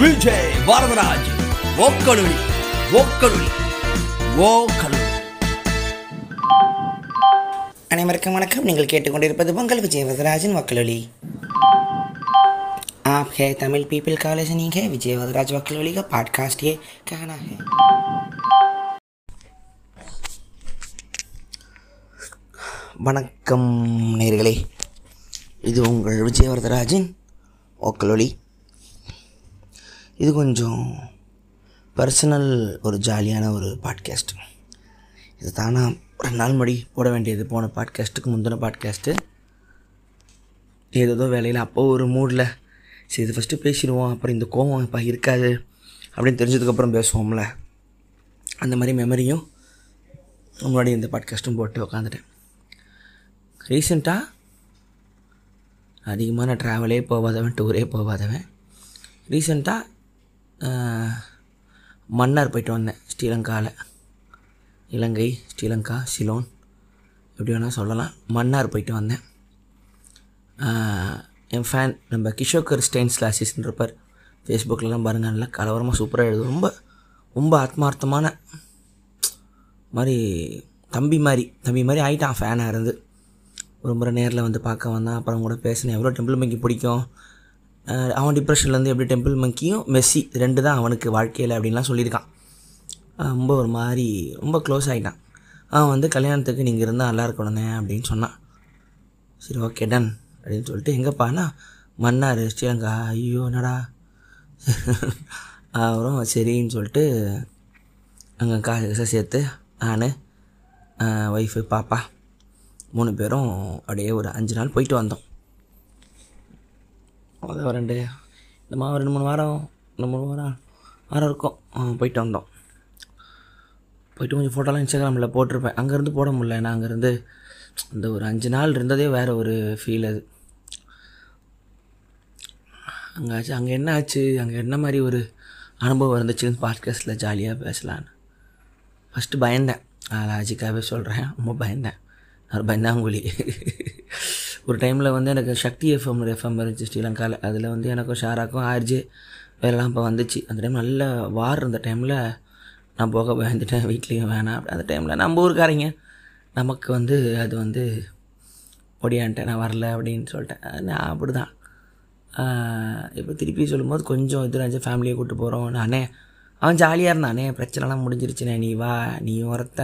விஜய் வரதராஜ் ஓக்கலுளி ஓக்கலுளி ஓக்கலுளி அனைவருக்கும் வணக்கம் நீங்கள் கேட்டுக்கொண்டிருப்பது பொங்கல் விஜய் வரதராஜன் வக்கலொலி आप है तमिल पीपल का लिसनिंग है विजय वदराज वकलोली का पॉडकास्ट ये कहना है வணக்கம் நேர்களே இது உங்கள் விஜய் வரதராஜன் ஓக்கலொலி இது கொஞ்சம் பர்சனல் ஒரு ஜாலியான ஒரு பாட்காஸ்ட் இது தானா ரெண்டு நாள் மடி போட வேண்டியது. போன பாட்காஸ்ட்டுக்கு முந்தின பாட்காஸ்ட்டு ஏதோ வேலையில் அப்போ ஒரு மூடில் சரி இது ஃபஸ்ட்டு பேசிடுவோம் அப்புறம் இந்த கோவம் இப்போ இருக்காது அப்படின்னு தெரிஞ்சதுக்கப்புறம் பேசுவோம்ல. அந்த மாதிரி மெமரியும் முன்னாடி இந்த பாட்காஸ்ட்டும் போட்டு உக்காந்துட்டேன். ரீசெண்டாக அதிகமான ட்ராவலே போகாதவன் டூரே போகாதவன். ரீசெண்டாக மன்னார் போயிட்டு வந்தேன் ஸ்ரீலங்காவில் இலங்கை ஸ்ரீலங்கா சிலோன் எப்படி வேணால் சொல்லலாம். மன்னார் போயிட்டு வந்தேன். என் ஃபேன் நம்ம கிஷோகர் ஸ்டெயின்ஸ் கிளாஸஸ்ன்னு இருப்பார். ஃபேஸ்புக்கிலலாம் பாருங்கள் நல்லா கலவரமாக சூப்பராக எழுதும் ரொம்ப ரொம்ப ஆத்மார்த்தமான மாதிரி தம்பி மாதிரி தம்பி மாதிரி ஆகிட்டான் ஃபேனாக இருந்து. ஒரு முறை நேரில் வந்து பார்க்க வந்தான். அப்புறம் கூட பேசினேன். எவ்வளோ டெம்பிள் மங்கி பிடிக்கும்? அவன் டிப்ரெஷன்லேருந்து எப்படி டெம்பிள் மங்கியும் மெஸ்ஸி ரெண்டு தான் அவனுக்கு வாழ்க்கையில் அப்படின்லாம் சொல்லியிருக்கான். ரொம்ப ஒரு மாதிரி ரொம்ப க்ளோஸ் ஆகிட்டான் அவன் வந்து கல்யாணத்துக்கு நீங்கள் இருந்தால் நல்லா இருக்கணுண்ணே அப்படின்னு சொன்னான். சரி ஓகே டன் அப்படின்னு சொல்லிட்டு எங்கேப்பானா மன்னார் ஸ்ரீலங்கா? ஐயோ என்னடா? அப்புறம் சரின்னு சொல்லிட்டு அங்கே காசு காசை சேர்த்து நான் ஒய்ஃபு பாப்பா மூணு பேரும் அப்படியே ஒரு அஞ்சு நாள் போயிட்டு வந்தோம். அது ஒரு ரெண்டு இந்த மாதிரி ரெண்டு மூணு வாரம் ரெண்டு மூணு வாரம் வாரம் இருக்கும். போயிட்டு வந்தோம். போயிட்டு கொஞ்சம் ஃபோட்டோலாம் இன்ஸ்டாகிராமில் போட்டிருப்பேன். அங்கேருந்து போட முடியல. நான் அங்கேருந்து அந்த ஒரு அஞ்சு நாள் இருந்ததே வேறு ஒரு ஃபீல் அது. அங்கே ஆச்சு. அங்கே என்ன ஆச்சு? அங்கே என்ன மாதிரி ஒரு அனுபவம் இருந்துச்சுன்னு பாட்காஸ்ட்டில் ஜாலியாக பேசலான்னு. ஃபஸ்ட்டு பயந்தேன். லாஜிக்காகவே சொல்கிறேன் ரொம்ப பயந்தேன். நான் பயந்தாங்குழி. ஒரு டைமில் வந்து எனக்கு சக்தி எஃப்எம் எஃப்எம் இருந்துச்சு ஸ்ரீலங்காவில் அதில் வந்து எனக்கும் ஷாராக்கும் ஆர்ஜே வேலைலாம் இப்போ வந்துச்சு. அந்த டைம் நல்ல வார் இருந்த டைமில் நான் போக பயந்துட்டேன். வீட்லேயும் வேணாம். அப்படி அந்த டைமில் நம்ம ஊருக்காரங்க. நமக்கு வந்து அது வந்து ஒடியான்ட்டேன் நான் வரல அப்படின்னு சொல்லிட்டேன். நான் அப்படி தான் இப்போ திருப்பி சொல்லும்போது கொஞ்சம் இது நினச்சி ஃபேமிலியை கூப்பிட்டு போகிறோம் நானே அவன் ஜாலியாக இருந்தானே. பிரச்சனைலாம் முடிஞ்சிருச்சுண்ணே. நீ வா. நீ ஒருத்த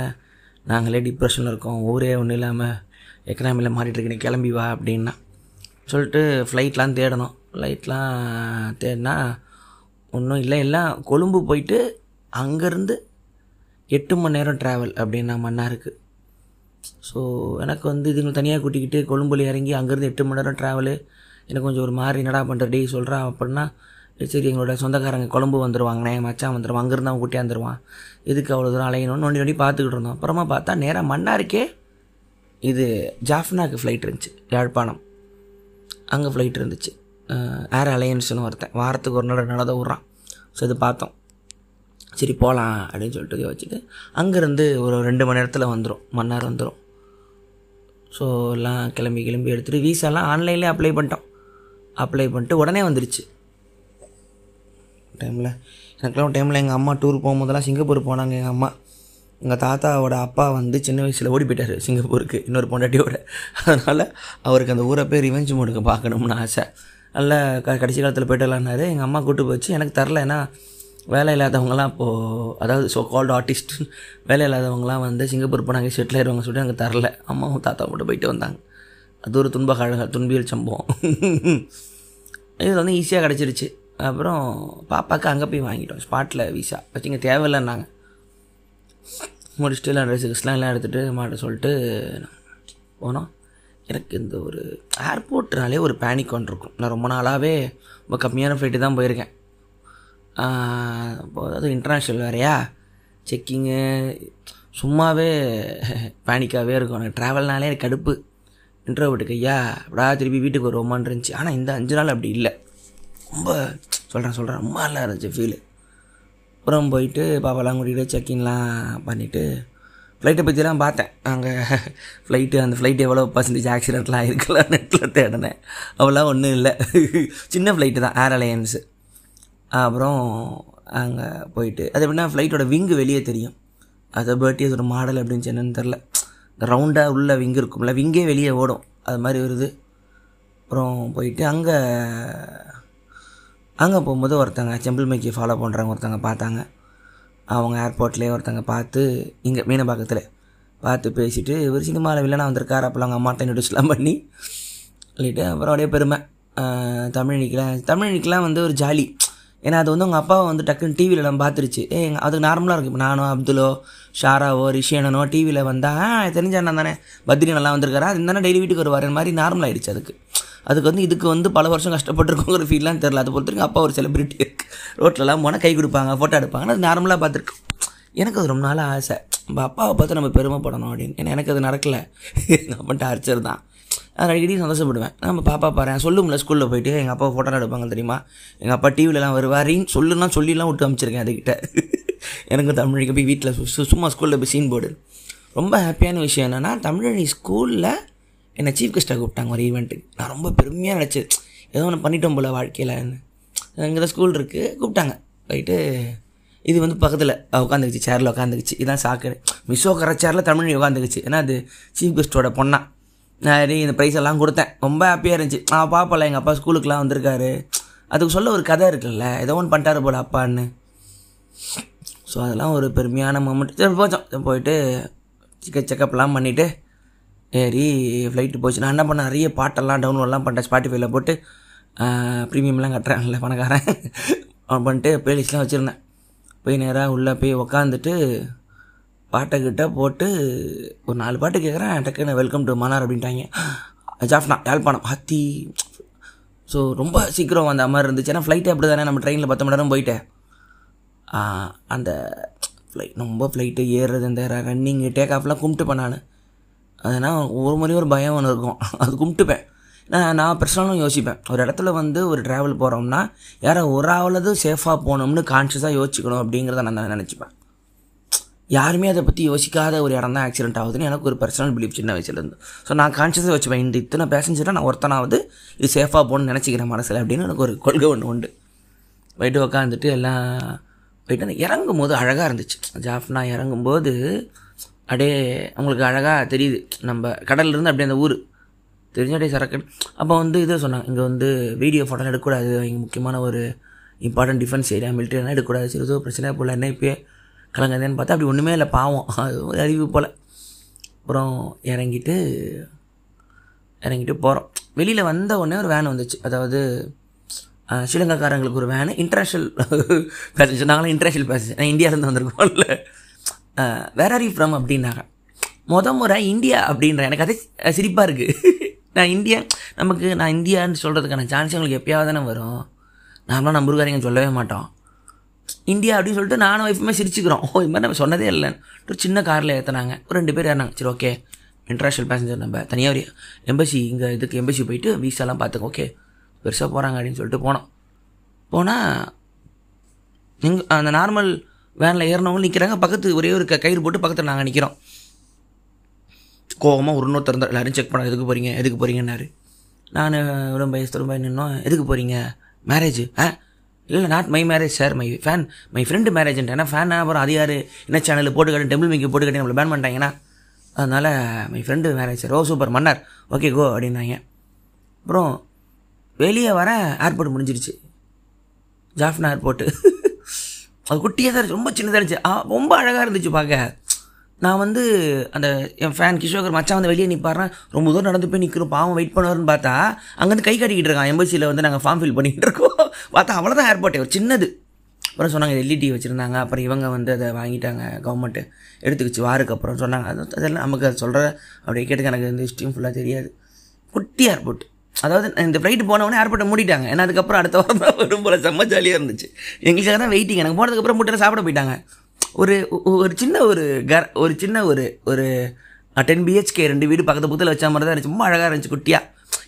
நாங்களே டிப்ரெஷனில் இருக்கோம். ஊரே ஒன்றும் இல்லாமல் எக்கனாமியில் மாறிட்டுருக்கு நீ கிளம்பி வா அப்படின்னா. சொல்லிட்டு ஃப்ளைட்லாம் தேடணும். ஃப்ளைட்லாம் தேடினா ஒன்றும் இல்லை எல்லாம் கொழும்பு போயிட்டு அங்கேருந்து எட்டு மணி நேரம் ட்ராவல் அப்படின்னா மன்னாருக்கு ஸோ எனக்கு வந்து இதுங்க தனியாக கூட்டிக்கிட்டு கொழும்புல இறங்கி அங்கேருந்து எட்டு மணி நேரம் ட்ராவலு எனக்கு கொஞ்சம் ஒரு மாதிரி என்னடா பண்ணுற டே சொல்கிறான் அப்படின்னா சரி எங்களோட சொந்தக்காரங்க கொழும்பு வந்துடுவாங்கண்ணே மச்சான் வந்துடுவான் அங்கேருந்து அவன் கூட்டியாக வந்துடுவான் இதுக்கு அவ்வளோ தூரம் அலையணும்னு நொண்டி நொண்டி பார்த்துக்கிட்டு இருந்தோம். அப்புறமா பார்த்தா நேராக மன்னாருக்கே இது ஜாஃப்னாக்கு ஃப்ளைட் இருந்துச்சு யாழ்ப்பாணம். அங்கே ஃப்ளைட் இருந்துச்சு. ஏர் அலையன்ஸ்னு ஒருத்தன். வாரத்துக்கு ஒரு நாள் ரெண்டு நாள் தான் விட்றான் ஸோ இது பார்த்தோம். சரி போகலாம் அப்படின்னு சொல்லிட்டு வச்சுட்டு அங்கேருந்து ஒரு ரெண்டு மணி நேரத்தில் வந்துடும் மன்னார் வந்துடும் ஸோ எல்லாம் கிளம்பி கிளம்பி எடுத்துகிட்டு வீசாலாம் ஆன்லைன்லேயே அப்ளை பண்ணிட்டோம். அப்ளை பண்ணிட்டு உடனே வந்துருச்சு. டைமில் எனக்குலாம் டைமில் எங்கள் அம்மா டூர் போகும்போதெல்லாம் சிங்கப்பூர் போனாங்க எங்கள் அம்மா. எங்கள் தாத்தாவோட அப்பா வந்து சின்ன வயசில் ஓடி போயிட்டார் சிங்கப்பூருக்கு இன்னொரு பொண்டாட்டியோட. அதனால் அவருக்கு அந்த ஊரை போய் ரிவெஞ்ச் மோடுக்கு பார்க்கணும்னு ஆசை. நல்ல க கடைசி காலத்தில் போயிட்டலான்னாரு. எங்கள் அம்மா கூட்டு போச்சு. எனக்கு தரல. ஏன்னா வேலை இல்லாதவங்களாம் இப்போது அதாவது ஸோ கால்டு ஆர்டிஸ்ட் வேலை இல்லாதவங்களாம் வந்து சிங்கப்பூர் போனாங்க செட்டில் ஆயிடுவாங்க சொல்லிட்டு எனக்கு தரல. அம்மாவும் தாத்தா மட்டும் போயிட்டு வந்தாங்க. அது ஒரு துன்ப கழக துன்பியல் சம்பவம். இது வந்து ஈஸியாக கிடச்சிருச்சு. அப்புறம் பாப்பாவுக்கு அங்கே போய் வாங்கிட்டோம். ஸ்பாட்டில் விசா வச்சுங்க தேவையில்லைன்னாங்க. முடிச்சுட்டு எல்லாம் ட்ரெஸ் கிஸ்லாம் எல்லாம் எடுத்துகிட்டு மாட்ட சொல்லிட்டு போனோம். எனக்கு இந்த ஒரு ஏர்போர்ட்னாலே ஒரு பேனிக் ஒன்று இருக்கும். நான் ரொம்ப நாளாகவே ரொம்ப கம்மியான ஃப்ளைட்டு தான் போயிருக்கேன். ஆஹ் இப்போ அதாவது இன்டர்நேஷ்னல் வேறையா? செக்கிங்கு சும்மாவே பேனிக்காகவே இருக்கும். எனக்கு ட்ராவல்னாலே எனக்கு கடுப்பு. இன்டர்வியூட்டுக்கு ஐயா அப்படியா திருப்பி வீட்டுக்கு வருவோமான்னு இருந்துச்சு. ஆனால் இந்த அஞ்சு நாள் அப்படி இல்லை. ரொம்ப சொல்கிறேன் சொல்கிறேன் ரொம்ப நல்லா இருந்துச்சு ஃபீலு அப்புறம் போயிட்டு பாப்பாலாம் கூட்டிகிட்டு செக்கின்லாம் பண்ணிவிட்டு ஃப்ளைட்டை பற்றிலாம் பார்த்தேன். அங்கே ஃப்ளைட்டு அந்த ஃப்ளைட் எவ்வளோ பர்சன்டேஜ் ஆக்சிடெண்ட்லாம் இருக்கலாம் நெட்டில் தேடினேன். அவ்வளோ ஒன்றும் இல்லை. சின்ன ஃப்ளைட்டு தான் ஏர் அலையன்ஸு அப்புறம் அங்கே போயிட்டு அது எப்படின்னா ஃப்ளைட்டோட விங்கு வெளியே தெரியும். அது பேர்ட்டி ஒரு மாடல் அப்படின்னு என்னன்னு தெரில ரவுண்டாக உள்ள விங்கு இருக்கும்ல விங்கே வெளியே ஓடும். அது மாதிரி வருது அப்புறம் போயிட்டு அங்கே அங்கே போகும்போது ஒருத்தங்க செம்பிள் மைக்கி ஃபாலோ பண்ணுறவங்க ஒருத்தங்க பார்த்தாங்க. அவங்க ஏர்போர்ட்லேயே ஒருத்தங்க பார்த்து இங்கே மீனம்பாக்கத்தில் பார்த்து பேசிட்டு இவர் சினிமாவில் வில்லனாக வந்திருக்கார் அப்போல்லாம் அவங்க அம்மாட்ட இன்ட்ரடியூஸ்லாம் பண்ணி சொல்லிட்டு அப்புறம் அப்படியே பெருமை. ஆஹ் தமிழனிக்கெலாம் தமிழனிக்கெலாம் வந்து ஒரு ஜாலி. ஏன்னா அது வந்து அவங்க அப்பாவை வந்து டக்குன்னு டிவியில் நம்ம பார்த்துருச்சு. ஏ அதுக்கு நார்மலாக இருக்கும். இப்போ நானோ அப்துலோ ஷாராவோ ரிஷியனோ டிவியில் வந்தால் தெரிஞ்ச அண்ணன் தானே. பத்ரி நல்லா வந்திருக்காரா? அது இருந்தானே டெய்லி வீட்டுக்கு வருவார் மாதிரி நார்மல் ஆகிடுச்சு அதுக்கு. அதுக்கு வந்து இதுக்கு வந்து பல வருஷம் கஷ்டப்பட்டுருக்கோங்கிற ஃபீல்லாம் தெரில அதை பொறுத்தவரைக்கும் அப்பா ஒரு செலிபிரிட்டி இருக்குது ரோட்லலாம் போனால் கை கொடுப்பாங்க ஃபோட்டோ எடுப்பாங்க. அது நார்மலாக பார்த்துருக்கோம். எனக்கு அது ரொம்ப நாள் ஆசை. நம்ம அப்பாவை பார்த்து நம்ம பெருமைப்படணும் அப்படின்னு. ஏன்னா எனக்கு அது நடக்கலை. எங்கள் அப்பா டார்ச்சர் தான். நான் அடிக்கடி சந்தோஷப்படுவேன். நம்ம பாப்பா பாரு சொல்லும்ல ஸ்கூலில் போயிட்டு எங்கள் அப்பா ஃபோட்டோ எடுப்பாங்க தெரியுமா? எங்கள் அப்பா டிவிலலாம் வருவாரின்னு சொல்லுலாம் சொல்லிலாம் விட்டு அமைச்சிருக்கேன் அதுக்கிட்ட எனக்கு தமிழுக்கு போய் வீட்டில் சும்மா ஸ்கூலில் போய் சீன் போர்டு ரொம்ப ஹாப்பியான விஷயம் என்னென்னா தமிழனி ஸ்கூலில் என்னை சீஃப் கெஸ்ட்டாக கூப்பிட்டாங்க ஒரு ஈவெண்ட்டுக்கு நான் ரொம்ப பெருமையாக நினச்சேன் ஏதோ ஒன்று பண்ணிட்டோம் போல வாழ்க்கையில். இங்கே தான் ஸ்கூல் இருக்குது கூப்பிட்டாங்க. போயிட்டு இது வந்து பக்கத்தில் உட்காந்துக்குச்சு சேரில் உட்காந்துக்குச்சு. இதான் சாக்கு மிஸ் உட்கார சேரில் தமிழ் உட்காந்துக்குச்சு. ஏன்னா அது சீஃப் கெஸ்ட்டோட பொண்ணா. நான் இந்த ப்ரைஸ் எல்லாம் கொடுத்தேன். ரொம்ப ஹாப்பியாக இருந்துச்சு. நான் பாப்பல எங்கள் அப்பா ஸ்கூலுக்குலாம் வந்திருக்காரு. அதுக்கு சொல்ல ஒரு கதை இருக்குல்ல ஏதோ ஒன்று பண்ணிட்டாரு போல அப்பான்னு. ஸோ அதெல்லாம் ஒரு பெருமையான மூமெண்ட் சரி போச்சோம். போயிட்டு செக்கப்லாம் பண்ணிவிட்டு ஏறி ஃப்ளைட்டு போச்சு. நான் என்ன பண்ணேன்? நிறைய பாட்டெல்லாம் டவுன்லோட்லாம் பண்ணிட்டேன். ஸ்பாட்டிஃபைல போட்டு ப்ரீமியம்லாம் கட்டுறேன்ல பணக்காரன். அவன் பண்ணிட்டு பிளேலிஸ்ட்லாம் வச்சுருந்தேன். போய் நேராக உள்ளே போய் உக்காந்துட்டு பாட்டை கிட்ட போட்டு ஒரு நாலு பாட்டு கேட்குறேன் டக்குன்னு வெல்கம் டு மன்னார் அப்படின்ட்டாங்க. ஜாஃப்னா யாழ்ப்பாணம். ஹத்தி. ஸோ ரொம்ப சீக்கிரம் அந்த மாதிரி இருந்துச்சு. ஏன்னா ஃப்ளைட்டே அப்படி தானே நம்ம ட்ரெயினில் பத்து மணி நேரம் போயிட்டேன். அந்த ஃப்ளைட் ரொம்ப ஃப்ளைட்டு ஏறுறது இந்த ரன்னிங் டேக் ஆஃப்லாம் கும்பிட்டுப்பேன் நான். அதனால் ஒரு முறையும் ஒரு பயம் ஒன்று இருக்கும். அது கும்பிட்டுப்பேன். நான் நான் பர்சனலும் யோசிப்பேன். ஒரு இடத்துல வந்து ஒரு ட்ராவல் போகிறோம்னா யாரோ ஒரு ஆவலது சேஃபாக போகணும்னு கான்ஷியஸாக யோசிக்கணும் அப்படிங்கிறத நான் நினச்சிப்பேன். யாருமே அதை பற்றி யோசிக்காத ஒரு இடம் தான் ஆக்சிடென்ட் ஆகுதுன்னு எனக்கு ஒரு பர்சனல் பிலீஃப் சின்ன வயசுலேருந்து ஸோ நான் கான்ஷியஸாக வச்சுப்பேன் இந்த இத்தனை பேசஞ்சராக நான் ஒருத்தனாவது இது சேஃபாக போகணும்னு நினச்சிக்கிறேன் மனசில் அப்படின்னு எனக்கு ஒரு கொள்கை ஒன்று உண்டு. போயிட்டு உக்காந்துட்டு எல்லாம் போயிட்டு அந்த இறங்கும் போது அழகாக இருந்துச்சு. ஜாஃப்னா இறங்கும்போது அப்படியே அவங்களுக்கு அழகாக தெரியுது. நம்ம கடல்லேருந்து அப்படியே அந்த ஊர். தெரிஞ்ச அப்படியே சரக்கு. அப்போ வந்து இதை சொன்னாங்க. இங்கே வந்து வீடியோ ஃபோட்டோலாம் எடுக்கக்கூடாது. இங்கே முக்கியமான ஒரு இம்பார்ட்டன்ட் டிஃபென்ஸ் ஏரியா மிலிட்டரிலாம் எடுக்கக்கூடாது. சரி ஏதோ பிரச்சனை போல். என்ன இப்போயே கலங்காதேன்னு பார்த்தா அப்படி ஒன்றுமே இல்லை பாவம். அது ஒரு அறிவு போல். அப்புறம் இறங்கிட்டு இறங்கிட்டு போகிறோம் வெளியில் வந்த உடனே ஒரு வேன் வந்துச்சு. அதாவது ஸ்ரீலங்காக்காரங்களுக்கு ஒரு வேனு இன்டர்நேஷ்னல் பேசஞ்சர் நாங்களாம் இன்டர்நேஷ்னல் பேசஞ்சர் நான் இந்தியாவிலேருந்து வந்திருக்கோம்ல. வேர் ஆர் யூ ஃப்ரம் அப்படின்னாங்க. முத முறை இந்தியா அப்படின்ற எனக்கு அதே சிரிப்பாக இருக்குது நான் இந்தியா நமக்கு நான் இந்தியான்னு சொல்கிறதுக்கான சான்ஸ் உங்களுக்கு எப்பயாவது தானே வரும். நார்மலாக நம்ம ஊருக்காரங்க சொல்லவே மாட்டோம். இந்தியா அப்படின்னு சொல்லிட்டு நானும் எப்பவுமே சிரிச்சுக்கிறோம். ஓ இது மாதிரி நம்ம சொன்னதே இல்லைன்னு. ஒரு சின்ன காரில் ஏற்றினாங்க ஒரு ரெண்டு பேர் ஏறினாங்க. சரி ஓகே இன்டர்நேஷ்னல் பேசஞ்சர் நம்ம. தனியாக ஒரு எம்பசி இங்கே இதுக்கு எம்பசி போயிட்டு வீசாலாம் பார்த்துக்கோ ஓகே பெருசாக போகிறாங்க அப்படின்னு சொல்லிட்டு போனோம். போனால் எங் அந்த நார்மல் வேனில் ஏறினவங்க நிற்கிறாங்க பக்கத்து ஒரே ஒரு கயிறு போட்டு பக்கத்தில் நாங்கள் நிற்கிறோம் கோவமாக ஒரு இன்னொருத்தர் இருந்தால் எல்லாரும் செக் பண்ண எதுக்கு போகிறீங்க எதுக்கு போகிறீங்கன்னாரு நான் ரொம்ப வயசு திரும்ப நின்னோம். எதுக்கு போகிறீங்க மேரேஜ் ஆ? இல்லை not my marriage sir my fan my friend மேரேஜ்ன்ட்டு ஏன்னா ஃபேன் அப்புறம் அது யார்? என்ன சேனலில் போட்டு டெம்பிள் மிக்கி போட்டு நம்மளை பேன் பண்ணிட்டாங்கன்னா அதனால் my friend marriage sir oh super மன்னர். ஓகே கோ அப்படின்னாங்க. அப்புறம் வெளியே வர ஏர்போர்ட் முடிஞ்சிருச்சு. ஜாஃப்னா ஏர்போர்ட்டு அது குட்டியாக தான் இருந்துச்சு ரொம்ப சின்னதாக இருந்துச்சு. ஆ, ரொம்ப அழகாக இருந்துச்சு பார்க்க. நான் வந்து அந்த என் ஃபேன் கிஷோகர் மச்சான் வந்து வெளியே நிற்பாருன்னா ரொம்ப தூரம் நடந்து போய் நிற்கிறோம் பாவம் வெயிட் பண்ணுவாருன்னு பார்த்தா அங்கேருந்து கை காட்டிக்கிட்டு இருக்கான். எம்பசியில் வந்து நாங்கள் ஃபார்ம் ஃபில் பண்ணிகிட்டு இருக்கோம். பார்த்தா அவ்வளோதான் ஏர்போர்ட்டே ஒரு சின்னது. அப்புறம் சொன்னாங்க எல்இடி வச்சுருந்தாங்க. அப்புறம் இவங்க வந்து அதை வாங்கிட்டாங்க கவர்மெண்ட்டு எடுத்துக்கிச்சு வாருக்கு அப்புறம் சொன்னாங்க. அது அதெல்லாம் நமக்கு அதை சொல்கிற அப்படியே கேட்டுக்க எனக்கு இந்த ஹிஸ்ட்ரியும் ஃபுல்லாக தெரியாது. குட்டி ஏர்போர்ட் அதாவது இந்த ஃப்ளைட் போனவொடனே ஏர்போர்ட்டை மூடிட்டாங்க. ஏன்னா அதுக்கப்புறம் அடுத்த வாரம் தான் வரும் செம்ம ஜாலியாக இருந்துச்சு. எங்களுக்காக தான் வெயிட்டிங் எனக்கு போனதுக்கப்புறம் முட்டை சாப்பிட போயிட்டாங்க. ஒரு ஒரு சின்ன ஒரு கர் ஒரு சின்ன ஒரு ஒரு டென் பிஹெச்கே ரெண்டு வீடு பக்கத்து பக்கத்தில் வச்ச மாதிரி தான் இருந்துச்சு. ரொம்ப அழகாக இருந்துச்சு குட்டியாக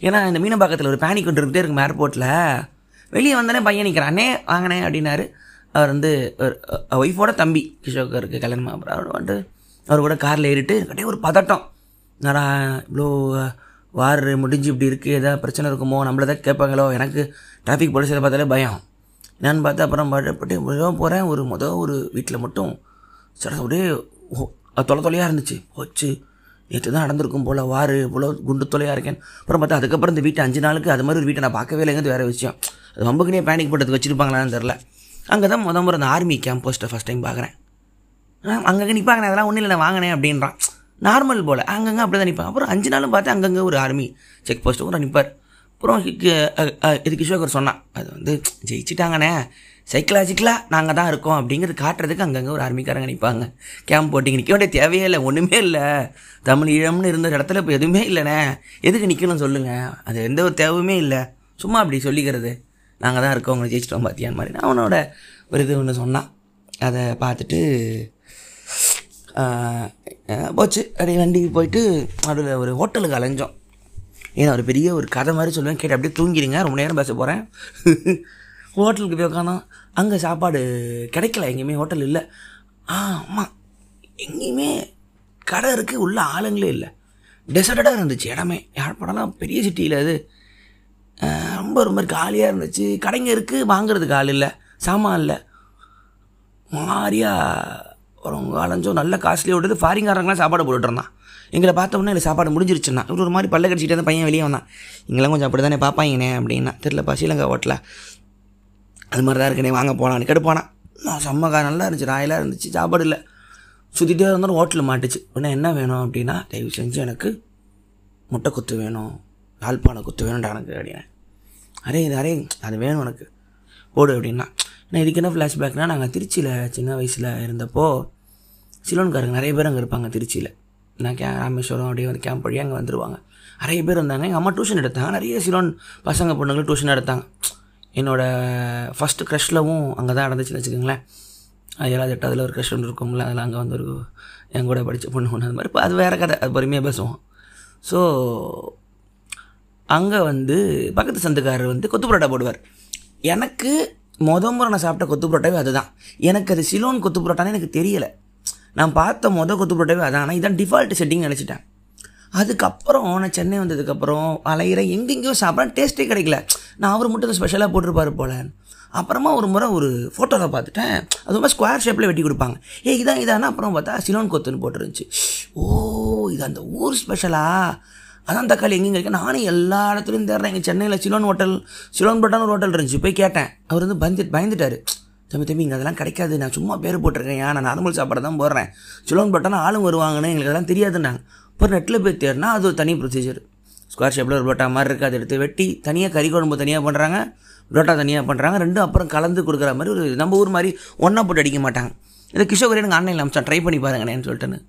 ஏன்னா இந்த மீனம்பாக்கத்தில் ஒரு பேனிக் கொண்டு இருந்துகிட்டே இருக்கும் ஏர்போர்ட்டில் வெளியே வந்தானே பையன் நிற்கிறானே வாங்கினேன் அப்படின்னாரு. அவர் வந்து ஒய்ஃபோட தம்பி கிஷோகருக்கு கல்யாணம் அப்புறம் அவர் வந்துட்டு அவர் கூட காரில் ஏறிட்டு கட்டே ஒரு பதட்டம். என்னடா இவ்வளோ வார் முடிஞ்சு இப்படி இருக்குது ஏதாவது பிரச்சனை இருக்குமோ நம்மள தான் கேட்பாங்களோ எனக்கு டிராஃபிக் போலீஸை பார்த்தாலே பயம். என்னன்னு பார்த்தா அப்புறம் பட்டு போகிறேன் ஒரு மொதல் ஒரு வீட்டில் மட்டும். சட அப்படியே அது தொலை தொலையாக இருந்துச்சு. வச்சு நேற்று தான் நடந்திருக்கும் போல் வாரு இவ்வளோ குண்டு தொலையாக இருக்கேன். அப்புறம் பார்த்தா அதுக்கப்புறம் இந்த வீட்டை அஞ்சு நாளுக்கு அது மாதிரி ஒரு வீட்டை நான் பார்க்கவே இல்லைங்கிறது வேறு விஷயம். அது வம்புக்குனே பேனிக் போட்டது வச்சுருப்பாங்களான்னு தெரில அங்கே தான் முத முறை அந்த ஆர்மி கேம்ப் போஸ்ட்டை ஃபஸ்ட் டைம் பார்க்குறேன். அங்கே நிற்பாங்க அதெல்லாம் ஒன்றும் இல்லை நான் வாங்கினேன் அப்படின்றான். நார்மல் போல். அங்கங்கே அப்படி தான் நிற்பான் அப்புறம் அஞ்சு நாளும் பார்த்து அங்கங்கே ஒரு ஆர்மி செக் போஸ்ட்டு கூட நிற்பார் அப்புறம் இது கிஷோகர் சொன்னான். அது வந்து ஜெயிச்சிட்டாங்கண்ணே. சைக்கலாஜிக்கலாக நாங்கள் தான் இருக்கோம். அப்படிங்கிறது காட்டுறதுக்கு அங்கங்கே ஒரு ஆர்மிக்காரங்க நிற்பாங்க கேம்ப் போட்டிங்க நிற்க வேண்டிய தேவையே இல்லை. ஒன்றுமே இல்லை. தமிழ் ஈழம்னு இருந்த இடத்துல இப்போ எதுவுமே இல்லைண்ணே. எதுக்கு நிற்கணும் சொல்லுங்கள் அது எந்த ஒரு தேவையுமே இல்லை. சும்மா அப்படி சொல்லிக்கிறது. நாங்கள் தான் இருக்கோம். அவங்களை ஜெயிச்சிட்டோம் பார்த்தியான் மாதிரி. நான் அவனோட ஒரு இது ஒன்று சொன்னான். அதை பார்த்துட்டு போச்சு. அப்படியே வண்டிக்கு போயிட்டு அதில் ஒரு ஹோட்டலுக்கு அலைஞ்சோம். ஏன்னா ஒரு பெரிய ஒரு கதை மாதிரி சொல்லுவேன். கேட்டு அப்படியே தூங்கிடுங்க. ரொம்ப நேரம் பேச போகிறேன் ஹோட்டலுக்கு போய் உட்காந்தோம் அங்கே சாப்பாடு கிடைக்கல. எங்கேயுமே ஹோட்டல் இல்லை. ஆ ஆமாம் எங்கேயுமே கடை இருக்குது உள்ள ஆளுங்களே இல்லை. டெசர்டடாக இருந்துச்சு இடமே. யாழ்ப்பாணம்லாம் பெரிய சிட்டியில் அது. ரொம்ப ரொம்ப காலியாக இருந்துச்சு. கடைங்க இருக்குது வாங்குறதுக்கு ஆள் இல்லை. சாமான் இல்லை. மாதிரியாக அப்புறம் காலஞ்சோ நல்ல காஸ்ட்லி விட்டது ஃபாரிங்காரங்களாம் சாப்பாடு போட்டுட்டு இருந்தான். எங்களை பார்த்த உடனே இல்லை சாப்பாடு முடிஞ்சிருச்சுன்னா இவர் ஒரு மாதிரி பல்ல கடிச்சிட்டே அந்த பையன் வெளியே வந்தான். இங்கெல்லாம் கொஞ்சம் அப்படி தானே பார்ப்பாங்கண்ணே அப்படின்னா தெரிலப்பா ஸ்ரீலங்கா ஹோட்டலில். அது மாதிரி தான் இருக்கனே வாங்க போகலான்னு கெடுப்பானா? நான் செம்மக்கா நல்லா இருந்துச்சு ராயலாக இருந்துச்சு சாப்பாடு இல்லை. சுற்றிட்டே இருந்தாலும் ஹோட்டலில் மாட்டுச்சு. உடனே என்ன வேணும் அப்படின்னா தயவு செஞ்சு எனக்கு முட்டை குத்து வேணும் யாழ்ப்பாண குத்து வேணும்டா எனக்கு அப்படின்னு அரே இது அரே அது வேணும் உனக்கு போடு அப்படின்னா நான் இதுக்கு என்ன ஃப்ளாஷ்பேக்னால் நாங்கள் திருச்சியில் சின்ன வயசில் இருந்தப்போ சிலோன்காரங்க நிறைய பேர் அங்கே இருப்பாங்க திருச்சியில். நான் கே ராமேஸ்வரம் அப்படியே வந்து கேம்ப் வழியாக அங்கே வந்துடுவாங்க நிறைய பேர் வந்தாங்க. எங்கள் அம்மா டியூஷன் எடுத்தாங்க. நிறைய சிலோன் பசங்க பொண்ணுங்களும் டியூஷன் எடுத்தாங்க. என்னோடய ஃபஸ்ட்டு க்ரஷ்லவும் அங்கே தான் நடந்துச்சுன்னு வச்சுக்கோங்களேன். ஏழாவது எட்டாவதுல ஒரு க்ரஷ் ஒன்று இருக்கும்ல அதில் அங்கே வந்து ஒரு என் கூட படித்த பொண்ணு ஒன்று அது மாதிரி இப்போ அது வேறு கதை. அது பொறுமையாக பேசுவோம். ஸோ அங்கே வந்து பக்கத்து சந்துக்காரர் வந்து கொத்து பரோட்டா போடுவார். எனக்கு மொதல் முறை நான் சாப்பிட்ட கொத்து பரோட்டாவே அதுதான். எனக்கு அது சிலோன் கொத்து பரோட்டான்னு எனக்கு தெரியலை. நான் பார்த்த மொதல் கொத்து அதான். ஆனால் இதான் டிஃபால்ட் செட்டிங் நினச்சிட்டேன். அதுக்கப்புறம் நான் சென்னை வந்ததுக்கப்புறம் அலையிறேன் எங்கெங்கேயோ சாப்பிட்றேன். டேஸ்ட்டே கிடைக்கல. நான் அவர் மட்டும் ஸ்பெஷலாக போட்டிருப்பாரு போல. அப்புறமா ஒரு முறை ஒரு ஃபோட்டோவில் பார்த்துட்டேன். அது ரொம்ப ஸ்கொயர் ஷேப்பில் வெட்டி கொடுப்பாங்க. ஏ இதான் இதானா அப்புறம் பார்த்தா சிலோன் கொத்துன்னு போட்டுருந்துச்சு. ஓ இது அந்த ஊர் ஸ்பெஷலா அதான் தக்காளி எங்கெங்க இருக்கு? நானும் எல்லா இடத்துலையும் தேடுறேன். இங்கே சென்னையில் சிலோன் ஹோட்டல் சிலோன் பட்டான ஒரு ஹோட்டல் இருந்துச்சு. போய் கேட்டேன். அவர் வந்து பயந்து பயந்துட்டார். தம்பி தம்பி இங்கே அதெல்லாம் கிடைக்காது. நான் சும்மா பேர் போட்டிருக்கேன். ஏன் நான் நார்மல் சாப்பாடு தான் போடுறேன். சுலோன் போட்டோன்னா ஆளும் வருவாங்கன்னு எங்களுக்கு அதெல்லாம் தெரியாதுன்னாங்க. அப்புறம் நெட்டில் போய் தேர்னா அது ஒரு தனி ப்ரொசீஜர் ஸ்கொயர் ஷேப்பில் ஒரு புரோட்டா மாதிரி இருக்குது அதை எடுத்து வெட்டி தனியாக கறி குழம்பு தனியாக பண்ணுறாங்க புரோட்டா தனியாக பண்ணுறாங்க ரெண்டும் அப்புறம் கலந்து கொடுக்குற மாதிரி ஒரு நம்ம ஊர் மாதிரி ஒன்றா போட்டு அடிக்க மாட்டாங்க. இதை கிஷோகரி எனக்கு ஆன்லைனில் அமிச்சா ட்ரை பண்ணி பாருங்கண்ணேன்னு சொல்லிட்டுன்னு.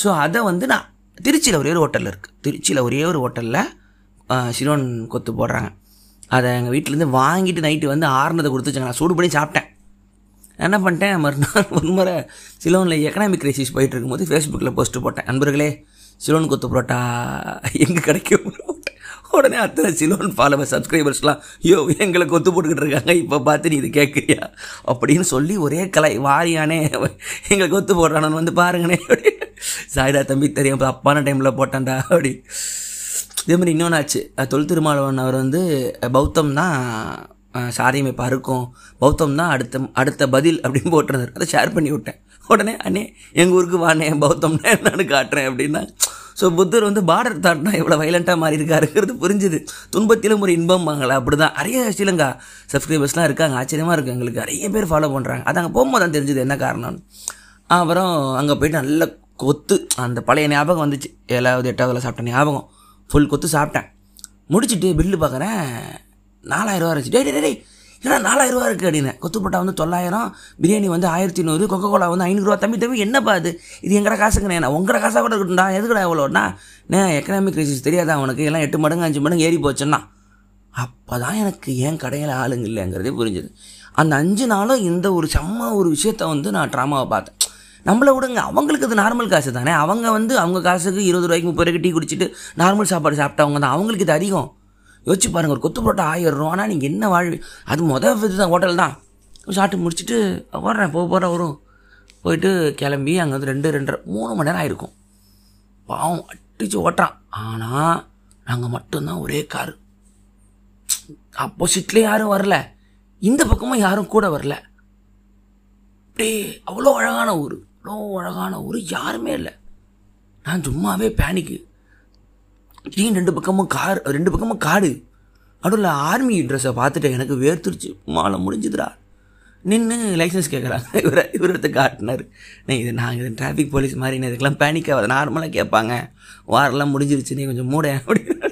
ஸோ அதை வந்து நான் திருச்சியில் ஒரே ஒரு ஹோட்டலில் இருக்குது திருச்சியில் ஒரே ஒரு ஹோட்டலில் சிலோன் கொத்து போடுறாங்க. அதை எங்கள் வீட்டிலேருந்து வாங்கிட்டு நைட்டு வந்து ஆறுனதை கொடுத்துச்சாங்க நான் சூடு பண்ணி சாப்பிட்டேன். என்ன பண்ணிட்டேன் மறுநாள் ஒரு முறை சிலோனில் எக்கனாமிக் கிரைசிஸ் போயிட்டு இருக்கும்போது ஃபேஸ்புக்கில் போஸ்ட்டு போட்டேன். நண்பர்களே சிலோன் கொத்து புரோட்டா எங்கே கிடைக்கும்? உடனே அத்தனை சிலோன் ஃபாலோவர் சப்ஸ்கிரைபர்ஸ்லாம் ஐயோ எங்களை கொத்து போட்டுக்கிட்டு இருக்காங்க. இப்போ பார்த்து நீ இது கேட்குறியா? அப்படின்னு சொல்லி ஒரே கலை வாரியானே எங்களை கொத்து போடுறானு வந்து பாருங்கண்ணே. அப்படி சாய்டா தம்பி தெரியும் அப்பான டைமில் போட்டான்டா அப்படி. இதே மாதிரி இன்னொன்று ஆச்சு. தொல் திருமாவளவன் அவர் வந்து பௌத்தம் தான் சாதியம் இப்போ அறுக்கும். பௌத்தம் தான் அடுத்த அடுத்த பதில் அப்படின்னு போட்டிருந்தார். அதை ஷேர் பண்ணி விட்டேன். உடனே அண்ணே எங்கள் ஊருக்கு வானே பௌத்தம்னா என்னன்னு காட்டுறேன் அப்படின்னா ஸோ புத்தர் வந்து பார்டர் தாட்னா எவ்வளோ வைலண்ட்டாக மாறி இருக்காருங்கிறது புரிஞ்சுது. துன்பத்திலும் ஒரு இன்பம் வாங்கலாம் அப்படி தான் நிறைய ஸ்ரீலங்கா சப்ஸ்கிரைபர்ஸ்லாம் இருக்காங்க. ஆச்சரியமாக இருக்குது எங்களுக்கு. நிறைய பேர் ஃபாலோ பண்ணுறாங்க அது அங்கே போகும்போது தான் தெரிஞ்சுது என்ன காரணம்னு. அப்புறம் அங்கே போயிட்டு நல்ல கொத்து அந்த பழைய ஞாபகம் வந்துச்சு. ஏழாவது எட்டாவதுல சாப்பிட்ட ஞாபகம். ஃபுல் கொத்து சாப்பிட்டேன். முடிச்சுட்டு பில்லு பார்க்குறேன். நாலாயிரம் ரூபா இருந்துச்சு. டே டே டேய் ஏன்னா நாலாயிரம் இருக்குது அப்படின்னு. கொத்துப்பட்டா வந்து தொள்ளாயிரம் பிரியாணி வந்து ஆயிரத்தி நூறு கொக்கோ கோலா வந்து ஐநூறுரூவா. தம்பி தம்பி என்னப்பா அது? இது எங்கட காசுங்கண்ணே? உங்களோட காசாக கூட இருக்கட்டும்டா. எதுக்குடா எவ்வளோண்ணா நான் எக்கனாமிக் கிரைசிஸ் தெரியாதா உனக்கு? எல்லாம் எட்டு மடங்கு அஞ்சு மடங்கு ஏறி போச்சுன்னா. அப்போ தான் எனக்கு ஏன் கடையில் ஆளுங்க இல்லைங்கிறதே புரிஞ்சுது. அந்த அஞ்சு நாளும் இந்த ஒரு செம்ம ஒரு விஷயத்த வந்து நான் ட்ராமாவை பார்த்தேன். நம்மளை விடுங்க. அவங்களுக்கு அது நார்மல் காசு தானே. அவங்க வந்து அவங்க காசுக்கு இருபது ரூபாய்க்கு முப்பது ரூபாய்க்கு டீ குடிச்சிட்டு நார்மல் சாப்பாடு சாப்பிட்டவங்க தான். அவங்களுக்கு இது அதிகம். யோசிச்சு பாருங்கள் ஒரு கொத்து பரோட்டா ஆயிடுறோம். ஆனால் நீங்கள் என்ன வாழ்வி அது மொதல் இது தான். ஹோட்டல் தான் சாப்பிட்டு முடிச்சுட்டு போடுறேன் போக போகிற வரும். போயிட்டு கிளம்பி அங்கே வந்து ரெண்டு ரெண்டரை மூணு மணி நேரம் ஆயிருக்கும். பாவம் அட்டிச்சு ஓட்டுறான். ஆனால் நாங்கள் மட்டும்தான் ஒரே காரு ஆப்போசிட்லேயும் யாரும் வரல. இந்த பக்கமும் யாரும் கூட வரல. அப்படியே அவ்வளோ அழகான ஊர். அவ்வளோ அழகான ஊர். யாருமே இல்லை. நான் சும்மாவே பேனிக்கு திடீர்னு ரெண்டு பக்கமும் கார் ரெண்டு பக்கமும் காடு. நடுவில் ஆர்மி ட்ரெஸ்ஸை பார்த்துட்டு எனக்கு வேர்த்துருச்சு. மாலை முடிஞ்சுதுடா. நின்று லைசன்ஸ் கேட்குறாங்க இவரை இவரத்தை காட்டினார். நீ இது நாங்கள் இது டிராஃபிக் போலீஸ் மாதிரி நான் இதுக்கெல்லாம் பேனிக் ஆகாது. நார்மலாக கேட்பாங்க. வாரெல்லாம் முடிஞ்சிருச்சு. நீ கொஞ்சம் மூட அப்படின்னு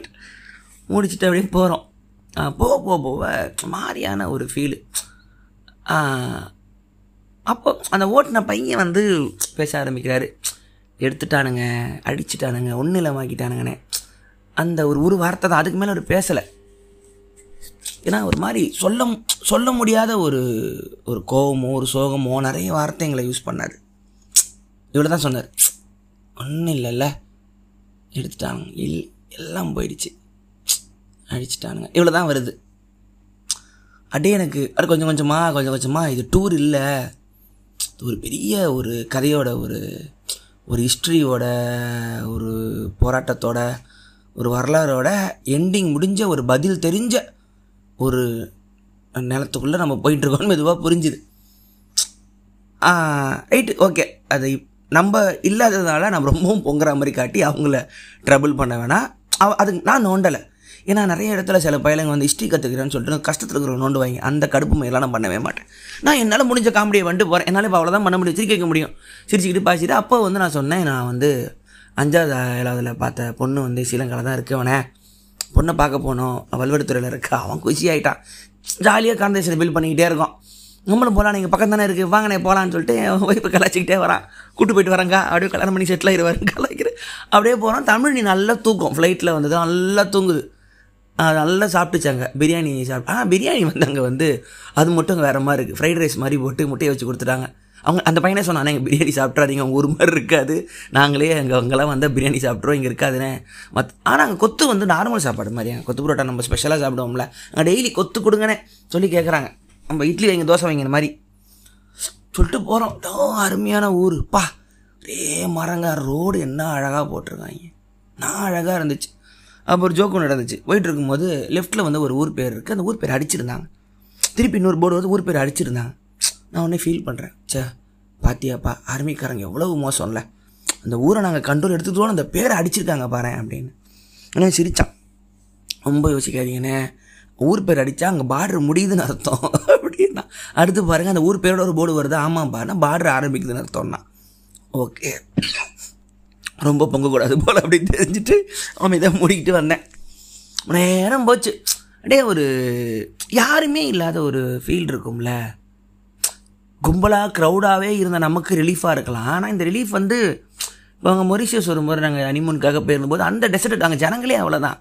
முடிச்சுட்டு அப்படியே போகிறோம் போக போக போக மாதிரியான ஒரு ஃபீலு அப்போ அந்த ஓட்டின பையன் வந்து பேச ஆரம்பிக்கிறாரு. எடுத்துட்டானுங்க அடிச்சிட்டானுங்க ஒன்றும் இல்லாமக்கிட்டானுங்கண்ணே அந்த ஒரு ஒரு வார்த்தை தான் அதுக்கு மேலே அவர் பேசலை. ஏன்னா ஒரு மாதிரி சொல்ல சொல்ல முடியாத ஒரு ஒரு கோபமோ ஒரு சோகமோ நிறைய வார்த்தைங்களை யூஸ் பண்ணார். இவ்வளோ தான் சொன்னார் ஒன்றும் இல்லைல்ல. எடுத்துட்டாங்க. இல் எல்லாம் போயிடுச்சு. அடிச்சிட்டானுங்க இவ்வளோ தான் வருது. அப்படியே எனக்கு அது கொஞ்சம் கொஞ்சமாக கொஞ்சம் கொஞ்சமாக இது டூர் இல்லை. ஒரு பெரிய ஒரு கதையோட ஒரு ஒரு ஹிஸ்ட்ரியோட ஒரு போராட்டத்தோட ஒரு வரலாறோட எண்டிங் முடிஞ்ச ஒரு பதில் தெரிஞ்ச ஒரு நிலத்துக்குள்ளே நம்ம போயிட்டுருக்கோம்னு மெதுவாக புரிஞ்சுது. ரைட்டு ஓகே அதை நம்ம இல்லாததுனால நம்ம ரொம்பவும் பொங்குற மாதிரி காட்டி அவங்கள ட்ரபிள் பண்ண வேணாம் அவ அதுக்கு நான் நோண்டலை. ஏன்னா நிறைய இடத்துல சில பயிலங்க வந்து ஹிஸ்ட்ரி கற்றுக்கிறேன்னு சொல்லிட்டு கஷ்டத்தில் இருக்கிறவங்க நோண்டு அந்த கடுப்பு முயலாம் நான் பண்ணவே மாட்டேன். நான் என்னால் முடிஞ்ச காமெடியை வந்துட்டு போகிறேன் என்னால் இப்போ அவ்வளோதான் பண்ண முடியும். சிரிக்க முடியும். சிரிச்சுக்கிட்டு பாசிட்டு அப்போ வந்து நான் சொன்னேன் நான் வந்து அஞ்சாவது ஏழாவதுல பார்த்த பொண்ணு வந்து ஸ்ரீலங்காவில் தான் இருக்கவனே பொண்ணை பார்க்க போனோம். வல்வெடுத்துறையில் இருக்கா. அவன் குஷி ஆகிட்டான் ஜாலியாக கான்வர்சேஷன் பில் பண்ணிக்கிட்டே இருக்கும். நம்மளும் போகலாம் நீங்கள் பக்கம் தானே இருக்குது வாங்கண்ணே போகலான்னு சொல்லிட்டு ஒய்ஃபு கலாச்சிக்கிட்டே வரான். கூட்டு போயிட்டு வரங்க. அப்படியே கல்யாணம் பண்ணி செட்டில் ஆகிடுவார் கலாய்க்கிறேன் அப்படியே போகிறோம் தமிழ் நீ நல்லா தூக்கும். ஃப்ளைட்டில் வந்தது நல்லா தூங்குது. நல்லா சாப்பிட்டுச்சாங்க. பிரியாணி சாப்பிட்டு ஆ பிரியாணி வந்து அங்கே வந்து அது மட்டும் வேறு மாதிரி இருக்குது ஃப்ரைட் ரைஸ் மாதிரி போட்டு முட்டையை வச்சு கொடுத்துட்டாங்க. அவங்க அந்த பையனே சொன்னானே எங்கள் பிரியாணி சாப்பிட்றாதீங்க அவங்க ஒரு மாதிரி இருக்காது. நாங்களே அங்கே அங்கெல்லாம் வந்தால் பிரியாணி சாப்பிட்றோம் இங்கே இருக்காதுண்ணே மத் ஆனால் அங்கே கொத்து வந்து நார்மல் சாப்பாடு மாதிரியாங்க கொத்து புரோட்டா நம்ம ஸ்பெஷலாக சாப்பிடுவோம்ல. அங்கே டெய்லி கொத்து கொடுங்கண்ணே சொல்லி கேட்குறாங்க நம்ம இட்லி வைங்க தோசை வைங்க இந்த மாதிரி. சொல்லிட்டு போகிறோம் டோ அருமையான ஊர். பா ஒரே மரங்க ரோடு என்ன அழகாக போட்டிருக்காங்க. நான் அழகாக இருந்துச்சு. அப்போ ஒரு ஜோக்கு நடந்துச்சு. போயிட்டு இருக்கும்போது லெஃப்ட்டில் வந்து ஒரு ஊர் பேர் இருக்குது அந்த ஊர் பேர் அடிச்சிருந்தாங்க. திருப்பி இன்னொரு போர்டு வந்து ஊர் பேர் அடிச்சிருந்தாங்க. நான் உடனே ஃபீல் பண்ணுறேன் சே பாத்தியாப்பா ஆர்மிக்காரங்க எவ்வளவு மோசம்ல. அந்த ஊரை நாங்கள் கண்ட்ரோல் எடுத்துக்கிட்டோம் அந்த பேரை அடிச்சிருக்காங்க பாரு அப்படின்னு. ஆனால் சிரித்தான் ரொம்ப யோசிக்காதீங்கண்ணே. ஊர் பேர் அடித்தா அங்கே பார்டர் முடியுதுன்னு அர்த்தம். அப்படின்னா அடுத்து பாருங்கள் அந்த ஊர் பேரோட ஒரு போர்டு வருது. ஆமாம் பாருன்னா பார்டர் ஆரம்பிக்குதுன்னு அர்த்தம்னா. ஓகே. ரொம்ப பொங்கக்கூடாது போல் அப்படின்னு தெரிஞ்சுட்டு அவன் இதை மூடிக்கிட்டு வந்தேன். நேரம் போச்சு. அப்படியே ஒரு யாருமே இல்லாத ஒரு ஃபீல் இருக்கும்ல. கும்பலாக க்ரௌடாகவே இருந்த நமக்கு ரிலீஃபாக இருக்கலாம். ஆனால் இந்த ரிலீஃப் வந்து இப்போ அவங்க மொரிஷியஸ் வரும்போது நாங்கள் அனிமோனுக்காக போயிருந்தபோது அந்த டெசர்ட் அங்கே ஜனங்களே அவ்வளோதான்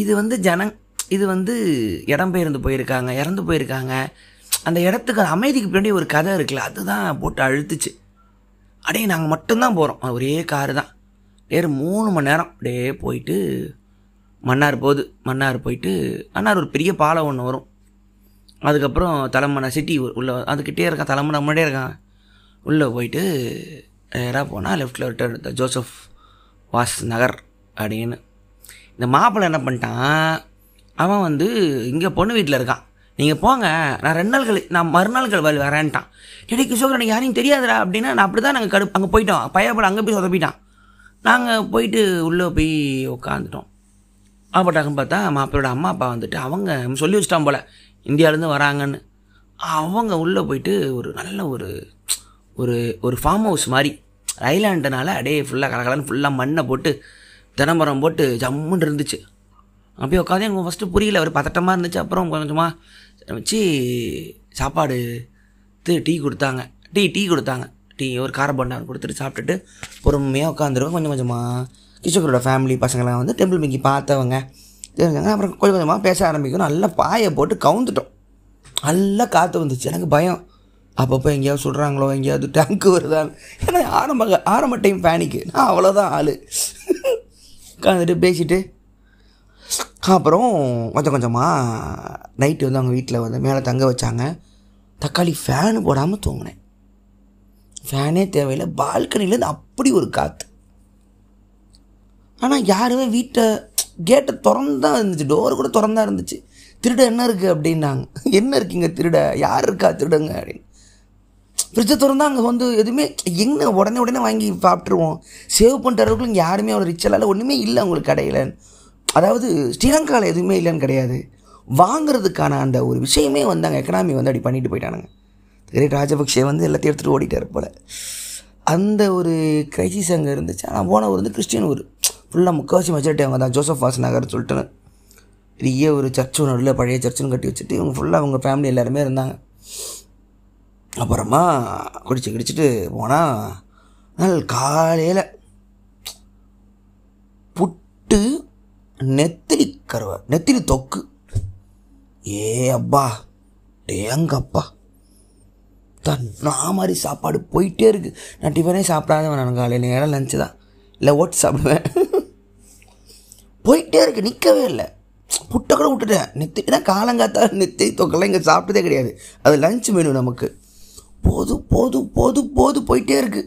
இது வந்து ஜனங் இது வந்து இடம் பெயர்ந்து போயிருக்காங்க இறந்து போயிருக்காங்க. அந்த இடத்துக்கு அமைதிக்கு பின்னாடி ஒரு கதை இருக்குல்ல அதுதான் போட்டு அழுத்துச்சு. அப்படியே நாங்கள் மட்டும்தான் போகிறோம் ஒரே காரு தான். வேறு மூணு மணி நேரம் அப்படியே போயிட்டு மன்னார் போகுது. மன்னார் போயிட்டு மன்னார் ஒரு பெரிய பாலம் ஒன்று வரும். அதுக்கப்புறம் தலைமனை சிட்டி உள்ள அதுக்கிட்டே இருக்கான் தலைமனை முன்னாடியே இருக்கான். உள்ளே போயிட்டு நேராக போனால் லெஃப்டில் விட்டு ஜோசப் வாஸ் நகர் அப்படின்னு. இந்த மாப்பிள்ளை என்ன பண்ணிட்டான் அவன் வந்து இங்கே பொண்ணு வீட்டில் இருக்கான். நீங்கள் போங்க நான் ரெண்டு நாள் கழி நான் மறுநாள் வர வரேன்ட்டான். டெடி கிஷோகர் எனக்கு யாரையும் தெரியாதுடா அப்படின்னா நான் அப்படி தான் நாங்கள் கடு அங்கே போயிட்டோம். பையப்பட அங்கே போய் சொதப்பிட்டான். நாங்கள் போயிட்டு உள்ளே போய் உட்காந்துட்டோம் ஆப்பட்டாங்கன்னு பார்த்தா மாப்பிள்ளோட அம்மா அப்பா வந்துட்டு அவங்க சொல்லி வச்சிட்டான் போல். இந்தியாவிலேருந்து வராங்கன்னு. அவங்க உள்ளே போயிட்டு ஒரு நல்ல ஒரு ஒரு ஒரு ஃபார்ம் ஹவுஸ் மாதிரி ஐலாண்டுனால அப்படியே ஃபுல்லாக கலகலன்னு ஃபுல்லாக மண்ணை போட்டு தினமரம் போட்டு ஜம்முன்னு இருந்துச்சு. அப்படியே உட்காந்து எனக்கு ஃபஸ்ட்டு புரியல ஒரு பதட்டமாக இருந்துச்சு. அப்புறம் கொஞ்சம் கொஞ்சமாக வச்சு சாப்பாடு டீ கொடுத்தாங்க. டீ டீ கொடுத்தாங்க. டீ ஒரு கார கொடுத்துட்டு சாப்பிட்டுட்டு பொறுமையாக உட்காந்துருவேன் கொஞ்சம் கொஞ்சமாக கிஷோகரோட ஃபேமிலி பசங்களாம் வந்து டெம்பிள் மிக்கி பார்த்தவங்க. தெரிஞ்சாங்க அப்புறம் கொஞ்சம் கொஞ்சமாக பேச ஆரம்பிக்கும். நல்லா பாயை போட்டு கவுந்துட்டோம். நல்லா காற்று வந்துச்சு. எனக்கு பயம். அப்பப்போ எங்கேயாவது சொல்கிறாங்களோ எங்கேயாவது டேங்க்கு வருதான்னு. ஏன்னா ஆரம்ப ஆரம்ப டைம் பேனிக்கு நான் அவ்வளோதான் ஆள். உட்காந்துட்டு பேசிட்டு அப்புறம் கொஞ்சம் கொஞ்சமாக நைட்டு வந்து அவங்க வீட்டில் வந்து மேலே தங்க வச்சாங்க. தக்காளி ஃபேனு போடாமல் தூங்கினேன். ஃபேனே தேவையில்லை. பால்கனிலேருந்து அப்படி ஒரு காற்று ஆனால் யாருமே வீட்டை கேட்டை திறந்தா இருந்துச்சு. டோர் கூட திறந்தா இருந்துச்சு. திருட என்ன இருக்குது அப்படின்னாங்க. என்ன இருக்குங்க திருட? யார் இருக்கா திருடுங்க அப்படின்னு. ஃப்ரிட்ஜை திறந்தா அங்கே வந்து எதுவுமே எங்கே உடனே உடனே வாங்கி சாப்பிட்ருவோம் சேவ் பண்ணுற அளவுக்கு இங்கே யாருமே அவ்வளோ ரிச்சலாக இல்லை. ஒன்றுமே இல்லை அவங்களுக்கு கடையில். அதாவது ஸ்ரீலங்காவில் எதுவுமே இல்லைன்னு கிடையாது. வாங்குறதுக்கான அந்த ஒரு விஷயமே வந்து அங்கே எக்கனாமி வந்து அப்படி பண்ணிட்டு போயிட்டானுங்க. கிரேட் ராஜபக்ஷே வந்து எல்லாத்தையும் எடுத்துகிட்டு ஓடிட்டார் போல். அந்த ஒரு கிரைசிஸ் அங்கே இருந்துச்சு. ஆனால் போன ஊர் வந்து கிறிஸ்டின் ஊர். ஃபுல்லாக முக்கால்வாசி மெஜாரிட்டி அவங்க தான். ஜோசப் வாஸ் நகர் சொல்லிட்டு பெரிய ஒரு சர்ச்சு நடுவில் பழைய சர்ச்சுன்னு கட்டி வச்சுட்டு இவங்க ஃபுல்லாக அவங்க ஃபேமிலி எல்லாருமே இருந்தாங்க. அப்புறமா குடிச்சு குடிச்சிட்டு போனால் நாள் காலையில் புட்டு நெத்திலி கருவை நெத்திலி தொக்கு. ஏ அப்பா டேங்கப்பா. தான் நான் மாதிரி சாப்பாடு போயிட்டே இருக்குது நான் டிஃபனே சாப்பிடாதவன் நான் காலையில் நேரம் லஞ்சு தான். இல்லை ஓட்டு சாப்பிடுவேன். போயிட்டே இருக்கு நிற்கவே இல்லை. புட்டை கூட விட்டுட்டேன். நெத்தி ஏன்னா காலங்காத்தால் நெத்தி தொக்கெல்லாம் இங்கே சாப்பிட்டதே கிடையாது. அது லஞ்ச் மெனு நமக்கு. போது போது போது போது போயிட்டே இருக்கு.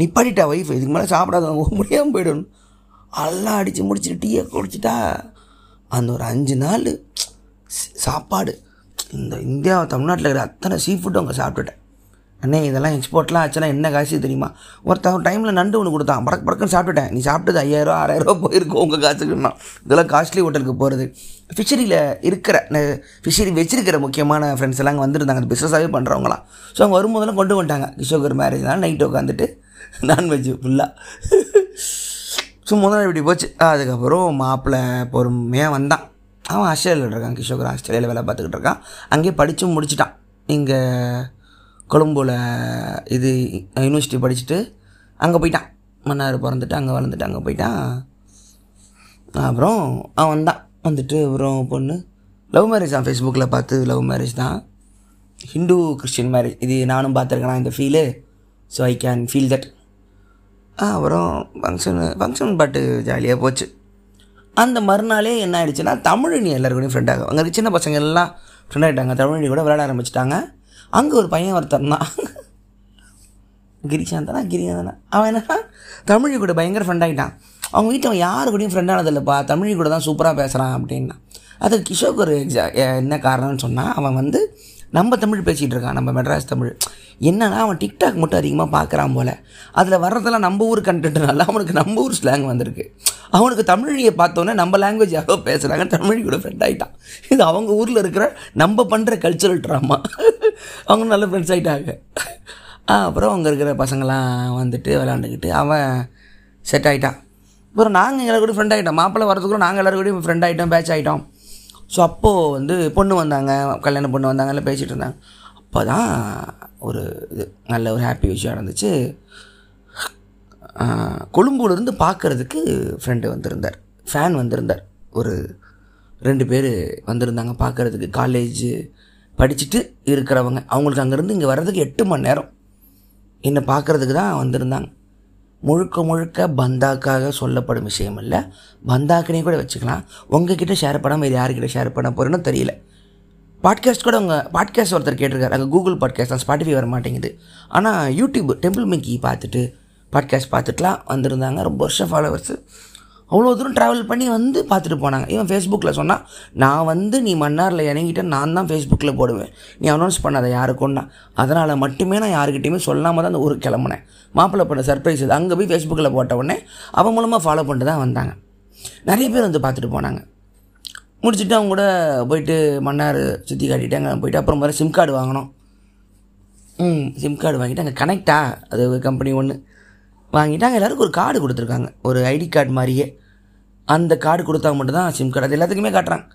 நிப்பாட்டிட்டா ஒய்ஃப் இதுக்கு மேலே சாப்பிடாத முடியாமல் போயிடணும். எல்லாம் அடித்து முடிச்சுட்டு டீயை குடிச்சிட்டா அந்த ஒரு அஞ்சு நாள் சாப்பாடு. இந்த இந்தியா தமிழ்நாட்டில் இருக்கிற அத்தனை சீ ஃபுட்டு அங்கே சாப்பிட்டுட்டேன். அண்ணே இதெல்லாம் எக்ஸ்போர்ட்லாம் ஆச்சுன்னா என்ன காசு தெரியுமா? ஒருத்தன் டைமில் நண்டு ஒன்று கொடுத்தான். படக்கு படக்குன்னு சாப்பிட்டுட்டேன். நீ சாப்பிட்டது ஐயாயிரம் ஆறாயிரரூவா போயிருக்கும் உங்கள் காசுக்குன்னா. இதெல்லாம் காஸ்ட்லி ஹோட்டலுக்கு போகிறது ஃபிஷரியில் இருக்கிற ஃபிஷரி வச்சிருக்கிற முக்கியமான ஃப்ரெண்ட்ஸ் எல்லாம் அங்கே வந்திருந்தாங்க. அந்த பிஸ்னஸாகவே பண்ணுறவங்களாம் ஸோ அவங்க வரும்போதெல்லாம் கொண்டு வந்துட்டாங்க. கிஷோகர் மேரேஜ்னால நைட்டு உட்காந்துட்டு நான்வெஜ் ஃபுல்லாக ஸோ முதல்ல இப்படி போச்சு. அதுக்கப்புறம் மாப்பிள்ளை பொறுமையாக வந்தான். அவன் ஆஸ்திரேலியாவில் இருக்கான் கிஷோகர். ஆஸ்திரேலியாவில் வேலை பார்த்துக்கிட்டு இருக்கான். அங்கேயே படித்தும் முடிச்சிட்டான். இங்கே கொழும்புல இது யூனிவர்சிட்டி படிச்சுட்டு அங்கே போயிட்டான். மன்னார் பிறந்துட்டு அங்கே வளர்ந்துட்டு அங்கே போயிட்டான். அப்புறம் அவன் வந்தான் வந்துட்டு அப்புறம் பொண்ணு. லவ் மேரேஜ் தான். ஃபேஸ்புக்கில் பார்த்து லவ் மேரேஜ் தான். ஹிந்து கிறிஸ்டின் மேரேஜ் இது நானும் பார்த்துருக்கேன். இந்த feel so I can feel that அப்புறம் ஃபங்க்ஷனு ஃபங்க்ஷன் பாட்டு ஜாலியாக போச்சு. அந்த மறுநாளே என்ன ஆயிடுச்சுன்னா தமிழினி எல்லாருக்கூடையும் ஃப்ரெண்ட் ஆகும் அங்கே சின்ன பசங்க எல்லாம் ஃப்ரெண்ட் ஆகிட்டாங்க தமிழினி கூட விளையாட ஆரம்பிச்சிட்டாங்க. அங்கே ஒரு பையன் ஒருத்தன் தான். கிரிசாந்தனா? கிரியாந்தனா அவன் என்னன்னா தமிழ் கூட பயங்கர ஃப்ரெண்ட் ஆகிட்டான் அவங்க வீட்டில் அவன் யார் கூடயும் ஃப்ரெண்ட் ஆனதில்லைப்பா தமிழ் கூட தான் சூப்பராக பேசுகிறான் அப்படின்னா. அதுக்கு கிஷோக் ஒரு எக்ஸா என்ன காரணம்னு சொன்னால் அவன் வந்து நம்ம தமிழ் பேசிகிட்டு இருக்கான் நம்ம மெட்ராஸ் தமிழ். என்னன்னா அவன் டிக்டாக் மட்டும் அதிகமாக பார்க்குறான் போல். அதில் வர்றதெல்லாம் நம்ம ஊர் கண்டென்ட்னால அவனுக்கு நம்ம ஊர் ஸ்லாங் வந்திருக்கு. அவனுக்கு தமிழியை பார்த்தோன்னே நம்ம லாங்குவேஜ் யாரோ பேசுகிறாங்க தமிழ் கூட ஃப்ரெண்ட் ஆகிட்டான் இது அவங்க ஊரில் இருக்கிற நம்ம பண்ணுற கல்ச்சுரல் ட்ராமா அவங்க நல்ல ஃப்ரெண்ட்ஸ் ஆகிட்டாங்க அப்புறம் அங்கே இருக்கிற பசங்களாம் வந்துட்டு விளாண்டுக்கிட்டு அவன் செட் ஆகிட்டான் அப்புறம் நாங்கள் எங்களை கூட ஃப்ரெண்ட் ஆகிட்டோம் மாப்பிள்ளை வரதுக்குள்ள நாங்கள் எல்லோரும் கூட ஃப்ரெண்ட் ஆகிட்டோம் பேட்ச் ஆகிட்டோம் ஸோ அப்போது வந்து பொண்ணு வந்தாங்க கல்யாண பொண்ணு வந்தாங்க எல்லாம் பேசிகிட்டு இருந்தாங்க. அப்போ தான் ஒரு இது நல்ல ஒரு ஹாப்பி விஷயம் நடந்துச்சு. கொழும்புலேருந்து பார்க்குறதுக்கு ஃப்ரெண்டு வந்திருந்தார். ஃபேன் வந்திருந்தார். ஒரு ரெண்டு பேர் வந்திருந்தாங்க பார்க்குறதுக்கு காலேஜ் படிச்சுட்டு இருக்கிறவங்க. அவங்களுக்கு அங்கேருந்து இங்கே வர்றதுக்கு எட்டு மணி நேரம். என்னை பார்க்குறதுக்கு தான் வந்திருந்தாங்க. முழுக்க முழுக்க பந்தாக்காக சொல்லப்படும் விஷயம் இல்லை பந்தாக்குனே கூட வச்சுக்கலாம். உங்ககிட்ட ஷேர் பண்ணாமல் இது யாருக்கிட்ட ஷேர் பண்ண போகிறேன்னு தெரியல. பாட்காஸ்ட் கூட அவங்க பாட்காஸ்ட் ஒருத்தர் கேட்டிருக்காரு. அங்கே கூகுள் பாட்காஸ்ட் தான் ஸ்பாட்டிஃபை வர மாட்டேங்குது. ஆனால் யூடியூப் டெம்பிள் மிக்கி பார்த்துட்டு பாட்காஸ்ட் பார்த்துட்டுலாம் வந்திருந்தாங்க. ரொம்ப வருஷம் ஃபாலோவர்ஸு அவ்வளோ தூரம் ட்ராவல் பண்ணி வந்து பார்த்துட்டு போனாங்க. இவன் ஃபேஸ்புக்கில் சொன்னால் நான் வந்து நீ மன்னாரில் இறங்கிட்ட நான் தான் ஃபேஸ்புக்கில் போடுவேன். நீ அனௌன்ஸ் பண்ணாத யாருக்கும்னா அதனால் மட்டுமே நான் யாருக்கிட்டையுமே சொல்லாமல் தான் அந்த ஊருக்கு கிளம்புனேன். மாப்பிள்ளை பண்ண சர்ப்ரைஸ் இது. அங்கே போய் ஃபேஸ்புக்கில் போட்ட உடனே அவன் மூலமாக ஃபாலோ பண்ணிட்டு தான் வந்தாங்க. நிறைய பேர் வந்து பார்த்துட்டு போனாங்க. முடிச்சுட்டு அவங்க கூட போயிட்டு மன்னார் சுற்றி காட்டிட்டு அங்கே போயிட்டு அப்புறம் மாதிரி சிம் கார்டு வாங்கினோம். ம் சிம் கார்டு வாங்கிட்டு அங்கே கனெக்டா அது கம்பெனி ஒன்று வாங்கிட்டாங்க. எல்லாருக்கும் ஒரு கார்டு கொடுத்துருக்காங்க. ஒரு ஐடி கார்டு மாதிரியே. அந்த கார்டு கொடுத்தா மட்டும்தான் சிம் கார்டு அது எல்லாத்துக்குமே காட்டுறாங்க.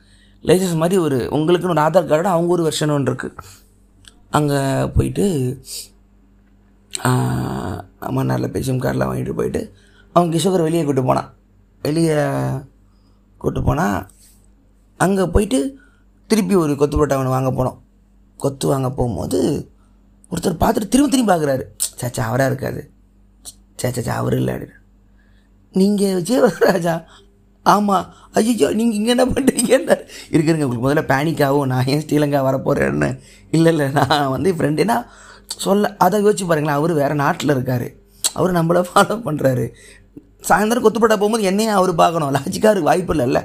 லைசன்ஸ் மாதிரி ஒரு உங்களுக்குன்னு ஒரு ஆதார் கார்டோட அவங்க ஒரு வெர்ஷன் ஒன்று இருக்குது அங்கே போயிட்டு மன்னாரில் போய் சிம் கார்டெலாம் வாங்கிட்டு போயிட்டு அவங்க கிஷோகர் வெளியே கூட்டு போனான் வெளியே கூட்டு போனால் அங்கே போயிட்டு திருப்பி ஒரு கொத்து பரோட்டா ஒன்று வாங்க போனோம். கொத்து வாங்க போகும்போது ஒருத்தர் பார்த்துட்டு திரும்ப திரும்பி பார்க்குறாரு சாச்சா அவராக இருக்காது சேச்சாச்சா அவர் இல்லை அப்படின்னு நீங்கள் விஜயவராஜா ஆமாம் ஐயோ நீங்கள் இங்கே என்ன பண்ணுறீங்கன்னு இருக்கிறங்க உங்களுக்கு முதல்ல பேனிக்காகவும் நான் ஏன் ஸ்ரீலங்கா வரப்போகிறேன்னு இல்லை இல்லை நான் வந்து ஃப்ரெண்டு சொல்ல அதை யோசிச்சு பாருங்களேன். அவர் வேறு நாட்டில் இருக்கார். அவர் நம்மளை ஃபாலோ பண்ணுறாரு சாயந்தரம் கொத்துப்பட்டா போகும்போது என்னையும் அவர் பார்க்கணும்? லாஜிக்காக வாய்ப்பு இல்லைல்ல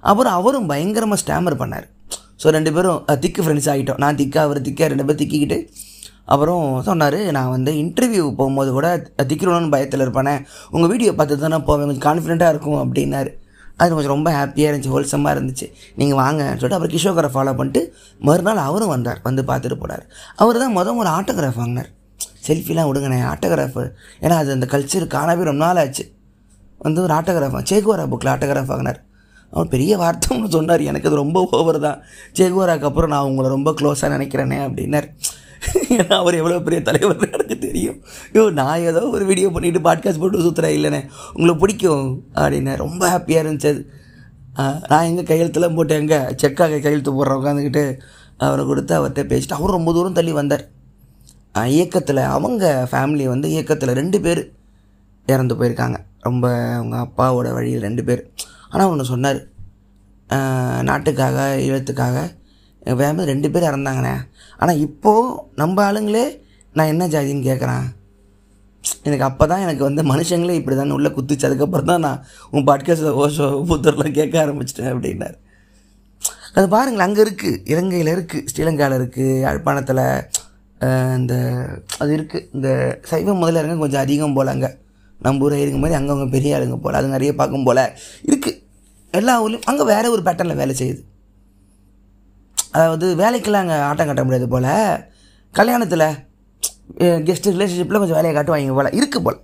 அப்புறம் அவரும் பயங்கரமாக ஸ்டாமர் பண்ணார். ஸோ ரெண்டு பேரும் திக்கு ஃப்ரெண்ட்ஸ் ஆகிட்டோம் நான் திக்கா அவர் திக்கா ரெண்டு பேரும் திக்கிக்கிட்டு அப்புறம் சொன்னார் நான் வந்து இன்டர்வியூ போகும்போது கூட திக்கிறணும்னு பயத்தில் இருப்பானே. உங்கள் வீடியோ பார்த்து தானே போவேன். கொஞ்சம் கான்ஃபிடென்ட்டாக இருக்கும் அப்படின்னாரு. அது கொஞ்சம் ரொம்ப ஹாப்பியாக இருந்துச்சு ஹோல்சமாக இருந்துச்சு. நீங்கள் வாங்கன்னு சொல்லிட்டு அப்புறம் கிஷோகரை ஃபாலோ பண்ணிட்டு மறுநாள் அவரும் வந்தார் வந்து பார்த்துட்டு போனார். அவர் தான் மொதல் ஒரு ஆட்டோகிராஃப் வாங்கினார். செல்ஃபிலாம் விடுங்கண்ணே ஆட்டோகிராஃபு ஏன்னா அது அந்த கல்ச்சர் காணவே ரொம்ப நாள் ஆச்சு. வந்து ஒரு ஆட்டோகிராஃப் சேகுவாரா புக்கில் ஆட்டோகிராஃப் வாங்கினார். அவர் பெரிய வார்த்தை ஒன்று சொன்னார். எனக்கு அது ரொம்ப ஓவர் தான். சேகுவாராக்கு அப்புறம் நான் உங்களை ரொம்ப க்ளோஸாக நினைக்கிறேனே அப்படின்னார். ஏன்னா அவர் எவ்வளோ பெரிய தலைவர் எனக்கு தெரியும். ஐயோ நான் ஏதோ ஒரு வீடியோ பண்ணிவிட்டு பாட்காஸ்ட் போட்டு சுற்றுறேன் இல்லைண்ணே உங்களுக்கு பிடிக்கும் அப்படின்னு ரொம்ப ஹாப்பியாக இருந்துச்சு. அது நான் எங்கே கையெழுத்துலாம் போட்டு எங்கே செக்காக கையெழுத்து போடுற உட்காந்துக்கிட்டு அவரை கொடுத்து அவர்கிட்ட பேசிட்டு அவர் ரொம்ப தூரம் தள்ளி வந்தார். இயக்கத்தில் அவங்க ஃபேமிலி வந்து இயக்கத்தில் ரெண்டு பேர் இறந்து போயிருக்காங்க. ரொம்ப அவங்க அப்பாவோட வழியில் ரெண்டு பேர். ஆனால் ஒன்று சொன்னார். நாட்டுக்காக ஈழத்துக்காக எங்கள் ஃபேமிலி ரெண்டு பேர் இறந்தாங்கண்ணே. ஆனால் இப்போது நம்ம ஆளுங்களே நான் என்ன ஜாதின்னு கேட்குறேன் எனக்கு அப்போ தான் எனக்கு வந்து மனுஷங்களே இப்படி தான் உள்ளே குத்துச்சு அதுக்கப்புறம் தான் நான் உன் பாட்காஸ்ட்டில் ஓஷோ புத்தர்லாம் கேட்க ஆரம்பிச்சிட்டேன் அப்படின்னாரு. அது பாருங்களேன் அங்கே இருக்குது இலங்கையில் இருக்குது ஸ்ரீலங்காவில் இருக்குது யாழ்ப்பாணத்தில் இந்த அது இருக்குது இந்த சைவ முதலியாருங்க கொஞ்சம் அதிகம் போல் அங்கே. நம்ம ஊரை இருக்கும் மாதிரி அங்கே அவங்க பெரிய ஆளுங்க போல். அது நிறைய பார்க்கும் போல் இருக்குது எல்லா ஊர்லேயும் அங்கே வேறு ஒரு பேட்டர்னில் வேலை செய்யுது. அதாவது வேலைக்கெல்லாம் அங்கே ஆட்டம் கட்ட முடியாது போல். கல்யாணத்தில் கெஸ்ட் ரிலேஷன்ஷிப்பில் கொஞ்சம் வேலையை காட்டுவாங்க போல். இருக்குது போல்.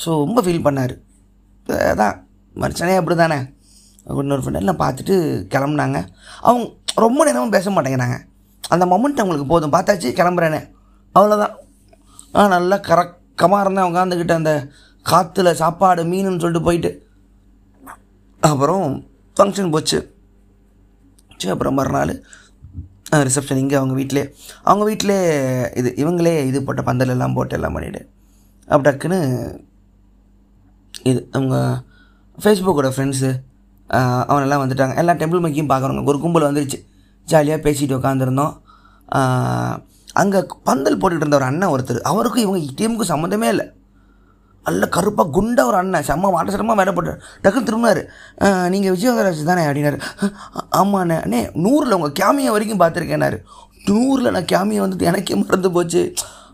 ஸோ ரொம்ப ஃபீல் பண்ணார். அதான். மனுஷனே அப்படி தானே இன்னொரு ஃப்ரெண்ட் எல்லாம் பார்த்துட்டு கிளம்புனாங்க. அவங்க ரொம்ப நேரமும் பேச மாட்டேங்கிறாங்க. அந்த மொமெண்ட் அவங்களுக்கு போதும். பார்த்தாச்சு கிளம்புறேனே அவ்வளோதான் ஆ நல்லா கரக்கமாக இருந்தேன். உட்காந்துக்கிட்டு அந்த காற்றுல சாப்பாடு மீனுன்னு சொல்லிட்டு போயிட்டு. அப்புறம் ஃபங்க்ஷன் போச்சு. சரி அப்புறம் மறுநாள் ரிசப்ஷன் இங்கே அவங்க வீட்டிலே அவங்க வீட்டிலே இது இவங்களே இது போட்ட பந்தல் எல்லாம் போட்டு எல்லாம் பண்ணிவிட்டு அப்படி டக்குன்னு இது அவங்க ஃபேஸ்புக்கோட ஃப்ரெண்ட்ஸு அவனெல்லாம் வந்துட்டாங்க. எல்லாம் டெம்பிள் மேக்கியும் பார்க்குறவங்க ஒரு கும்பல் வந்துருச்சு. ஜாலியாக பேசிட்டு உட்காந்துருந்தோம் அங்கே பந்தல் போட்டுக்கிட்டு இருந்த ஒரு அண்ணன் ஒருத்தர் அவருக்கும் இவங்க டீமுக்கும் சம்மந்தமே இல்லை. நல்ல கருப்பாக குண்டா ஒரு அண்ணன். செம்ம மாட்ட சிரமமாக மேலே போட்டு டக்குன்னு திரும்பினார். நீங்கள் விஜயகராஜ் தானே? அப்படின்னாரு. ஆமாண்ணே அண்ணே. நூறில் உங்கள் கேமியா வரைக்கும் பார்த்துருக்கேன்னாரு. நூறில் நான் கேமியா வந்துட்டு எனக்கே மறந்து போச்சு.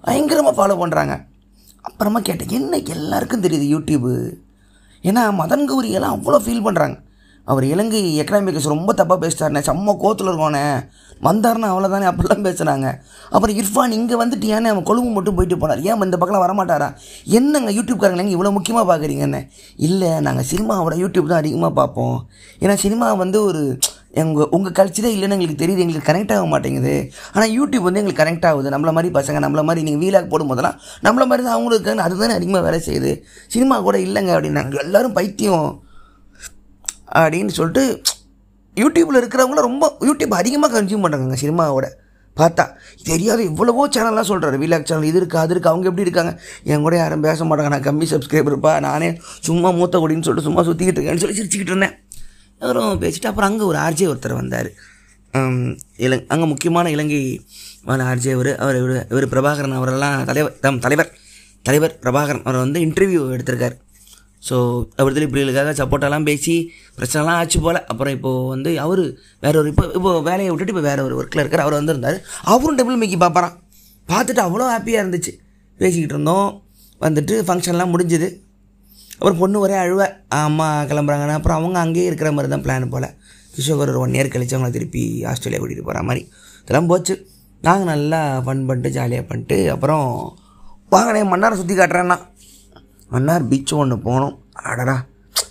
பயங்கரமாக ஃபாலோ பண்ணுறாங்க அப்புறமா கேட்டேன் என்ன எல்லாருக்கும் தெரியுது யூடியூப்பு ஏன்னா மதன் கௌரி எல்லாம் அவ்வளோ ஃபீல் பண்ணுறாங்க அவர் இலங்கை எக்கனாமிக்ஸ் ரொம்ப தப்பாக பேசிட்டாருண்ணே. செம்ம கோத்தில் இருக்கோண்ணே வந்தாருன்னா அவ்வளோதானே அப்படிலாம் பேசுகிறாங்க அப்புறம் இர்ஃபான் இங்கே வந்துட்டு ஏன்னா அவன் கொழும்பு மட்டும் போயிட்டு போனார்? ஏன் இந்த பக்கம் வரமாட்டாரா? என்னங்க யூடியூப்காரங்க நீங்கள் இவ்வளோ முக்கியமாக பார்க்குறீங்கன்னு இல்லை நாங்கள் சினிமாவோட யூடியூப் தான் அதிகமாக பார்ப்போம். ஏன்னா சினிமா வந்து ஒரு எங்கள் உங்கள் கல்ச்சரே இல்லைன்னு எங்களுக்கு தெரியுது. எங்களுக்கு கனெக்ட் ஆக மாட்டேங்குது. ஆனால் யூடியூப் வந்து எங்களுக்கு கனெக்ட் ஆகுது. நம்மள மாதிரி பசங்க நம்மள மாதிரி நீங்கள் வீலாக் போடும் போதெல்லாம் நம்மள மாதிரி தான் அவங்களுக்கு இருக்காங்க. அதுதானே அதிகமாக வேலை செய்யுது. சினிமா கூட இல்லைங்க அப்படின்னாங்க. எல்லாரும் பைத்தியம் அப்படின்னு சொல்லிட்டு யூடியூப்பில் இருக்கிறவங்கள ரொம்ப யூடியூப் அதிகமாக கன்சியூம் பண்ணுறாங்க சினிமாவோட. பார்த்தா தெரியாத இவ்வளவோ சேனல்லாம் சொல்கிறாரு வீலாக் சேனல் இது இருக்கா அது இருக்கா அவங்க எப்படி இருக்காங்க? என் கூட யாரும் பேச மாட்டாங்க. நான் கம்மி சப்ஸ்கிரைபர்ப்பா நானே சும்மா மூத்த கொடின்னு சொல்லிட்டு சும்மா சுற்றிக்கிட்டு இருக்கேன்னு சொல்லி சிரிச்சுக்கிட்டு இருந்தேன். அப்புறம் பேசிட்டு அப்புறம் அங்கே ஒரு ஆர்ஜே ஒருத்தர் வந்தார். இலங் அங்கே முக்கியமான இலங்கை ஆர்ஜே அவர். அவர் இவர் பிரபாகரன் அவரெல்லாம் தலைவர் தம் தலைவர். தலைவர் பிரபாகரன். அவர் வந்து இன்டர்வியூ எடுத்திருக்கார். ஸோ விடுதலை புலிகளுக்காக சப்போர்ட்டெல்லாம் பேசி பிரச்சனைலாம் ஆச்சு போல். அப்புறம் இப்போது வந்து அவர் வேற ஒரு இப்போ இப்போ வேலையை விட்டுட்டு இப்போ வேற ஒரு ஒர்க்கில் இருக்கார். அவர் வந்திருந்தார். அவரும் டபுள் மேக்கி பார்ப்பாராம் பார்த்துட்டு அவ்வளோ ஹாப்பியாக இருந்துச்சு. பேசிக்கிட்டு இருந்தோம். வந்துட்டு ஃபங்க்ஷன்லாம் முடிஞ்சுது. அப்புறம் பொண்ணு ஒரே அழுவ. அம்மா கிளம்புறாங்கன்னா. அப்புறம் அவங்க அங்கேயே இருக்கிற மாதிரி தான் பிளான் போல். கிஷோகர் ஒரு ஒன் இயர் கழிச்சு அவங்கள திருப்பி ஆஸ்திரேலியா கூட்டிகிட்டு போகிற மாதிரி. இதெல்லாம் போச்சு. நாங்கள் நல்லா ஃபன் பண்ணிட்டு ஜாலியாக பண்ணிட்டு அப்புறம் வாங்கண்ணே மன்னாரை சுற்றி காட்டுறேன்னா. மன்னார் பீச் ஒன்று போனோம் அடடா.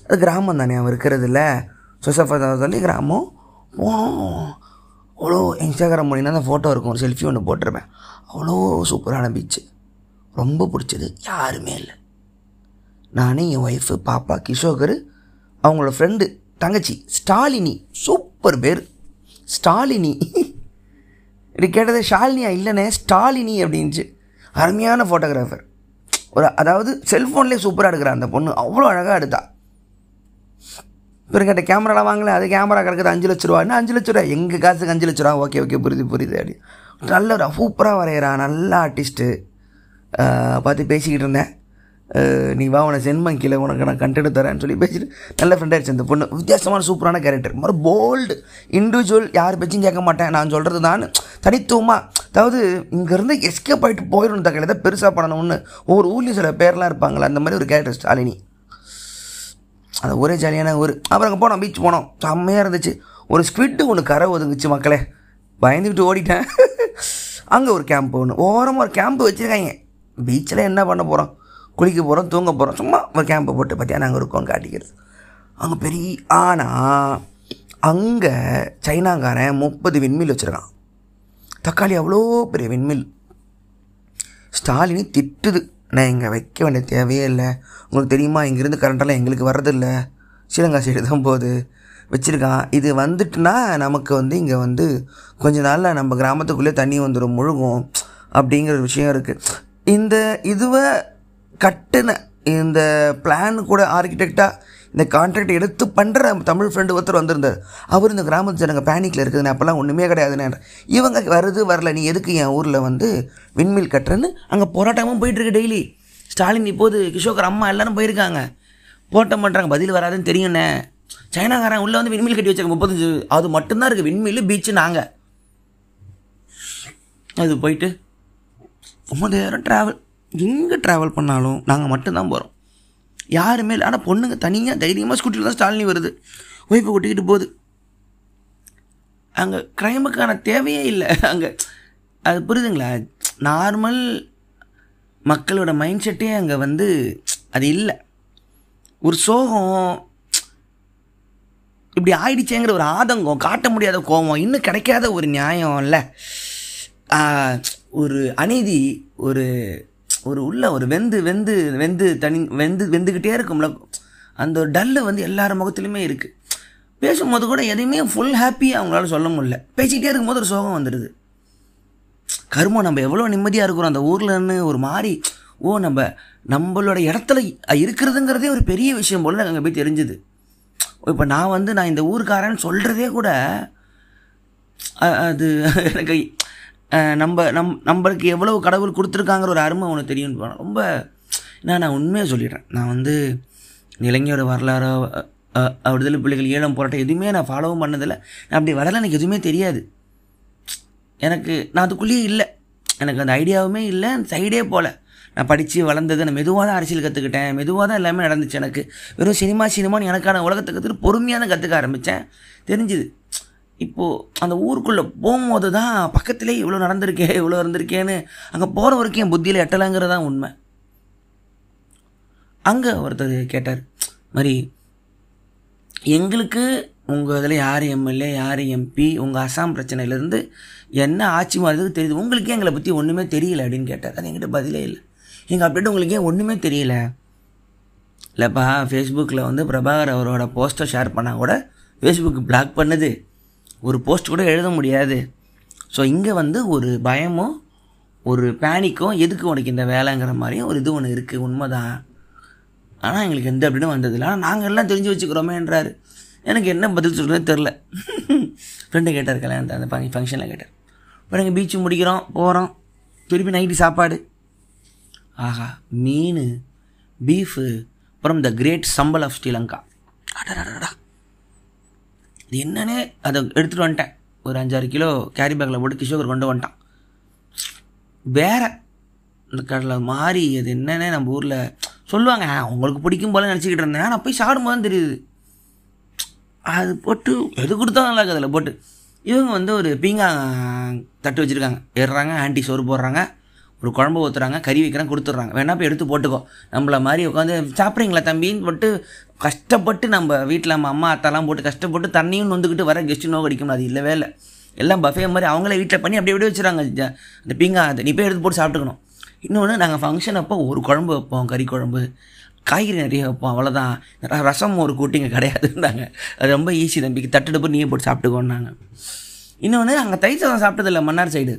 அது கிராமம் தானே அவன் இருக்கிறதில்ல இல்லை சொல்லி கிராமம்? போனோம் அவ்வளோ இன்ஸ்டாகிராம் மூலினா அந்த ஃபோட்டோ இருக்கும். ஒரு செல்ஃபி ஒன்று போட்டிருப்பேன். அவ்வளோ சூப்பரான பீச்சு ரொம்ப பிடிச்சது. யாருமே இல்லை. நானே என் ஒய்ஃபு பாப்பா கிஷோகர் அவங்களோட ஃப்ரெண்டு தங்கச்சி ஸ்டாலினி. சூப்பர் பேர். ஸ்டாலினி. இது கேட்டது ஷாலினியா இல்லைனே? ஸ்டாலினி அப்படின்ச்சு அருமையான ஃபோட்டோகிராஃபர் ஒரு அதாவது செல்ஃபோன்லேயே சூப்பராக எடுக்கிறா அந்த பொண்ணு. அவ்வளோ அழகாக எடுத்தா. இவர் கேட்ட கேமராலாம் வாங்கல அது கேமரா கிடக்குது அஞ்சு லட்ச ரூபான்னு அஞ்சு லட்ச ரூபா? எங்கள் காசுக்கு அஞ்சு லட்ச ரூபா? ஓகே ஓகே புரியுது புரியுது அப்படி. நல்ல ஒரு சூப்பராக வரைகிறான் நல்ல ஆர்டிஸ்ட்டு பார்த்து பேசிக்கிட்டு இருந்தேன். நீ வா உன சென்மங்கியில் உனக்கு நான் கண்டென்ட் தரேன்னு சொல்லி பேசிட்டு நல்ல ஃப்ரெண்டாகிடுச்சு அந்த பொண்ணு. வித்தியாசமான சூப்பரான கேரக்டர் மாதிரி போல்டு இண்டிவிஜுவல் யார் பேச்சும் கேட்க மாட்டேன். நான் சொல்கிறது தான் தனித்துவமாக அதாவது இங்கேருந்து எஸ்கேப் ஆகிட்டு போயிடணும் தக்கல ஏதாவது பெருசாக பண்ணணும்னு ஒவ்வொரு ஊர்லேயும் சில பேர்லாம் இருப்பாங்களே அந்த மாதிரி ஒரு கேரக்டர் ஸ்டாலினி. அது ஒரே ஜாலியான ஊர். அப்புறம் அங்கே போனோம் பீச் போனோம். செம்மையாக இருந்துச்சு. ஒரு ஸ்குவிட்டு ஒன்று கரை ஒதுங்குச்சு மக்களே. பயந்துக்கிட்டு ஓடிட்டேன். அங்கே ஒரு கேம்ப் ஒன்று ஓரமாக ஒரு கேம்ப் வச்சுருக்காங்க. பீச்சில் என்ன பண்ண போகிறோம் குளிக்க போகிறோம் தூங்க போகிறோம் சும்மா ஒரு கேம்பை போட்டு பார்த்தியா நாங்கள் இருக்கோம் காட்டிக்கிறது. அங்கே பெரிய ஆனால் அங்கே சைனாக்காரன் முப்பது விண்மில் வச்சுருக்கான். தக்காளி அவ்வளோ பெரிய விண்மில் ஸ்டாலினி திட்டுது. நான் இங்கே வைக்க வேண்டிய தேவையே இல்லை. உங்களுக்கு தெரியுமா இங்கேருந்து கரண்டெல்லாம் எங்களுக்கு வர்றதில்லை. ஸ்ரீலங்கா சைடு தான் போகுது. வச்சுருக்கான். இது வந்துட்டுனா நமக்கு வந்து இங்கே வந்து கொஞ்ச நாளில் நம்ம கிராமத்துக்குள்ளே தண்ணி வந்துடும் முழுகும். அப்படிங்கிற ஒரு விஷயம் இருக்குது இந்த இதுவை கட்டுன இந்த பிளான் கூட ஆர்கிடெக்டாக இந்த கான்ட்ராக்ட் எடுத்து பண்ணுற தமிழ் ஃப்ரெண்டு ஒருத்தர் வந்திருந்தார். அவர் இந்த கிராமத்து ஜனங்க பேனிக்கில் இருக்குதுன்னு அப்போல்லாம் ஒன்றுமே கிடையாதுன்னு இவங்க வருது வரல நீ எதுக்கு என் ஊரில் வந்து விண்மில் கட்டுறேன்னு? அங்கே போராட்டமும் போயிட்டுருக்கு டெய்லி ஸ்டாலின் இப்போது கிஷோகர் அம்மா எல்லாரும் போயிருக்காங்க. போராட்டம் பண்ணுறாங்க பதில் வராதுன்னு தெரியும்ண்ணே சைனாக்காரன் உள்ளே வந்து விண்மில் கட்டி வச்சாங்க முப்பத்தஞ்சு. அது மட்டும்தான் இருக்குது விண்மில் பீச்சு நாங்கள் அது போயிட்டு ரொம்ப நேரம் ட்ராவல் எங்கே ட்ராவல் பண்ணாலும் நாங்கள் மட்டும்தான் போகிறோம் யாருமே இல்லை. ஆனால் பொண்ணுங்க தனியாக தைரியமாக ஸ்கூட்டியில் தான் ஸ்டாலினி வருது. ஒய்ஃபை கூட்டிக்கிட்டு போகுது. அங்கே க்ரைமுக்கான தேவையே இல்லை. அங்கே அது புரியுதுங்களா? நார்மல் மக்களோட மைண்ட் செட்டே அங்கே வந்து அது இல்லை. ஒரு சோகம் இப்படி ஆயிடுச்சேங்கிற ஒரு ஆதங்கம் காட்ட முடியாத கோபம் இன்னும் கிடைக்காத ஒரு நியாயம் இல்லை. ஒரு அநீதி ஒரு ஒரு உள்ள ஒரு வெந்து வெந்து வெந்து தனி வெந்து வெந்துக்கிட்டே இருக்கும்ல. அந்த ஒரு டல்லு வந்து எல்லார் முகத்துலையுமே இருக்குது பேசும்போது கூட எதையுமே ஃபுல் ஹாப்பி அவங்களால சொல்ல முடியல. பேசிக்கிட்டே இருக்கும்போது ஒரு சோகம் வந்துடுது கருமம் நம்ம எவ்வளோ நிம்மதியாக இருக்கிறோம். அந்த ஊர்லன்னு ஒரு மாதிரி ஓ நம்ம நம்மளோட இடத்துல இருக்கிறதுங்கிறதே ஒரு பெரிய விஷயம் போல் எனக்கு அங்கே போய் தெரிஞ்சுது. இப்போ நான் வந்து நான் இந்த ஊருக்காரன்னு சொல்கிறதே கூட அது எனக்கு நம்ம நம் நம்மளுக்கு எவ்வளோ கடவுள் கொடுத்துருக்காங்கிற ஒரு அருமை அவனுக்கு தெரியும்னு போனேன் ரொம்ப நான் நான் உண்மையாக சொல்லிடுறேன். நான் வந்து இளைஞரோட வரலாறோ விடுதலை பிள்ளைகள் ஈழம் போராட்டம் எதுவுமே நான் ஃபாலோவும் பண்ணதில்லை. நான் அப்படி வரல எனக்கு எதுவுமே தெரியாது. எனக்கு நான் அதுக்குள்ளேயே இல்லை. எனக்கு அந்த ஐடியாவுமே இல்லை அந்த சைடே போகல நான் படித்து வளர்ந்தது நான் மெதுவாக தான் அரசியல் கற்றுக்கிட்டேன் மெதுவாக தான் எல்லாமே நடந்துச்சு எனக்கு. வெறும் சினிமா சினிமான்னு எனக்கான உலகத்தை கற்றுக்கிட்டு பொறுமையாக தான் கற்றுக்க ஆரம்பித்தேன் தெரிஞ்சுது. இப்போது அந்த ஊருக்குள்ளே போகும்போது தான் பக்கத்துலேயே இவ்வளோ நடந்திருக்கே இவ்வளோ இருந்திருக்கேன்னு அங்கே போகிற வரைக்கும் என் புத்தியில் எட்டலைங்கிறது தான் உண்மை. அங்கே ஒருத்தர் கேட்டார் மாதிரி எங்களுக்கு உங்கள் இதில் யார் எம்எல்ஏ யார் எம்பி உங்கள் அசாம் பிரச்சனையிலேருந்து என்ன ஆட்சி மாறுறதுக்கு தெரியுது. உங்களுக்கே எங்களை பற்றி ஒன்றுமே தெரியல? அப்படின்னு கேட்டார். அது என்கிட்ட பதிலே இல்லை. எங்கள் அப்படின்ட்டு உங்களுக்கே ஒன்றுமே தெரியல? இல்லைப்பா ஃபேஸ்புக்கில் வந்து பிரபாகர் அவரோட போஸ்ட்டை ஷேர் பண்ணால் கூட ஃபேஸ்புக் பிளாக் பண்ணுது. ஒரு போஸ்ட் கூட எழுத முடியாது. ஸோ இங்கே வந்து ஒரு பயமோ ஒரு பேனிக்கும் எதுக்கு உனக்கு இந்த வேலைங்கிற மாதிரியும் ஒரு இது ஒன்று இருக்குது உண்மைதான். ஆனால் எங்களுக்கு எந்த அப்படின்னு வந்ததில்லை ஆனால் நாங்கள் எல்லாம் தெரிஞ்சு வச்சுக்கிறோமேன்றாரு. எனக்கு என்ன பதில் சொல்கிறதுன்னு தெரில ஃப்ரெண்டு கேட்டார் கல்யாணத்தை அந்த ஃபங்க்ஷனில் கேட்டார். இப்போ நாங்கள் பீச்சு முடிக்கிறோம் போகிறோம் திருப்பி நைட்டு சாப்பாடு. ஆஹா மீன் பீஃபு அப்புறம் the great sambol of Sri Lanka. அடடடடா இது என்னன்னே அதை எடுத்துகிட்டு வந்துட்டேன். ஒரு அஞ்சாறு கிலோ கேரி பேக்கில் போட்டு கிஷோகர் கொண்டு வந்துட்டான். வேற இந்த கடலை மாறி அது என்னன்னே நம்ம ஊரில் சொல்லுவாங்க. உங்களுக்கு பிடிக்கும் போல நினச்சிக்கிட்டு இருந்தேன். நான் போய் சாப்பிடும்போது தெரியுது. அது போட்டு எது கொடுத்தா நல்லா இருக்குது அதில் போட்டு. இவங்க வந்து ஒரு பீங்கா தட்டு வச்சுருக்காங்க. ஏறுறாங்க ஆன்ட்டி சோறு போடுறாங்க. ஒரு குழம்பு ஊற்றுறாங்க கறி வைக்கிறேன் கொடுத்துட்றாங்க. வேணா போய் எடுத்து போட்டுக்கோ. நம்மள மாதிரி உட்காந்து சாப்பிட்றீங்களா தம்பின்னு போட்டு கஷ்டப்பட்டு நம்ம வீட்டில் நம்ம அம்மா அத்தாலாம் போட்டு கஷ்டப்பட்டு தண்ணியும் நொந்துக்கிட்டு வர கெஸ்ட்டு நோ அடிக்கணும் அது இல்லவே இல்லை. எல்லாம் பஃபே மாதிரி அவங்களே வீட்டில் பண்ணி அப்படி அப்படியே வச்சுறாங்க அந்த பீங்கா அதை நீ போய் எடுத்து போட்டு சாப்பிட்டுக்கணும். இன்னொன்று நாங்கள் ஃபங்க்ஷன் அப்போ ஒரு குழம்பு வைப்போம் கறி குழம்பு. காய்கறி நிறைய வைப்போம் அவ்வளோதான் ரசம் ஒரு கூட்டிங்க கிடையாதுன்னாங்க. அது ரொம்ப ஈஸி தம்பிக்கு தட்டுடப்பு நீயே போட்டு சாப்பிட்டுக்கோன்னாங்க. இன்னொன்று அங்கே தயிர் சாதம் சாப்பிட்டதில்ல மன்னார் சைடு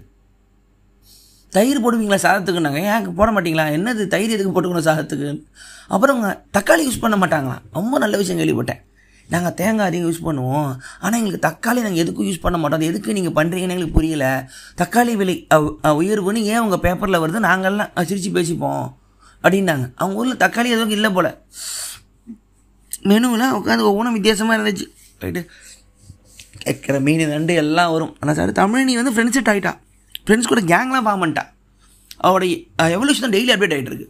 தயிர் போடுவீங்களா சாதத்துக்குன்னாங்க. ஏன் போட மாட்டீங்களா? என்னது தயிர் எதுக்கு போட்டுக்கணும் சாதத்துக்கு? அப்புறம் அவங்க தக்காளி யூஸ் பண்ண மாட்டாங்களாம். ரொம்ப நல்ல விஷயம் கேள்விப்பட்டேன். நாங்கள் தேங்காய் அதிகம் யூஸ் பண்ணுவோம். ஆனால் எங்களுக்கு தக்காளி நாங்கள் எதுக்கும் யூஸ் பண்ண மாட்டோம். அது எதுக்கு நீங்கள் பண்ணுறீங்கன்னு எங்களுக்கு புரியல. தக்காளி விலை அவ்- உயர்வுன்னு ஏன் உங்கள் பேப்பரில் வருது? நாங்கள்லாம் சிரித்து பேசிப்போம். அப்படின்னாங்க. அவங்க ஊரில் தக்காளி எதுவும் இல்லை போல். மெனுவில் உட்காந்து ஒவ்வொன்றும் வித்தியாசமாக இருந்துச்சு. ரைட்டு. கேட்குற மீன் நண்டு எல்லாம் வரும். ஆனால் சார் தமிழினி வந்து ஃப்ரெண்ட்ஷிப் ஆகிட்டா ஃப்ரெண்ட்ஸ் கூட கேங்லாம் ஃபார்ம் பண்ணிட்டா. அவளுடைய எவல்யூஷன் டெய்லி அப்டேட் ஆகிட்டு இருக்கு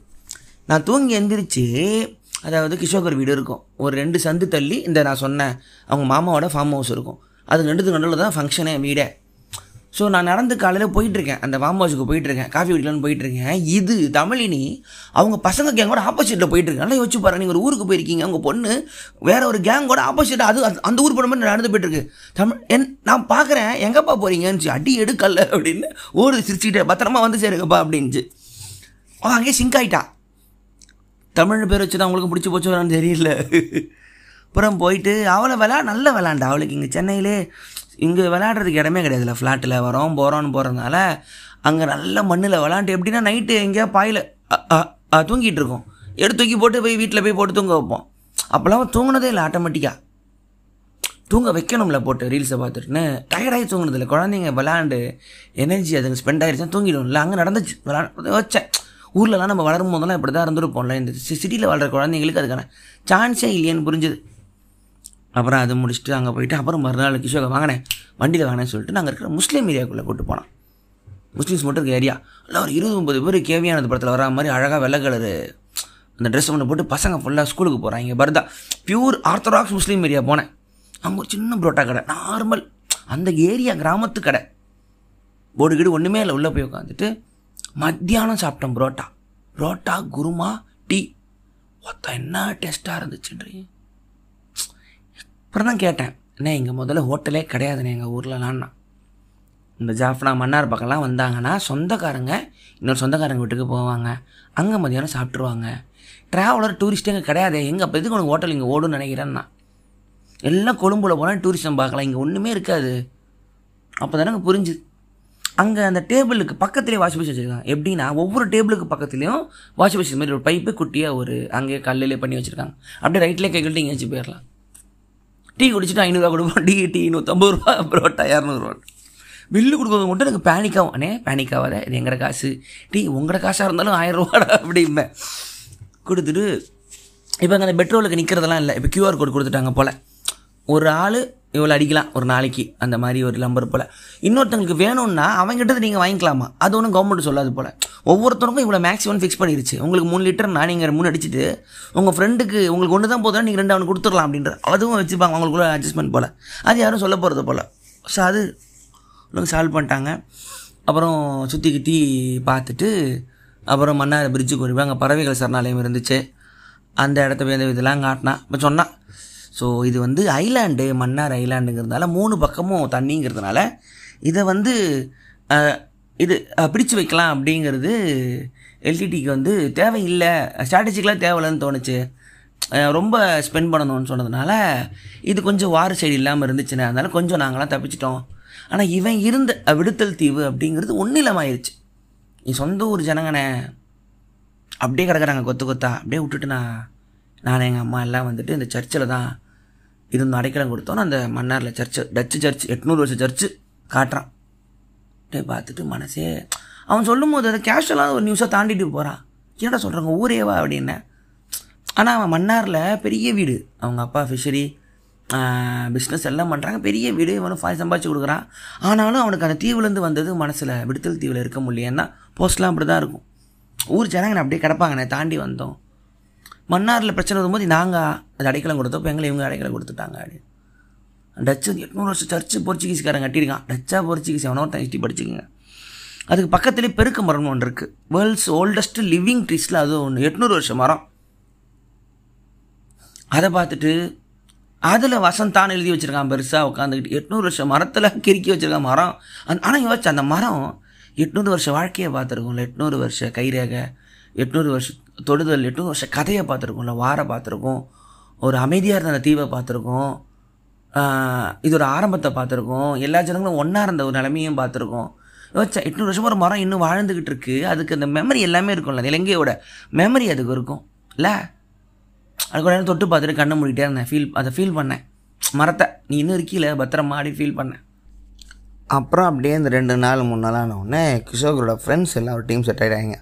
நான் தூங்கி எந்திரிச்சு அதாவது கிஷோகர் வீடு இருக்கும். ஒரு ரெண்டு சந்து தள்ளி இந்த நான் சொன்னேன் அவங்க மாமாவோட ஃபார்ம் ஹவுஸ் இருக்கும். அது ரெண்டுத்துக்கு நடுவில் தான் ஃபங்க்ஷனே வீடே. ஸோ நான் நடந்து காலையில் போயிட்டுருக்கேன். அந்த ஃபார்ம் ஹவுஸுக்கு போயிட்டுருக்கேன். காஃபி குடிக்கலாம்னு போயிட்டுருக்கேன். இது தமிழினி அவங்க பசங்க கேங்கோட ஆப்போசிட்டில் போயிட்டுருக்கு. நல்லா யோசிச்சு பாருங்க நீங்கள் ஒரு ஊருக்கு போயிருக்கீங்க உங்கள் பொண்ணு வேற ஒரு கேங்கோட ஆப்போசிட்டாக அது அந்த ஊர் போன மாதிரி நடந்து போயிட்டுருக்கு. தமிழ் என் நான் பார்க்குறேன் எங்கப்பா போகிறீங்கன்னு அடி எடுக்கல்ல அப்படின்னு ஓடு சிரிச்சுக்கிட்டே பத்திரமா வந்து சேருங்கப்பா அப்படின்ச்சு அங்கேயே சிங்க் ஆகிட்டா தமிழ் பேர் வச்சு தான் அவங்களுக்கு பிடிச்சி போச்சு தெரியல. அப்புறம் போயிட்டு அவளை விளா நல்ல விளாண்டா அவளுக்கு. இங்கே சென்னையிலே இங்கே விளாட்றதுக்கு இடமே கிடையாதுல்ல. ஃப்ளாட்டில் வரோம் போகிறோன்னு போகிறதுனால அங்கே நல்ல மண்ணில் விளாண்டு எப்படின்னா நைட்டு எங்கேயா பாயில் தூங்கிட்டு இருக்கோம். எடுத்து தூக்கி போட்டு போய் வீட்டில் போய் போட்டு தூங்க வைப்போம். அப்போல்லாம் தூங்கினதே இல்லை ஆட்டோமேட்டிக்காக தூங்க வைக்கணும்ல போட்டு ரீல்ஸை பார்த்துட்டுன்னு. டயர்டாகி தூங்கினதில்ல குழந்தைங்க விளாண்டு எனர்ஜி அதுங்க ஸ்பெண்ட் ஆகிடுச்சுன்னா தூங்கிடும்ல அங்கே நடந்துச்சு விளாண்டு வச்சேன். ஊர்லலாம் நம்ம வளரும் போதெல்லாம் இப்படி தான் இருந்திருப்போம்ல. இந்த சிட்டியில் வளர்கிற குழந்தைங்களுக்கு அதுக்கான சான்ஸே இல்லையேன்னு புரிஞ்சுது. அப்புறம் அது முடிச்சுட்டு அங்கே போயிட்டு அப்புறம் மறுநாள் கிஷோக வாங்கினேன். வண்டியில் வாங்கினேன்னு சொல்லிட்டு நாங்கள் இருக்கிற முஸ்லீம் ஏரியாக்குள்ளே கூப்பிட்டு போனோம். முஸ்லீம்ஸ் மட்டும் இருக்க ஏரியா. எல்லாம் ஒரு இருபது முப்பது பேர் கேவியானது படத்தில் வரா மாதிரி அழகாக வெள்ளை கலரு அந்த ட்ரெஸ் ஒன்று போட்டு பசங்க ஃபுல்லாக ஸ்கூலுக்கு போகிறாங்க பர்தா பியூர் ஆர்த்தடாக்ஸ் முஸ்லீம் ஏரியா போனேன். அங்கே ஒரு சின்ன புரோட்டா கடை நார்மல் அந்த ஏரியா கிராமத்து கடை. போர்டு கீடு ஒன்றுமே இல்லை உள்ளே போய் உட்காந்துட்டு மத்தியானம் சாப்பிட்டோம் புரோட்டா. புரோட்டா குருமா டீ. ஒத்த என்ன டேஸ்ட்டாக இருந்துச்சுன்றீங்க. அப்புறம் தான் கேட்டேன் அண்ணே இங்கே முதல்ல ஹோட்டலே கிடையாதுண்ணே எங்கள் ஊர்லலான்னா இந்த ஜாஃப்னா மன்னார் பக்கம்லாம் வந்தாங்கன்னா சொந்தக்காரங்க இன்னொரு சொந்தக்காரங்க வீட்டுக்கு போவாங்க. அங்கே மதியானம் சாப்பிட்ருவாங்க ட்ராவலர் டூரிஸ்ட் எங்கே கிடையாது எங்கே அப்போ எதுக்கு உனக்கு ஹோட்டல் இங்கே ஓடுன்னு நினைக்கிறேன்னா? எல்லாம் கொழும்புல போனால் டூரிஸ்டம் பார்க்கலாம் இங்கே ஒன்றுமே இருக்காது. அப்போ தானே புரிஞ்சுது அங்கே அந்த டேபிளுக்கு பக்கத்துலேயே வாஷ் மிஷின் வச்சுருக்காங்க. எப்படின்னா ஒவ்வொரு டேபிளுக்கு பக்கத்துலேயும் வாஷ் மிஷின் மாதிரி ஒரு பைப்பு குட்டியாக ஒரு அங்கேயே கல்லிலே பண்ணி வச்சுருக்காங்க. அப்படியே ரைட்லேயே கை கழட்டி வச்சு போயிடலாம். டீ குடிச்சிட்டு ஐநூறுரூவா கொடுப்போம். டீ டீ நூற்றம்பது ரூபா பரோட்டா இரநூறுவா பில்லு கொடுக்குறது மட்டும் எனக்கு பேனிக்காகும் அண்ணே பேனிக் ஆகாத. இது எங்கட காசு. டீ உங்களோட காசாக இருந்தாலும் ஆயிரம் ரூபாடா அப்படிம்பேன் கொடுத்துட்டு இப்போ அங்கே அந்த பெட்ரோலுக்கு நிற்கிறதெல்லாம் இல்லை. இப்போ கியூஆர் கோட் கொடுத்துட்டாங்க போல். ஒரு ஆள் இவ்வளோ அடிக்கலாம் ஒரு நாளைக்கு அந்த மாதிரி ஒரு நம்பர் போல். இன்னொருத்தங்களுக்கு வேணும்னா அவங்ககிட்ட நீங்கள் வாங்கிக்கலாமா? அது ஒன்றும் கவர்மெண்ட் சொல்லாது போல். ஒவ்வொருத்தருக்கும் இவ்வளோ மேக்ஸிமம் ஃபிக்ஸ் பண்ணிருச்சு. உங்களுக்கு மூணு லிட்டர்னா நீங்கள் மூணு அடிச்சுட்டு உங்கள் ஃப்ரெண்டுக்கு உங்களுக்கு ஒன்று தான் போதும் நீங்கள் ரெண்டு அவனுக்கு கொடுத்துடலாம் அப்படின்ற அதுவும் வச்சுப்பாங்க அவங்களுக்குள்ள அட்ஜஸ்ட்மெண்ட் போல். அது யாரும் சொல்ல போகிறது போல். ஸோ அது உனக்கு சால்வ் பண்ணிட்டாங்க. அப்புறம் சுற்றி கிட்டி பார்த்துட்டு அப்புறம் மன்னார் பிரிட்ஜுக்கு வருவேன் அங்கே பறவைகள் சரணாலயம் இருந்துச்சு. அந்த இடத்த போய் இந்த இதெல்லாம் காட்டினா இப்போ சொன்னான் ஸோ இது வந்து ஐலாண்டு மன்னார் ஐலாண்டுங்கிறதுனால மூணு பக்கமும் தண்ணிங்கிறதுனால இதை வந்து இது பிடிச்சு வைக்கலாம் அப்படிங்கிறது எல்டிடிக்கு வந்து தேவையில்லை. ஸ்ட்ராட்டஜிக்கலாக தேவையில்லைன்னு தோணுச்சு. ரொம்ப ஸ்பெண்ட் பண்ணணும்னு சொன்னதுனால இது கொஞ்சம் வார சைடு இல்லாமல் இருந்துச்சுன்னா அதனால கொஞ்சம் நாங்களாம் தப்பிச்சிட்டோம். ஆனால் இவன் இருந்த விடுத்தல் தீவு அப்படிங்கிறது ஒன்றிலமாயிருச்சு நீ சொந்த ஊர் ஜனங்கண்ணே அப்படியே கிடக்குறாங்க கொத்து கொத்தா. அப்படியே விட்டுட்டு நான் நான் எங்கள் அம்மா எல்லாம் வந்துட்டு இந்த சர்ச்சில் தான் இது வந்து அடைக்கலம் கொடுத்தோன்னு அந்த மன்னாரில் சர்ச்சு டச்சு சர்ச் எட்நூறு வருஷம் சர்ச்சு காட்டுறான். பார்த்துட்டு மனசே அவன் சொல்லும் போது அதை கேஷுவலாக ஒரு நியூஸாக தாண்டிட்டு போகிறான் என்னடா சொல்கிறாங்க ஊரேவா அப்படின்னு. ஆனால் அவன் மன்னாரில் பெரிய வீடு. அவங்க அப்பா ஃபிஷரி பிஸ்னஸ் எல்லாம் பண்ணுறாங்க பெரிய வீடு இவனும் ஃபாய் சம்பாதிச்சு கொடுக்குறான். ஆனாலும் அவனுக்கு அந்த தீவுலேருந்து வந்தது மனசில் விடுத்தல் தீவில் இருக்க முடியலன்னா போஸ்ட்லாம் அப்படி தான் இருக்கும். ஊர் ஜனங்க அப்படியே கிடப்பாங்கண்ணே தாண்டி வந்தோம். மன்னாரில் பிரச்சனை வரும்போது நாங்கள் அது அடைக்கலம் கொடுத்தப்போ எங்களை இவங்க அடைக்கலம் கொடுத்துட்டாங்க அப்படின்னு. டச்சு எட்நூறு வருஷம் சர்ச்சு போர்ச்சுகீஸ்காரன் கட்டியிருக்கான். டச்சா போர்ச்சுகீஸ் எவனோ ஒருத்தன் ஹிஸ்ட்ரி படிச்சுக்கோங்க. அதுக்கு பக்கத்துலேயே பெருக்க மரம்னு ஒன்று இருக்குது வேர்ல்ட்ஸ் ஓல்டஸ்ட் லிவிங் ட்ரீஸில் அது ஒன்று எட்நூறு வருஷம் மரம். அதை பார்த்துட்டு அதில் வசந்தான் எழுதி வச்சுருக்கான் பெருசாக உட்காந்துக்கிட்டு எட்நூறு வருஷம் மரத்தில் கிறுக்கி வச்சுருக்கான் மரம். அந் ஆனால் யோசிச்சு அந்த மரம் எட்நூறு வருஷம் வாழ்க்கையை பார்த்துருக்கோம்ல. எட்நூறு வருஷ கைரேகை எட்நூறு வருஷம் தொடுதல் எட்நூறு வருஷம் கதையை பார்த்துருக்கோம்ல. வாரை பார்த்துருக்கோம். ஒரு அமைதியாக இருந்த அந்த தீவை பார்த்துருக்கோம். இது இதோட ஆரம்பத்தை பார்த்துருக்கோம். எல்லா ஜனங்களும் ஒன்றா இருந்த ஒரு நிலமையும் பார்த்துருக்கோம். யோசிச்சா எட்நூறு வருஷம் ஒரு மரம் இன்னும் வாழ்ந்துக்கிட்டு இருக்கு. அதுக்கு அந்த மெமரி எல்லாமே இருக்கும்ல. அந்த இலங்கையோட மெமரி அதுக்கு இருக்கும். இல்லை? அது கூட நேரம் தொட்டு பார்த்துட்டு கண்ணை மூடிட்டே இருந்தேன். ஃபீல் அதை ஃபீல் பண்ணேன். மரத்தை. நீ இன்னும் இருக்கீல? பத்திரமா மாடி ஃபீல் பண்ணேன். அப்புறம் அப்படியே இந்த ரெண்டு நாள் மூணு நாள் ஆன உடனே கிஷோகரோட ஃப்ரெண்ட்ஸ் எல்லாம் ஒரு டீம் செட் ஆகிட்டாங்க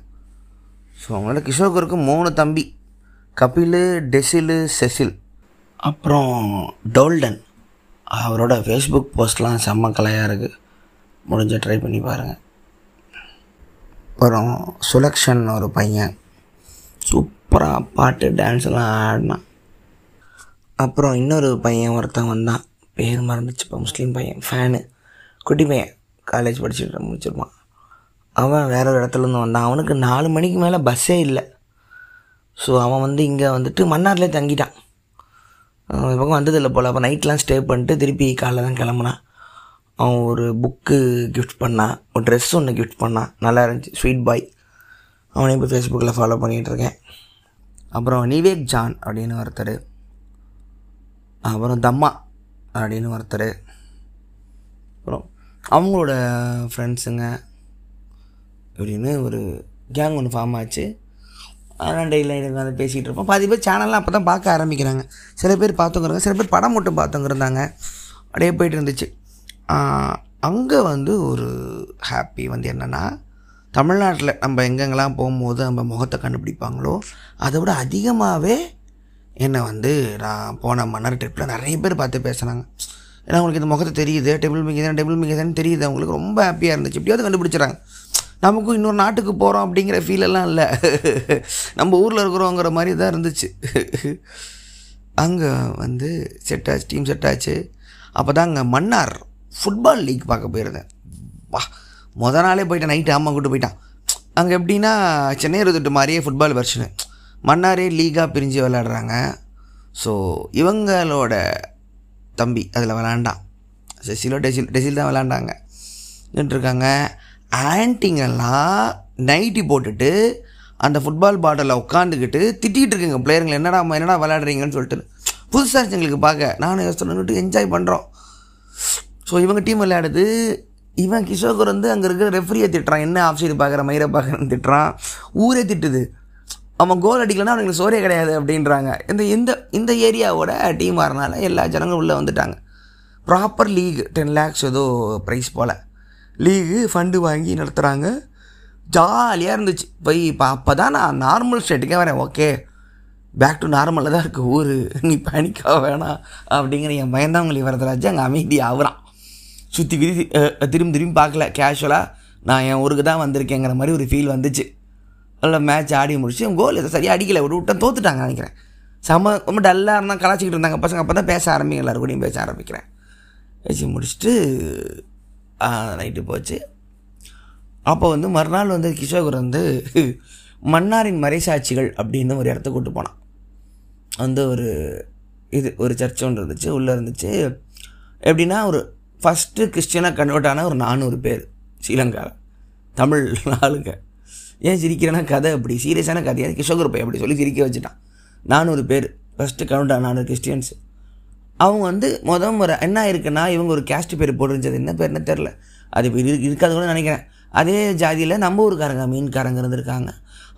ஸோ அவங்களோட கிஷோகருக்கு மூணு தம்பி. கபில் டெசிலு செசில். அப்புறம் டோல்டன். அவரோட ஃபேஸ்புக் போஸ்ட்லாம் செம்ம கலையாக இருக்குது முடிஞ்ச ட்ரை பண்ணி பாருங்கள் அப்புறம் சுலக்ஷன் ஒரு பையன். சூப்பராக பாட்டு டான்ஸ்லாம் ஆடினான். அப்புறம் இன்னொரு பையன் ஒருத்தன் வந்தான். பேர் மறந்துச்சு இப்போ முஸ்லீம் பையன் ஃபேனு. குட்டி பையன் காலேஜ் படிச்சுட்டு முடிச்சிருப்பான். அவன் வேற ஒரு இடத்துலேருந்து வந்தான். அவனுக்கு நாலு மணிக்கு மேலே பஸ்ஸே இல்லை. ஸோ அவன் வந்து இங்கே வந்துட்டு மன்னார்லேயே தங்கிட்டான். இந்த பக்கம் வந்ததில்லை போல். அப்போ நைட்லாம் ஸ்டே பண்ணிட்டு திருப்பி காலைல தான் கிளம்புனான். அவன் ஒரு புக்கு கிஃப்ட் பண்ணான். ஒரு ட்ரெஸ் ஒன்று கிஃப்ட் பண்ணான். நல்லா இருந்துச்சு. ஸ்வீட் பாய் அவனையும் இப்போ ஃபேஸ்புக்கில் ஃபாலோ பண்ணிகிட்ருக்கேன் அப்புறம் நிவேக் ஜான் அப்படின்னு ஒருத்தர். அப்புறம் தம்மா அப்படின்னு ஒருத்தர். அப்புறம் அவங்களோட ஃப்ரெண்ட்ஸுங்க அப்படின்னு ஒரு கேங் ஒன்று ஃபார்ம் ஆச்சு. அதெல்லாம் டெய்லி உட்காந்து பேசிகிட்டு இருப்போம். பாதி பேர் சேனல்லாம் அப்போ தான் பார்க்க ஆரம்பிக்கிறாங்க. சில பேர் பார்த்துங்கிறாங்க சில பேர் படம் மட்டும் பார்த்தவங்க இருந்தாங்க அப்படியே போயிட்டு இருந்துச்சு. அங்கே வந்து ஒரு ஹாப்பி வந்து என்னென்னா தமிழ்நாட்டில் நம்ம எங்கெங்கெல்லாம் போகும்போது நம்ம முகத்தை கண்டுபிடிப்பாங்களோ அதை விட அதிகமாகவே என்னை வந்து நான் போன மன்னர் ட்ரிப்பில் நிறைய பேர் பார்த்து பேசுனாங்க. ஏன்னா அவங்களுக்கு இந்த முகத்தை தெரியுது டேபிள் மிங்க டேபிள் மிங்க தெரியுது. அவங்களுக்கு ரொம்ப ஹாப்பியாக இருந்துச்சு. எப்படியாவது கண்டுபிடிச்சிடறாங்க. நமக்கும் இன்னொரு நாட்டுக்கு போகிறோம் அப்படிங்கிற ஃபீலெல்லாம் இல்லை. நம்ம ஊரில் இருக்கிறோங்கிற மாதிரி தான் இருந்துச்சு. அங்கே வந்து செட் ஆச்சு டீம் செட் ஆச்சு. அப்போ தான் அங்கே மன்னார் ஃபுட்பால் லீக் பார்க்க போயிருந்தேன். வா முத நாளே போயிட்டேன் நைட்டு அம்மா கூட்டு போயிட்டான். அங்கே எப்படின்னா சென்னை இருந்துட்டு மாதிரியே ஃபுட்பால் வெர்ஷனு மன்னாரே லீகாக பிரிஞ்சு விளாடுறாங்க ஸோ இவங்களோட தம்பி அதில் விளாண்டான் செசிலோ டெசில் டெசில் தான் விளாண்டாங்க நின்றுருக்காங்க. ஆன்ட்டிங்கெல்லாம் நைட்டி போட்டுட்டு அந்த ஃபுட்பால் பாட்டிலில் உட்காந்துக்கிட்டு திட்டிகிட்டு இருக்குங்க. பிளேயருங்களை என்னடா என்னடா விளையாடுறீங்கன்னு சொல்லிட்டு. புதுசாக இருந்துச்சு எங்களுக்கு பார்க்க. நானும் யோசனைட்டு என்ஜாய் பண்ணுறோம் ஸோ இவங்க டீம் விளையாடுது. இவன் கிஷோகர் வந்து அங்கே இருக்கிற ரெஃப்ரியை திட்டுறான். என்ன ஆஃப் சைடு பார்க்குற மயிரை பார்க்குறேன்னு திட்டுறான். ஊரே திட்டுது. அவன் கோல் அடிக்கலைன்னா அவனுக்கு சோரே கிடையாது அப்படின்றாங்க. இந்த இந்த இந்த ஏரியாவோட டீம் வரனால எல்லா ஜனங்களும் உள்ளே வந்துட்டாங்க. ப்ராப்பர் லீக் டென் லேக்ஸ் ஏதோ ப்ரைஸ் போல். லீகு ஃபண்டு வாங்கி நடத்துகிறாங்க ஜாலியாக இருந்துச்சு. போய் இப்போ அப்போ தான் நான் நார்மல் ஸ்டேட்டுக்கே வரேன். ஓகே பேக் டு நார்மலாக தான் இருக்குது ஊர். நீ பேனிக்காக வேணாம் அப்படிங்கிற என் பயந்தாங்களி வரதராஜ் அங்கே அமைதி ஆகுறான். சுற்றி விதி திரும்பி திரும்பி பார்க்கல. கேஷுவலாக நான் என் ஊருக்கு தான் வந்திருக்கேங்கிற மாதிரி ஒரு ஃபீல் வந்துச்சு. நல்ல மேட்ச் ஆடி முடிச்சு கோல் எதை சரியாக அடிக்கலை. ஒரு விட்டம் தோத்துட்டாங்க நினைக்கிறேன். செம்ம ரொம்ப டல்லாக இருந்தால் கலாச்சிக்கிட்டு இருந்தாங்க. பசங்க அப்போ தான் பேச ஆரம்பிங்க எல்லாரும் கூடயும் பேச ஆரம்பிக்கிறேன். பேசி முடிச்சுட்டு நைட்டு போச்சு. அப்போ வந்து மறுநாள் வந்து கிஷோகர் வந்து மன்னாரின் மறைசாட்சிகள் அப்படின்னு ஒரு இடத்த கூட்டு போனான். வந்து ஒரு இது ஒரு சர்ச் ஒன்று இருந்துச்சு உள்ளே இருந்துச்சு. எப்படின்னா ஒரு ஃபஸ்ட்டு கிறிஸ்டியனாக கன்வெர்ட் ஆன ஒரு நானூறு பேர் ஸ்ரீலங்காவில் தமிழ் ஆளுங்க. ஏன் சிரிக்கிறேன்னா கதை அப்படி சீரியஸான கதையாக கிஷோகர் பையன் அப்படி சொல்லி சிரிக்க வச்சுட்டான். நானூறு பேர் ஃபஸ்ட்டு கன்வெர்ட் ஆன நானூறு கிறிஸ்டியன்ஸ். அவங்க வந்து முத முறை என்ன இருக்குன்னா இவங்க ஒரு கேஸ்ட் பேர் போட்டுருந்தது. என்ன பேர்னு தெரில அது இப்போ இருக்காது கூட நினைக்கிறேன். அதே ஜாதியில் நம்ம ஊருக்காரங்க மீன்காரங்க இருந்திருக்காங்க.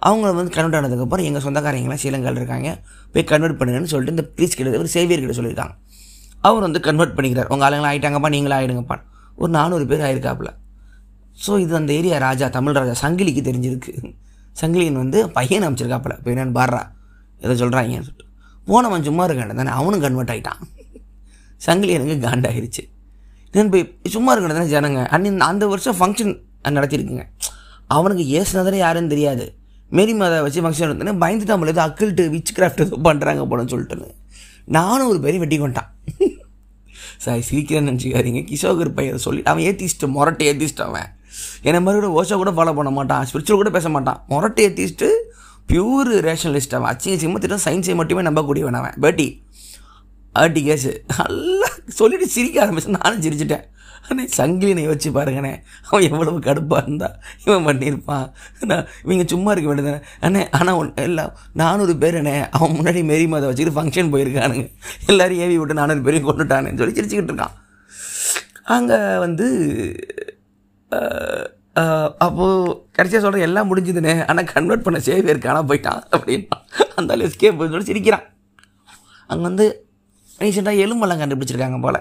அவங்க வந்து கன்வெர்ட் ஆனதுக்கப்புறம் எங்கள் சொந்தக்காரங்களாம் சீலங்கால் இருக்காங்க. போய் கன்வெர்ட் பண்ணுங்கன்னு சொல்லிட்டு இந்த ப்ரீஸ் கிட்ட ஒரு சேவியர் கிட்ட சொல்லியிருக்காங்க. அவர் வந்து கன்வெர்ட் பண்ணிக்கிறார். உங்கள் ஆளுங்களாம் ஆகிட்டாங்கப்பா நீங்களும் ஆகிடுங்கப்பா ஒரு நானூறு பேர் ஆயிருக்காப்புல. ஸோ இது அந்த ஏரியா ராஜா தமிழ் ராஜா சங்கிலிக்கு தெரிஞ்சிருக்கு. சங்கிலியன் வந்து பையன் அமைச்சிருக்காப்புல. பையன் பாடுறா. எதை சொல்கிறாங்கன்னு சொல்லிட்டு போனவன் சும்மா இருக்கான் தானே? அவனும் கன்வெர்ட் ஆகிட்டான் சங்கிலியனுக்கு காண்டாயிருச்சு. நான் போய் சும்மா இருக்கணும் தானே ஜனங்க. அன்னின் அந்த வருஷம் ஃபங்க்ஷன் நடத்தியிருக்குங்க. அவனுக்கு ஏசுனதே யாருன்னு தெரியாது. மேரி மாதா வச்சு ஃபங்க்ஷன் நடத்தினே பயந்து தமிழ் ஏதோ அக்கிள்ட்டு விச் கிராஃப்ட் ஏதோ பண்ணுறாங்க போலன்னு சொல்லிட்டுன்னு நானும் ஒரு பெரிய வெட்டி கொண்டான். சாரி சிரிக்கிறேன்னு நினச்சிக்காதீங்க. கிஷோகர் பையன் சொல்லி அவன் ஏற்றிச்சிட்டு மொரட்டை ஏற்றிச்சிட்டு அவன். என்னை மாதிரி கூட ஓஷோ கூட ஃபாலோ பண்ண மாட்டான். ஸ்பிரிச்சுவல் கூட பேச மாட்டான். மொரட்டை ஏற்றிச்சிட்டு பியூர் ரேஷனலிஸ்ட் அவன். அச்சிங்க சிம்மத்திட்டம் சயின்ஸை மட்டுமே நம்பக்கூடியவன் அவன். பேட்டி ஆட்டி நல்லா சொல்லிட்டு சிரிக்க ஆரம்பிச்சு. நானும் சிரிச்சிட்டேன். ஆனால் சங்கிலினை வச்சு பாருங்கண்ணே. அவன் எவ்வளவு கடுப்பாக இருந்தா இவன் பண்ணியிருப்பான். நான் இவங்க சும்மா இருக்க வேண்டியதானே அண்ணே ஆனால் ஒன் எல்லாம் நானூறு பேர் அண்ணே அவன் முன்னாடி மேரி மாதை வச்சுக்கிட்டு ஃபங்க்ஷன் போயிருக்கானுங்க. எல்லோரும் ஏவி விட்டு நானூறு பேரையும் கொண்டுட்டானேன்னு சொல்லி சிரிச்சுக்கிட்டு இருக்கான். அங்கே வந்து அப்போது கடைசியாக சொல்கிறேன் எல்லாம் முடிஞ்சுதுண்ணே ஆனால் கன்வெர்ட் பண்ண சேவியர் காணாம போயிட்டான் அப்படின்னா அந்த எஸ்கேப் சொல்லி சிரிக்கிறான். அங்கே வந்து ரீசெண்டாக எலும்பெல்லாம் கண்டுபிடிச்சிருக்காங்க போல்.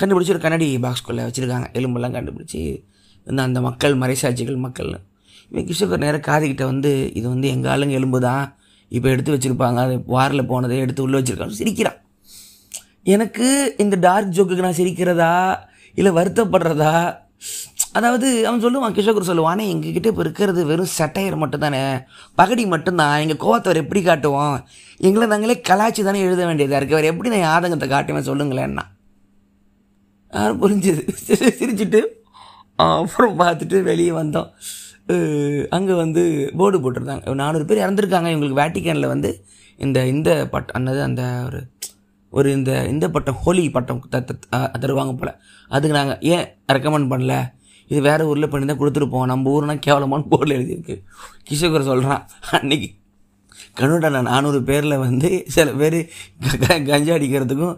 கண்டுபிடிச்சி ஒரு கண்ணாடி பாக்ஸ்குள்ளே வச்சுருக்காங்க. எலும்பெல்லாம் கண்டுபிடிச்சி இந்த அந்த மக்கள் மறைசாட்சிகள் மக்கள்னு இவன் கிருஷ்ணகர் நேராக காதுகிட்ட வந்து இது வந்து எங்கள் ஆளுங்க எலும்பு தான் இப்போ எடுத்து வச்சுருப்பாங்க. அது வாரில் போனதை எடுத்து உள்ளே வச்சுருக்காங்க சிரிக்கிறான். எனக்கு இந்த டார்க் ஜோக்குக்கு நான் சிரிக்கிறதா? இல்லை வருத்தப்படுறதா? அதாவது அவன் சொல்லுவான் கிஷோகர் சொல்லுவான் ஆனால் எங்ககிட்ட இப்போ இருக்கிறது வெறும் சட்டையர் மட்டும்தானே? பகடி மட்டும்தான். எங்கள் கோவத்தை அவர் எப்படி காட்டுவோம் எங்களை நாங்களே கலாச்சி தானே எழுத வேண்டியதாக இருக்குது அவர் எப்படி நான் ஆதங்கத்தை காட்டுவேன் சொல்லுங்களேன்னா. யாரும் புரிஞ்சுது. சிரிச்சிட்டு அப்புறம் பார்த்துட்டு வெளியே வந்தோம். அங்கே வந்து போர்டு போட்டிருந்தாங்க. நானூறு பேர் இறந்துருக்காங்க. இவங்களுக்கு வேட்டிக்கனில் வந்து இந்த இந்த பட்டம் அன்னது அந்த ஒரு ஒரு இந்த இந்த பட்டம் ஹோலி பட்டம் த- த- தருவாங்க போல். அதுக்கு நாங்கள் ஏன் ரெக்கமெண்ட் பண்ணல? இது வேறு ஊரில் பண்ணி தான் கொடுத்துருப்போம் நம்ம ஊர்னால் கேவலமான போர்டில் எழுதியிருக்கு. கிஷோகர் சொல்கிறான் அன்னைக்கு கனடா நானூறு பேரில் வந்து சில பேர் கஞ்சா அடிக்கிறதுக்கும்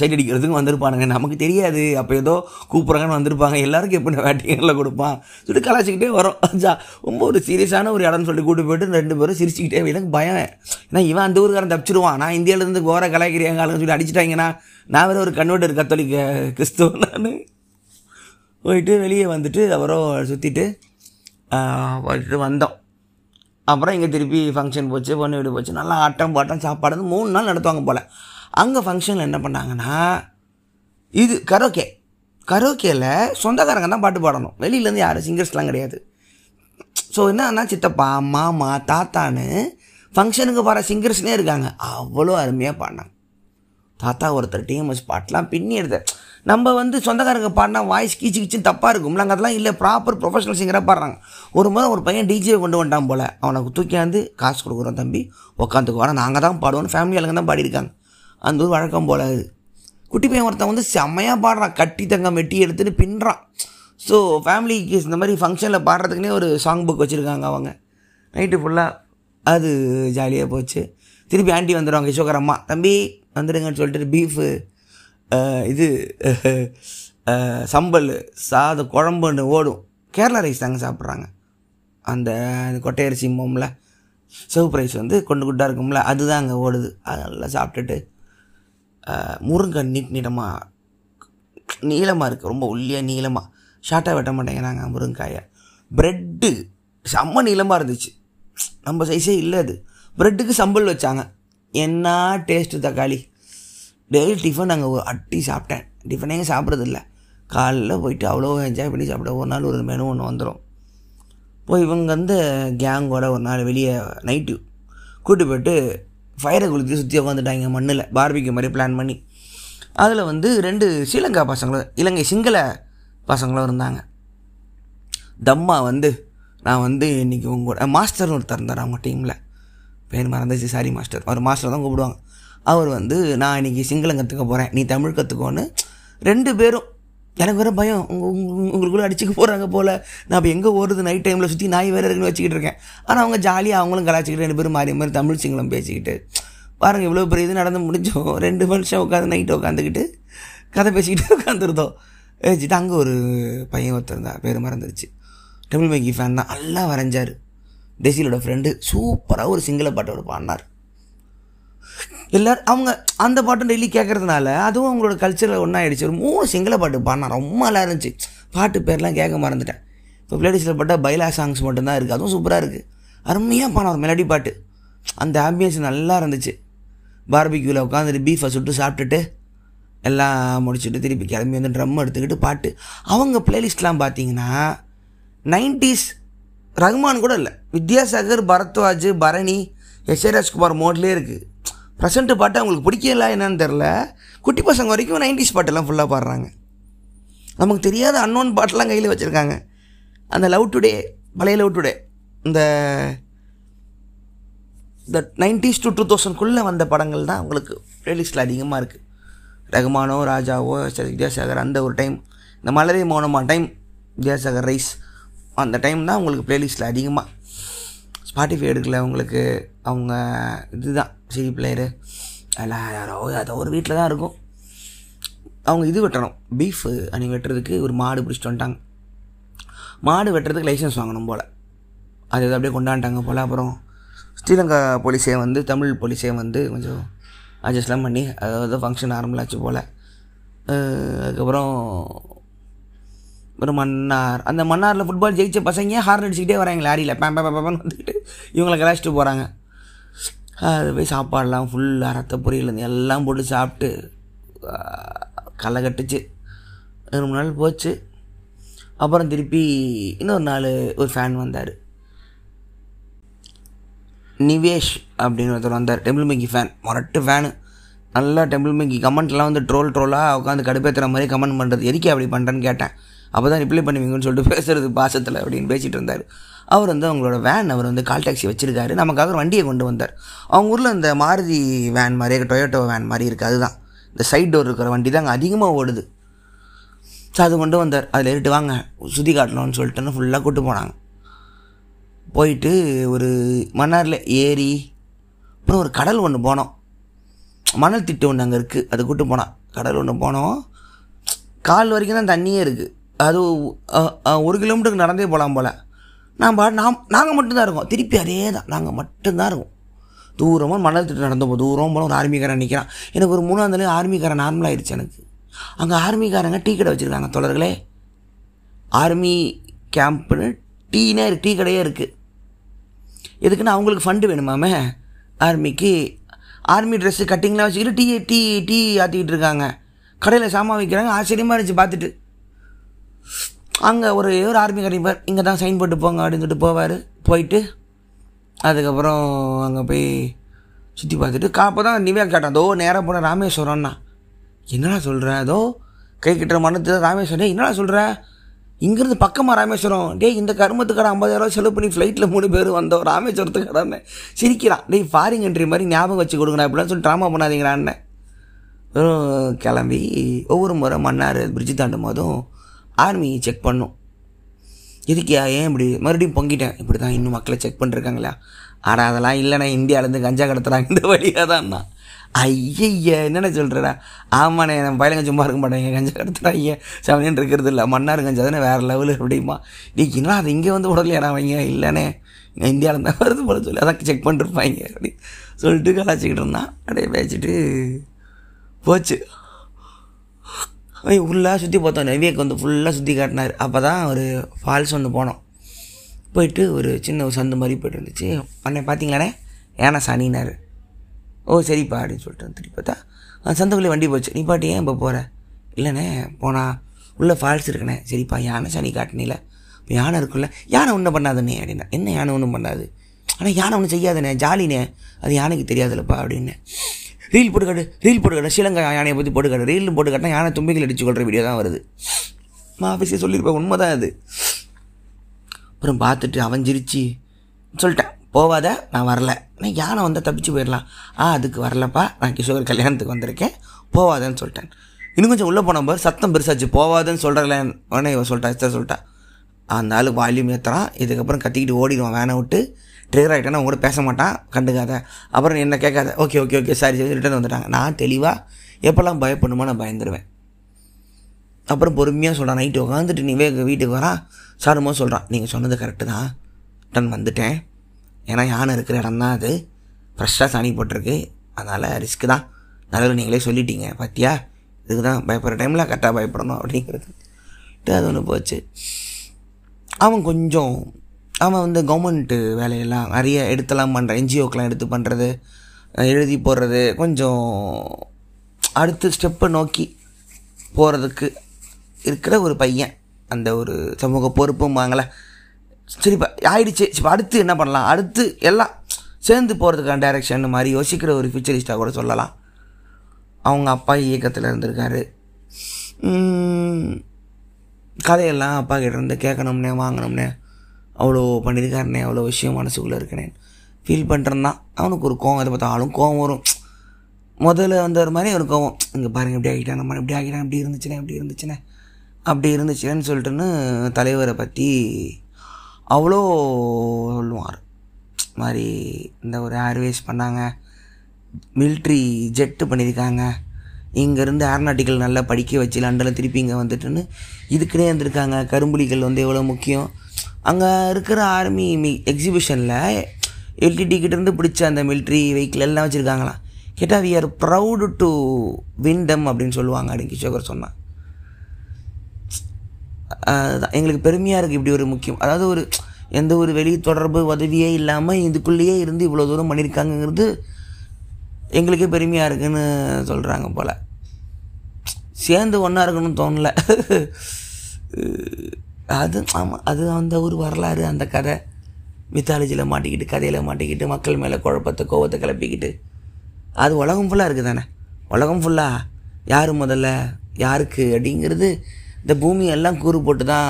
சைட் அடிக்கிறதுக்கும் வந்திருப்பானுங்க. நமக்கு தெரியாது. அப்போ ஏதோ கூப்பிட்றாங்கன்னு வந்திருப்பாங்க. எல்லாருக்கும் எப்படி வேட்டிகளில் கொடுப்பான்? சொல்லிட்டு கலாச்சிக்கிட்டே வரோம். ஜா ரொம்ப ஒரு சீரியஸான ஒரு இடம்னு சொல்லி கூட்டு போயிட்டு ரெண்டு பேரும் சிரிச்சுக்கிட்டே எனக்கு பயம். ஏன்னா இவன் அந்த ஊருக்காரன் தப்பிச்சிருவான். நான் இந்தியாவிலேருந்து கோர கலாய்க்கிறியாங்க சொல்லி அடிச்சிட்டாங்கன்னா நான் வேறு ஒரு கன்வெர்டர் கத்தோலிக்க கிறிஸ்துவ நான். போயிட்டு வெளியே வந்துட்டு அப்புறம் சுற்றிட்டு போயிட்டு வந்தோம். அப்புறம் இங்கே திருப்பி ஃபங்க்ஷன் போச்சு பொண்ணு வீடு போச்சு. நல்லா ஆட்டம் பாட்டம் சாப்பாடு வந்து மூணு நாள் நடத்துவாங்க போல். அங்கே ஃபங்க்ஷனில் என்ன பண்ணாங்கன்னா இது கரோக்கே கரோக்கேயில் சொந்தக்காரங்க தான் பாட்டு பாடணும். வெளியிலேருந்து யாரும் சிங்கர்ஸ்லாம் கிடையாது. ஸோ என்னன்னா சித்தப்பா மாமா தாத்தான்னு ஃபங்க்ஷனுக்கு வர சிங்கர்ஸ்னே இருக்காங்க. அவ்வளோ அருமையாக பாடினாங்க. தாத்தா ஒருத்தர் டிஎம்எஸ் பாட்டெலாம் பின்னி எடுத்த நம்ம வந்து சொந்தக்காரங்க பாடினா வாய்ஸ் கீச்சு கீச்சு தப்பாக இருக்கும். நாங்கள் அதெல்லாம் இல்லை ப்ராப்பர் ப்ரொஃபஷனல் சிங்கராக பாடுறாங்க. ஒரு முறை ஒரு பையன் டிஜே கொண்டு வந்துட்டான் போல். அவனை தூக்கியாந்து காசு கொடுக்குறோம் தம்பி உட்காந்துக்கு நாங்கள் தான் பாடுவோம் ஃபேமிலி ஆளுங்க தான் பாடியிருக்காங்க. அந்த ஒரு வழக்கம் போல் அது. குட்டி பையன் ஒருத்தன் வந்து செம்மையாக பாடுறான். கட்டி தங்கம் வெட்டி எடுத்துன்னு பின்னுறான் ஸோ ஃபேமிலிக்கு இந்த மாதிரி ஃபங்க்ஷனில் பாடுறதுக்குனே ஒரு சாங் புக் வச்சுருக்காங்க அவங்க. நைட்டு ஃபுல்லாக அது ஜாலியாக போச்சு. திருப்பி ஆண்டி வந்துடுவாங்க கிஷோகர் அம்மா. தம்பி வந்துடுங்கன்னு சொல்லிட்டு பீஃபு இது சம்பல் சாதம் குழம்புன்னு ஓடும். கேரளா ரைஸ் தாங்க சாப்பிட்றாங்க. அந்த கொட்டையரிசி மோம்ல சிவப்பு ரைஸ் வந்து கொண்டு குட்டாக இருக்கும்ல அதுதான் அங்கே ஓடுது. அதெல்லாம் சாப்பிட்டுட்டு முருங்கை நீட் நீட்டமாக நீளமாக இருக்குது ரொம்ப ஒல்லியாக நீளமாக ஷார்ட்டாக வெட்ட மாட்டேங்கிறாங்க முருங்காயை ப்ரெட்டு செம்ம நீளமாக இருந்துச்சு. நம்ம சைஸே இல்லை அது. ப்ரெட்டுக்கு சம்பல் வச்சாங்க. என்ன டேஸ்ட்டு தக்காளி? டெய்லி டிஃபன் அங்கே அட்டி சாப்பிட்டேன். டிஃபனே சாப்பிட்றது இல்லை காலைல போயிட்டு அவ்வளோ என்ஜாய் பண்ணி சாப்பிட ஒரு நாள் ஒரு மெனு ஒன்று வந்துடும் போய் இவங்க வந்து கேங்கோட ஒரு நாள் வெளியே நைட்டு கூட்டி போயிட்டு ஃபயரை குளித்து சுற்றி உட்காந்துட்டாங்க மண்ணில். பார்பிக்கு மாதிரி பிளான் பண்ணி. அதில் வந்து ரெண்டு ஸ்ரீலங்கா பசங்களும் இலங்கை சிங்கள பசங்களும் இருந்தாங்க. தம்மா வந்து நான் வந்து இன்றைக்கி உங்களோட மாஸ்டர்னு ஒருத்தர் இருந்தார் அவங்க டீமில் பேர் மறந்துச்சு சாரி மாஸ்டர். அவர் மாஸ்டர் தான் கூப்பிடுவாங்க. அவர் வந்து நான் இன்றைக்கி சிங்களம் கற்றுக்க போகிறேன் நீ தமிழ் கற்றுக்கோன்னு ரெண்டு பேரும் எனக்கு வேறு பயம். உங்கள் உங்களுக்குள்ளே அடிச்சுக்க போகிறாங்க போல். நான் இப்போ எங்கே ஓடுறது நைட் டைமில் சுற்றி நாய் வேறு இருக்குன்னு வச்சுக்கிட்டு இருக்கேன். ஆனால் அவங்க ஜாலியாக அவங்களும் கலாச்சிக்கிட்டு ரெண்டு பேரும் மாறி மாதிரி தமிழ் சிங்களம் பேசிக்கிட்டு. பாருங்கள் இவ்வளோ பெரிய இது நடந்து முடிஞ்சோம். ரெண்டு வருஷம் உட்காந்து நைட்டு உட்காந்துக்கிட்டு கதை பேசிக்கிட்டு உட்காந்துருந்தோம். வச்சுட்டு அங்கே ஒரு பையன் ஒருத்தருந்தா இருந்தார் பேர் மறந்துருச்சு. தமிழ் மேகி ஃபேன் தான். நல்லா வரைஞ்சார். டெசிலோட ஃப்ரெண்டு சூப்பராக ஒரு சிங்கள பாட்டோட பாடினார். எல்லோரும் அவங்க அந்த பாட்டும் டெய்லி கேட்கறதுனால அதுவும் அவங்களோட கல்ச்சரில் ஒன்றாயிடுச்சு ஒரு மூணு சிங்கள பாட்டு பாடினா ரொம்ப நல்லா இருந்துச்சு. பாட்டு பேர்லாம் கேட்க மறந்துட்டேன். இப்போ பிளேடிஸில் பாட்டால் பைலா சாங்ஸ் மட்டும்தான் இருக்குது அதுவும் சூப்பராக இருக்குது அருமையாக பாடினார் மெலடி பாட்டு. அந்த ஆம்பியன்ஸ் நல்லா இருந்துச்சு. பார்பிக்யூவில் உட்காந்துட்டு பீஃபை சுட்டு சாப்பிட்டுட்டு எல்லாம் முடிச்சுட்டு திருப்பி கிளம்பி வந்து ட்ரம் எடுத்துக்கிட்டு பாட்டு. அவங்க பிளேலிஸ்ட்லாம் பார்த்தீங்கன்னா நைன்டிஸ் ரகுமான் கூட இல்லை. வித்யாசாகர் பரத்வாஜ் பரணி எஸ் ஏ ராஜ்குமார் மோட்லேயே இருக்குது ப்ரெசண்ட்டு பாட்டு அவங்களுக்கு பிடிக்கல என்னன்னு தெரில குட்டி பசங்க வரைக்கும் நைன்டிஸ் பாட்டெல்லாம் ஃபுல்லாக பாடுறாங்க. நமக்கு தெரியாத அன்னோன் பாட்டெல்லாம் கையில் வச்சுருக்காங்க. அந்த லவ் டுடே பழைய லவ் டுடே இந்த இந்த நைன்டிஸ் டு டூ தௌசண்ட்குள்ளே வந்த படங்கள் தான் உங்களுக்கு ப்ளேலிஸ்ட்டில் அதிகமாக இருக்குது ரகுமானோ ராஜாவோ வித்யாசாகர் அந்த ஒரு டைம் இந்த மலரே மௌனமாக டைம் வித்யாசாகர் ரைஸ் அந்த டைம் தான் உங்களுக்கு ப்ளேலிஸ்ட்டில் அதிகமாக ஸ்பாட்டிஃபை எடுக்கல உங்களுக்கு அவங்க இதுதான் சிடி பிளேயரு எல்லாம் யாரோ அதோ ஒரு வீட்டில் தான் இருக்கும். அவங்க இது வெட்டணும். பீஃப் அன்றைக்கி வெட்டுறதுக்கு ஒரு மாடு பிடிச்சிட்டு வந்துட்டாங்க. மாடு வெட்டுறதுக்கு லைசன்ஸ் வாங்கணும் போல். அது இதை அப்படியே கொண்டாண்டாங்க போல். அப்புறம் ஸ்ரீலங்கா போலீஸே வந்து தமிழ் போலீஸே வந்து கொஞ்சம் அட்ஜஸ்ட்லாம் பண்ணி அதாவது ஃபங்க்ஷன் ஆரம்பிச்சாச்சு போல். அதுக்கப்புறம் ஒரு மன்னார். அந்த மன்னாரில் ஃபுட்பால் ஜெயிச்ச பசங்க ஹார்ன் அடிச்சுக்கிட்டே வராங்க லாரியில். பேம் பேம் பேம்னு வந்துக்கிட்டு இவங்களை கலாச்சிட்டு போகிறாங்க அது போய் சாப்பாடெலாம் ஃபுல்லாக ரத்த பொரியல் எல்லாம் போட்டு சாப்பிட்டு களை கட்டுச்சு. ரெண்டு மூணு நாள் போச்சு. அப்புறம் திருப்பி இன்னொரு நாள் ஒரு ஃபேன் வந்தார். நிவேஷ் அப்படின்னு ஒருத்தர் வந்தார். டெம்பிள் மேக்கி ஃபேன் மொரட்டு ஃபேனு நல்லா டெம்பிள் மேக்கி கமெண்ட்லாம் வந்து ட்ரோல் ட்ரோலாக உட்காந்து கடுப்பேற்றுற மாதிரி கமெண்ட் பண்ணுறது எதுக்கு அப்படி பண்ணுறேன்னு கேட்டேன். அப்போ தான் ரிப்ளை பண்ணுவீங்கன்னு சொல்லிட்டு பேசுறது பாசத்தில் அப்படின்னு பேசிகிட்டு இருந்தார். அவர் வந்து அவங்களோட வேன் அவர் வந்து கால் டாக்ஸி வச்சுருக்காரு. நமக்காக ஒரு வண்டியை கொண்டு வந்தார். அவங்க ஊரில் இந்த மாருதி வேன் மாதிரி டொயோட்டோ வேன் மாதிரி இருக்குது அதுதான். இந்த சைட் டோர் இருக்கிற வண்டி தான் அங்கே அதிகமாக ஓடுது. ஸோ அது கொண்டு வந்தார். அதில் ஏறிட்டு வாங்க சுற்றி காட்டணும்னு சொல்லிட்டுன்னு ஃபுல்லாக கூட்டு போனாங்க. போயிட்டு ஒரு மன்னாரில் ஏரி அப்புறம் ஒரு கடல் ஒன்று போனோம். மணல் திட்டு ஒன்று அங்கே இருக்குது அது கூட்டு போனான். கடல் ஒன்று போனோம். கால் வரைக்கும் தான் தண்ணியே இருக்குது அது ஒரு கிலோமீட்டருக்கு நடந்தே போகலாம் போல். நான் பா நாம் நாங்கள் மட்டும்தான் இருக்கோம். திருப்பி அதே தான் நாங்கள் மட்டும்தான் இருக்கோம். தூரமாக மணல் திட்டு நடந்து தூரம் போல ஒரு ஆர்மிக்காரன் நிற்கிறான் எனக்கு ஒரு மூணாம் தலை ஆர்மிக்காரன் நார்மல் ஆயிடுச்சு எனக்கு. அங்கே ஆர்மிக்காரங்க டீ கடை வச்சுருக்காங்க தொடர்களே ஆர்மி கேம்ப்னு டீனே டீ கடையே இருக்குது எதுக்குன்னா அவங்களுக்கு ஃபண்டு வேணுமாமே. ஆர்மிக்கு ஆர்மி ட்ரெஸ்ஸு கட்டிங்லாம் வச்சுக்கிட்டு டீ டீ டீ ஆற்றிக்கிட்டு இருக்காங்க. கடையில் சாமான் வைக்கிறாங்க. ஆச்சரியமாக இருந்துச்சு பார்த்துட்டு. அங்கே ஒரு ஒரு ஆர்மி கடைப்பார் இங்கே தான் சைன் போட்டு போங்க அப்படின்னு சொல்லிட்டு போவார். போயிட்டு அதுக்கப்புறம் அங்கே போய் சுற்றி பார்த்துட்டு காப்போ தான் நிவ்யா கேட்டான் அதோ நேராக போன ராமேஸ்வரம்னா. என்னடா சொல்கிற அதோ கை கிட்டுற மனத்து ராமேஸ்வரம் என்னடா சொல்கிற இங்கேருந்து பக்கமாக ராமேஸ்வரம். டேய் இந்த கருமத்து கடை ஐம்பதாயிரம் செலவு பண்ணி ஃப்ளைட்டில் மூணு பேர் வந்தோம். ராமேஸ்வரத்துக்கு கடைன்னு சிரிக்கிறான் டேய் ஃபாரின் கண்ட்ரி மாதிரி ஞாபகம் வச்சு கொடுங்கண்ணா இப்படிலாம் சொல்லி ட்ராமா பண்ணாதீங்கடான்னு வெறும் கிளம்பி ஒவ்வொரு முறை மன்னார் பிரிட்ஜு தாண்டும் போதும் ஆர்மி செக் பண்ணும். எதுக்கியா ஏன் இப்படி? மறுபடியும் பொங்கிட்டேன். இப்படி தான் இன்னும் மக்களை செக் பண்ணிருக்காங்களா? ஆனால் அதெல்லாம் இல்லைண்ணா. இந்தியாவிலேருந்து கஞ்சா கடத்துறாங்க. இந்த வழியாக தான் ஐயய்யா என்னென்ன சொல்கிறடா ஆமாண்ணே நம்ம பயிலங்க சும்மா இருக்க மாட்டேங்க. கஞ்சா கடத்துறாங்க. செவனேன் இருக்கிறது இல்லை. மன்னார் கஞ்சா தானே வேறு லெவலு அப்படிமா. நீ என்ன அது? இங்கே வந்து உடலையாடா அவங்க இல்லைண்ணே. இந்தியாவில் தான் வருது போல சொல்லி. அதான் செக் பண்ணிருப்பாங்க அப்படி சொல்லிட்டு கலாச்சிக்கிட்டு இருந்தான். அப்படியே பேசிட்டு போச்சு. ஃபுல்லாக சுற்றி பார்த்தோம். விவேக் வந்து ஃபுல்லாக சுற்றி காட்டினார். அப்போ தான் ஒரு ஃபால்ஸ் ஒன்று போனோம். போயிட்டு ஒரு சின்ன ஒரு சந்து மாதிரி போயிட்டு இருந்துச்சு. அண்ணன் பார்த்தீங்களாண்ணே ஏன்னா சனினார் ஓ சரிப்பா அப்படின்னு சொல்லிட்டு திருப்பி பார்த்தா அந்த சந்துக்குள்ளே வண்டி போச்சு. நீ பாட்டி ஏன் இப்போ போகிற இல்லைண்ணே போனா உள்ளே ஃபால்ஸ் இருக்குண்ணே. சரிப்பா யானை சனி காட்டினில. இப்போ யானை இருக்குல்ல. யானை ஒன்றும் பண்ணாதுண்ணே அப்படின்னா என்ன யானை ஒன்றும் பண்ணாது? ஆனால் யானை ஒன்றும் செய்யாதுண்ணே. ஜாலிண்ணே. அது யானைக்கு தெரியாதுல்லப்பா அப்படின்னு. ரீல் போட்டுக்காட்டு ரீல் போட்டுக்காட்டு. ஸ்ரீலங்கா யானையை பற்றி போட்டுக்காட்டு. ரீல் போட்டுக்காட்டினா யானை தும்பிகள் அடிச்சு கொள்கிற வீடியோ தான் வருது. நான் ஆஃபீஸே சொல்லியிருப்பேன் உண்மை தான் அது. அப்புறம் பார்த்துட்டு அவன் சிரிச்சு சொல்லிட்டேன் போவாத நான் வரல. நான் யானை வந்தால் தப்பிச்சு போயிடலாம். ஆ அதுக்கு வரலப்பா. நான் கிஷோர் கல்யாணத்துக்கு வந்திருக்கேன். போவாதன்னு சொல்லிட்டேன். இன்னும் கொஞ்சம் உள்ளே போன பாரு சத்தம் பெருசாச்சு. போவாதன்னு சொல்கிறேன் உடனே இவன் சொல்லிட்டா எஸ்தர் சொல்லிட்டா. அந்த ஆளு வால்யூம் ஏற்றுறான் இதுக்கப்புறம் கத்திக்கிட்டு ஓடிடுவான் வேனை விட்டு. ட்ரிகர் ஆகிட்டேன்னா உங்க பேச மாட்டான் கண்டுக்காத. அப்புறம் என்ன கேட்காத? ஓகே ஓகே ஓகே சாரி சரி ரிட்டர்ன் வந்துட்டாங்க. நான் தெளிவாக எப்போல்லாம் பயப்படணுமோ நான் பயந்துருவேன். அப்புறம் பொறுமையாக சொல்கிறான் நைட்டு உட்காந்துட்டு நீ எங்கள் வீட்டுக்கு வரான் சாருமோ சொல்கிறான் நீங்கள் சொன்னது கரெக்டு தான். ரிட்டன் வந்துட்டேன். ஏன்னா யானை இருக்கிற இடம் தான் அது ஃப்ரெஷ்ஷாக சாணி போட்டிருக்கு. அதனால் ரிஸ்க்கு தான். நல்லது நீங்களே சொல்லிட்டீங்க பார்த்தியா இதுக்கு தான் பயப்படுற டைமில் கரெக்டாக பயப்படணும் அப்படிங்கிறது. அது ஒன்று போச்சு. அவன் கொஞ்சம் அவன் வந்து கவர்மெண்ட்டு வேலையெல்லாம் நிறைய எடுத்தெல்லாம் பண்ணுற என்ஜிஓக்கெலாம் எடுத்து பண்ணுறது எழுதி போடுறது கொஞ்சம் அடுத்த ஸ்டெப்பை நோக்கி போகிறதுக்கு இருக்கிற ஒரு பையன். அந்த ஒரு சமூக பொறுப்பும் வாங்கல. சரிப்பா ஆயிடுச்சு. இப்போ அடுத்து என்ன பண்ணலாம்? அடுத்து எல்லாம் சேர்ந்து போகிறதுக்கான டைரக்ஷன் மாதிரி யோசிக்கிற ஒரு ஃபியூச்சரிஸ்டாக கூட சொல்லலாம். அவங்க அப்பா இயக்கத்தில் இருந்திருக்காரு. கதையெல்லாம் அப்பா கிட்ட இருந்து கேட்கணும்னே வாங்கணும்னே. அவ்வளோ பண்ணியிருக்காருனே அவ்வளோ விஷயம் மனசுக்குள்ளே இருக்கனே ஃபீல் பண்ணுறேன் தான் அவனுக்கு ஒரு கோவம் எதை பார்த்தாலும் கோவம் வரும். முதல்ல வந்த ஒரு மாதிரி ஒரு கோவம். இங்கே பாருங்க இப்படி ஆகிட்டான் நம்ம இப்படி ஆகிட்டான் இப்படி இருந்துச்சுனே இப்படி இருந்துச்சுனே. அப்படி இருந்துச்சுன்னு சொல்லிட்டுன்னு தலைவரை பற்றி அவ்வளோ சொல்லுவார். மாதிரி இந்த ஒரு ஏர்வேஸ் பண்ணாங்க மில்ட்ரி ஜெட்டு பண்ணியிருக்காங்க. இங்கேருந்து ஏரோநாட்டிக்கல் நல்லா படிக்க வச்சு லண்டனில் திருப்பி இங்கே வந்துட்டுன்னு இதுக்குன்னே இருந்திருக்காங்க. கரும்புலிகள் வந்து எவ்வளோ முக்கியம். அங்கே இருக்கிற ஆர்மி மி எக்ஸிபிஷனில் எல்டிடிக்கிட்டேருந்து பிடிச்ச அந்த மிலிட்ரி வெஹிக்கிள் எல்லாம் வச்சுருக்காங்களாம் கேட்டால் we are proud to win டம் அப்படின்னு சொல்லுவாங்க அப்படின்னு கிஷோகர் சொன்னான். அதுதான் எங்களுக்கு பெருமையாக இருக்குது இப்படி ஒரு முக்கியம். அதாவது ஒரு எந்த ஒரு வெளி தொடர்பு உதவியே இல்லாமல் இதுக்குள்ளேயே இருந்து இவ்வளோ தூரம் பண்ணியிருக்காங்கங்கிறது எங்களுக்கே பெருமையாக இருக்குன்னு சொல்கிறாங்க போல். சேர்ந்து ஒன்றா இருக்கணும்னு தோணல. அது ஆமாம் அது அந்த ஒரு வரலாறு அந்த கதை. மித்தாலஜியில் மாட்டிக்கிட்டு கதையில் மாட்டிக்கிட்டு மக்கள் மேலே குழப்பத்தை கோவத்தை கிளப்பிக்கிட்டு. அது உலகம் ஃபுல்லாக இருக்குது தானே உலகம் ஃபுல்லாக யார் முதல்ல? யாருக்கு? அப்படிங்கிறது இந்த பூமியெல்லாம் கூறு போட்டு தான்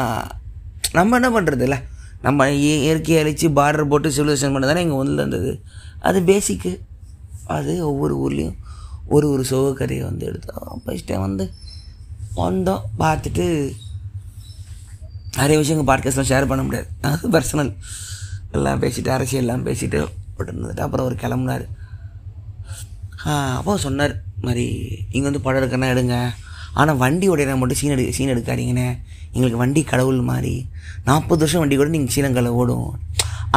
நம்ம என்ன பண்ணுறது இல்லை நம்ம இய- இயற்கையை அழித்து பார்டர் போட்டு சிவிலைசேஷன் பண்ண தானே இங்கே ஒன்றில் இருந்தது அது பேசிக்கு அது ஒவ்வொரு ஊர்லேயும் ஒரு ஒரு சோக கதையை வந்து எடுத்தோம். ஃபஸ்ட் டைம் வந்து வந்தோம். பார்த்துட்டு நிறைய விஷயங்கள் பாட்காஸ்ட்லாம் ஷேர் பண்ண முடியாது. அது பர்சனல் எல்லாம் பேசிட்டு அரசியல்லாம் பேசிட்டு போட்டுருந்துட்டு அப்புறம் ஒரு கிளம்புனார். அப்போ சொன்னார் மாதிரி இங்கே வந்து படம் எடுக்கணும் எடுங்க. ஆனால் வண்டி உடையிற மட்டும் சீன் எடு சீன் எடுக்காதீங்கண்ணே. எங்களுக்கு வண்டி கடவுள் மாதிரி. நாற்பது வருஷம் வண்டி கூட நீங்கள் ஸ்ரீலங்காவில் ஓடும்.